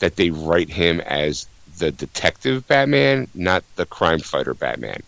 that they write him as the detective Batman, not the crime fighter Batman.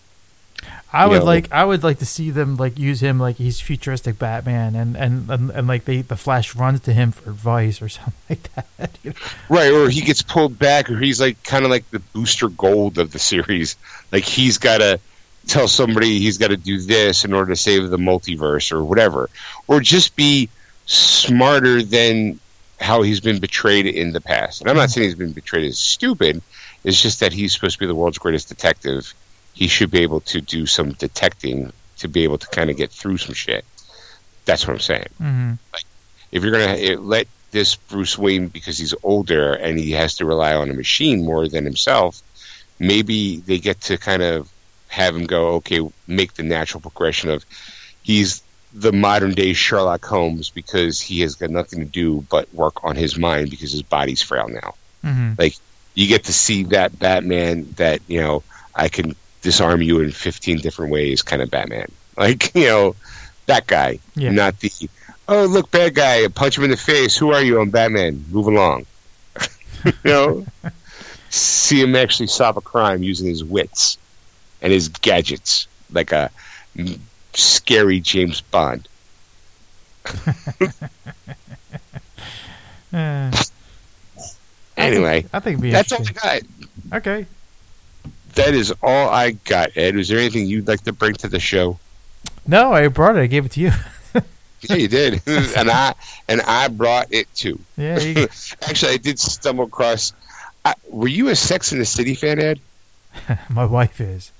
I you would know. like I would like to see them like use him like he's futuristic Batman and and and, and like they the Flash runs to him for advice or something like that. you know? Right, or he gets pulled back, or he's like kind of like the Booster Gold of the series. Like he's got to tell somebody he's got to do this in order to save the multiverse, or whatever, or just be smarter than how he's been betrayed in the past. And I'm not saying he's been betrayed as stupid. It's just that he's supposed to be the world's greatest detective. He should be able to do some detecting to be able to kind of get through some shit. That's what I'm saying Mhm. if you're going to let this Bruce Wayne because he's older and he has to rely on a machine more than himself, maybe they get to kind of have him go, okay, make the natural progression of he's the modern day Sherlock Holmes because he has got nothing to do but work on his mind because his body's frail now. Mhm. You get to see that Batman that, you know, I can disarm you in 15 different ways kind of Batman. Like, you know, that guy, Yeah. not the oh look bad guy punch him in the face. Who are you? I'm batman. Move along. You know? See him actually solve a crime using his wits and his gadgets like a scary james bond. Eh, anyway I think that's all i got Okay. that is all i got ed is there anything you'd like to bring to the show No, I brought it. I gave it to you. yeah you did and i and i brought it too yeah. You, actually i did stumble across I, were you a sex in the city fan ed my wife is.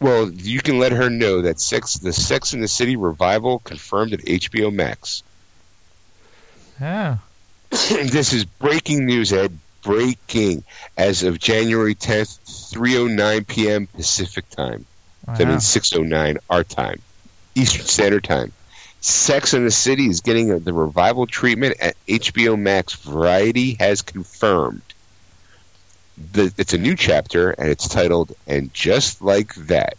Well, you can let her know that Sex, the Sex in the City revival confirmed at HBO Max. Yeah. this is breaking news, Ed. Breaking as of January 10th, 3:09 p.m. Pacific time. That means 6:09 our time, Eastern Standard Time. Sex in the City is getting the revival treatment at HBO Max. Variety has confirmed. The, it's a new chapter, and it's titled "And Just Like That,"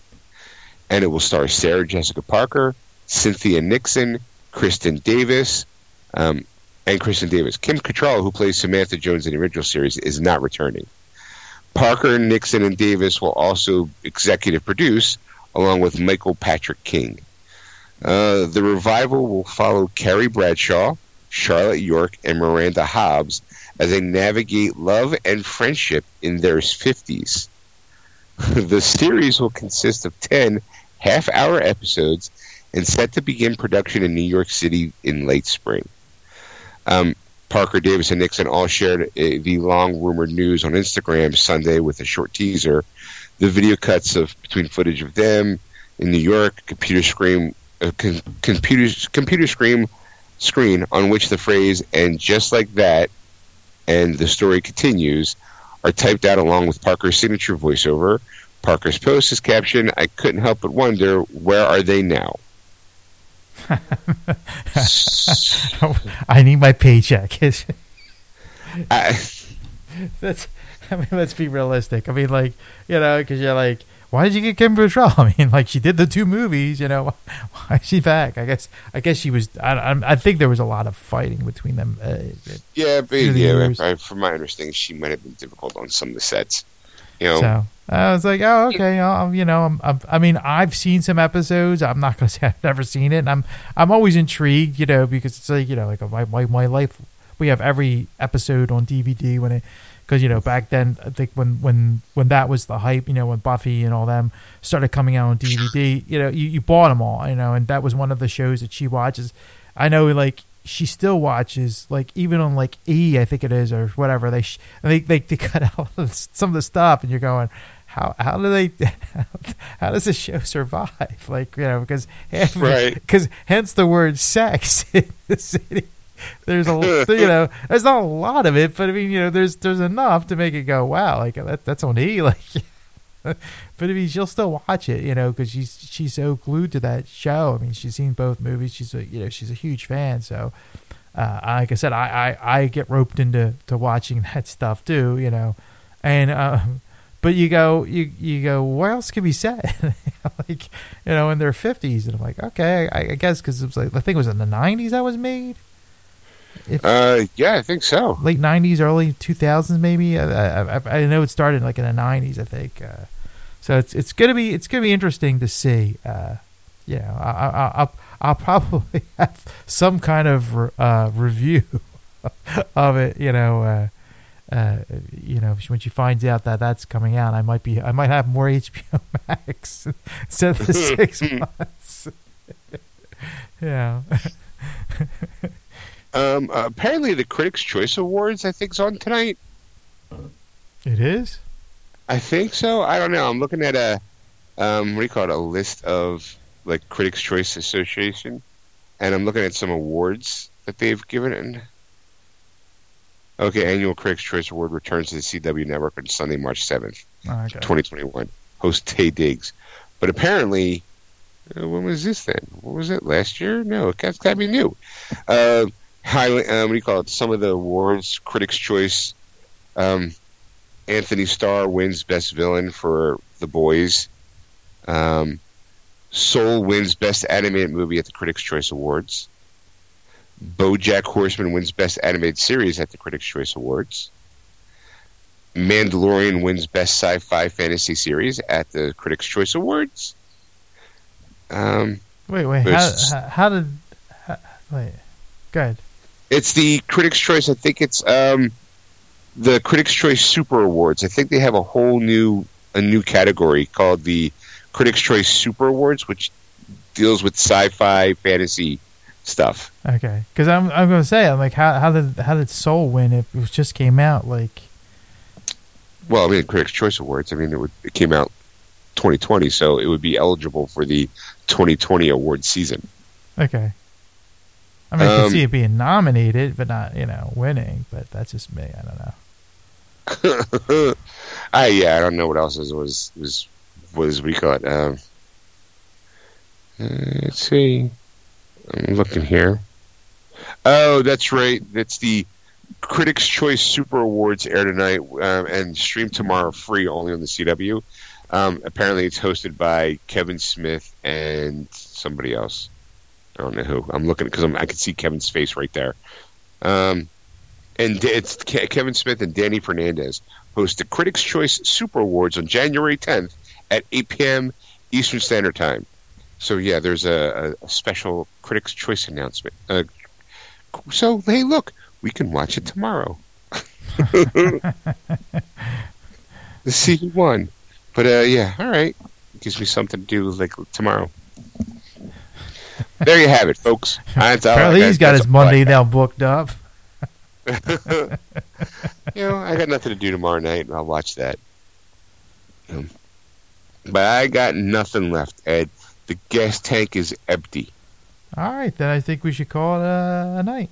and it will star Sarah Jessica Parker, Cynthia Nixon, Kristin Davis, um, and Kristin Davis. Kim Cattrall, who plays Samantha Jones in the original series, is not returning. Parker, Nixon, and Davis will also executive produce, along with Michael Patrick King. Uh, the revival will follow Carrie Bradshaw, Charlotte York, and Miranda Hobbs as they navigate love and friendship in their 50s. the series will consist of 10 half hour episodes and set to begin production in New York City in late spring. Um, Parker, Davis, and Nixon all shared a, the long rumored news on Instagram Sunday with a short teaser. The video cuts of between footage of them in New York, computer screen, uh, computer computer screen screen on which the phrase "and just like that" and the story continues are typed out along with Parker's signature voiceover. Parker's post is captioned, "I couldn't help but wonder where are they now." I need my paycheck. I, That's. I mean, let's be realistic. I mean, like you know, because you're like, why did you get Kim Cattrall? I mean, like she did the two movies. You know, why is she back? I guess. I guess she was. I. I, think there was a lot of fighting between them. Uh, yeah, but the yeah. I, from my understanding, she might have been difficult on some of the sets. You know, So I was like, oh, okay. I'll, you know, I'm, I'm, I mean, I've seen some episodes. I'm not going to say I've never seen it. And I'm, I'm always intrigued, you know, because it's like, you know, like oh, my, my, my life. We have every episode on DVD when it, because you know back then I think when when when that was the hype, you know, when Buffy and all them started coming out on DVD, you know, you, you bought them all, you know, and that was one of the shows that she watches. I know, like she still watches, like even on like E, I think it is, or whatever. They sh- they they, they cut out some of the stuff, and you're going, how how do they how does this show survive? Like you know, because Right. because hence the word sex in the city. There's a you know there's not a lot of it, but I mean you know there's there's enough to make it go wow like that that's on E like. but I mean, she'll still watch it, you know, because she's she's so glued to that show. I mean, she's seen both movies. She's a you know she's a huge fan. So, uh, like I said, I, I, I get roped into to watching that stuff too, you know, and um, but you go you you go what else can be said? like you know in their fifties, and I'm like okay, I, I guess because it was like the thing was in the '90s that was made. If, uh, yeah, I think so. late '90s, early 2000s, maybe. I, I, I- I know it started like in the '90s, I think. Uh, so it's it's gonna be it's gonna be interesting to see. Uh, you know, I, I, I'll I'll probably have some kind of uh, review of it. You know, uh, uh, you know, when she finds out that that's coming out, I might be I might have more HBO Max instead of the six months. yeah. Um, uh, apparently, the Critics' Choice Awards, I think, is on tonight. It is. I think so. I don't know. I'm looking at a um, what do you call it? A list of like Critics' Choice Association, and I'm looking at some awards that they've given it. Okay, annual Critics' Choice Award returns to the CW network on Sunday, March 7th, Oh, okay. 2021. Host Taye Diggs, but apparently, uh, when was this then? What was it last year? No, it has got to be new. Uh, highly, um, what do you call it? Some of the awards, Critics' Choice. Um, Antony Starr wins Best Villain for The Boys. Um, Soul wins Best Animated Movie at the Critics' Choice Awards. BoJack Horseman wins Best Animated Series at the Critics' Choice Awards. Mandalorian wins Best Sci-Fi Fantasy Series at the Critics' Choice Awards. Um, Wait, wait. How, how, how did? How, wait. Good. it's the Critics' Choice. I think it's um, the Critics' Choice Super Awards. I think they have a whole new a new category called the Critics' Choice Super Awards, which deals with sci-fi fantasy stuff. Okay. Because I'm I'm gonna say I'm like how how did how did Soul win if it just came out like Well, I mean, Critics' Choice Awards. I mean, it, would, it came out 2020, so it would be eligible for the 2020 award season. okay. I mean, I can Um, see it being nominated, but not you know winning. But that's just me. I don't know. I yeah, I don't know what else was was was what do you call it? Um, uh, let's see. I'm looking here. Oh, that's right. That's the Critics' Choice Super Awards air tonight um, and stream tomorrow free only on the CW. Um, apparently, it's hosted by Kevin Smith and somebody else. I don't know who. I'm looking because I can see Kevin's face right there. Um, and it's Ke- Kevin Smith and Dani Fernandez host the Critics' Choice Super Awards on January 10th at 8 p.m. Eastern Standard Time. So yeah, there's a, a, a special Critics' Choice announcement. Uh, so hey, look, we can watch it tomorrow. the season one, but uh, yeah, all right, gives me something to do like tomorrow. There you have it, folks. That's Apparently, he's got his Monday now booked up. you know, I got nothing to do tomorrow night, and I'll watch that. Um, but I got nothing left, Ed. The gas tank is empty. All right, then I think we should call it a, a night.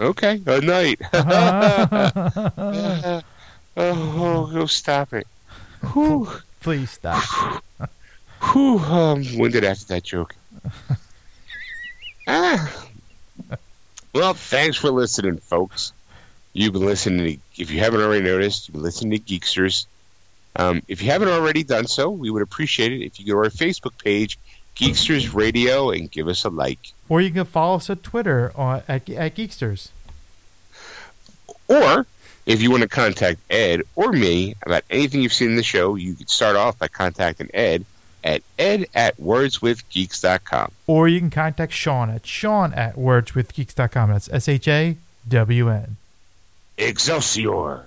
Okay, a night. Oh, oh, stop it. Whew. Please stop. Whew, um, winded after that joke. ah. Well, thanks for listening, folks. You've been listening to, if you haven't already noticed, you've been listening to Geeksters. Um, if you haven't already done so, we would appreciate it if you go to our Facebook page, Geeksters Radio, and give us a like. Or you can follow us on Twitter on, at, at Geeksters. Or if you want to contact Ed or me about anything you've seen in the show, you can start off by contacting Ed at ed at wordswithgeeks.com. Or you can contact Shawn at Shawn at wordswithgeeks.com. That's S H A W N. Excelsior!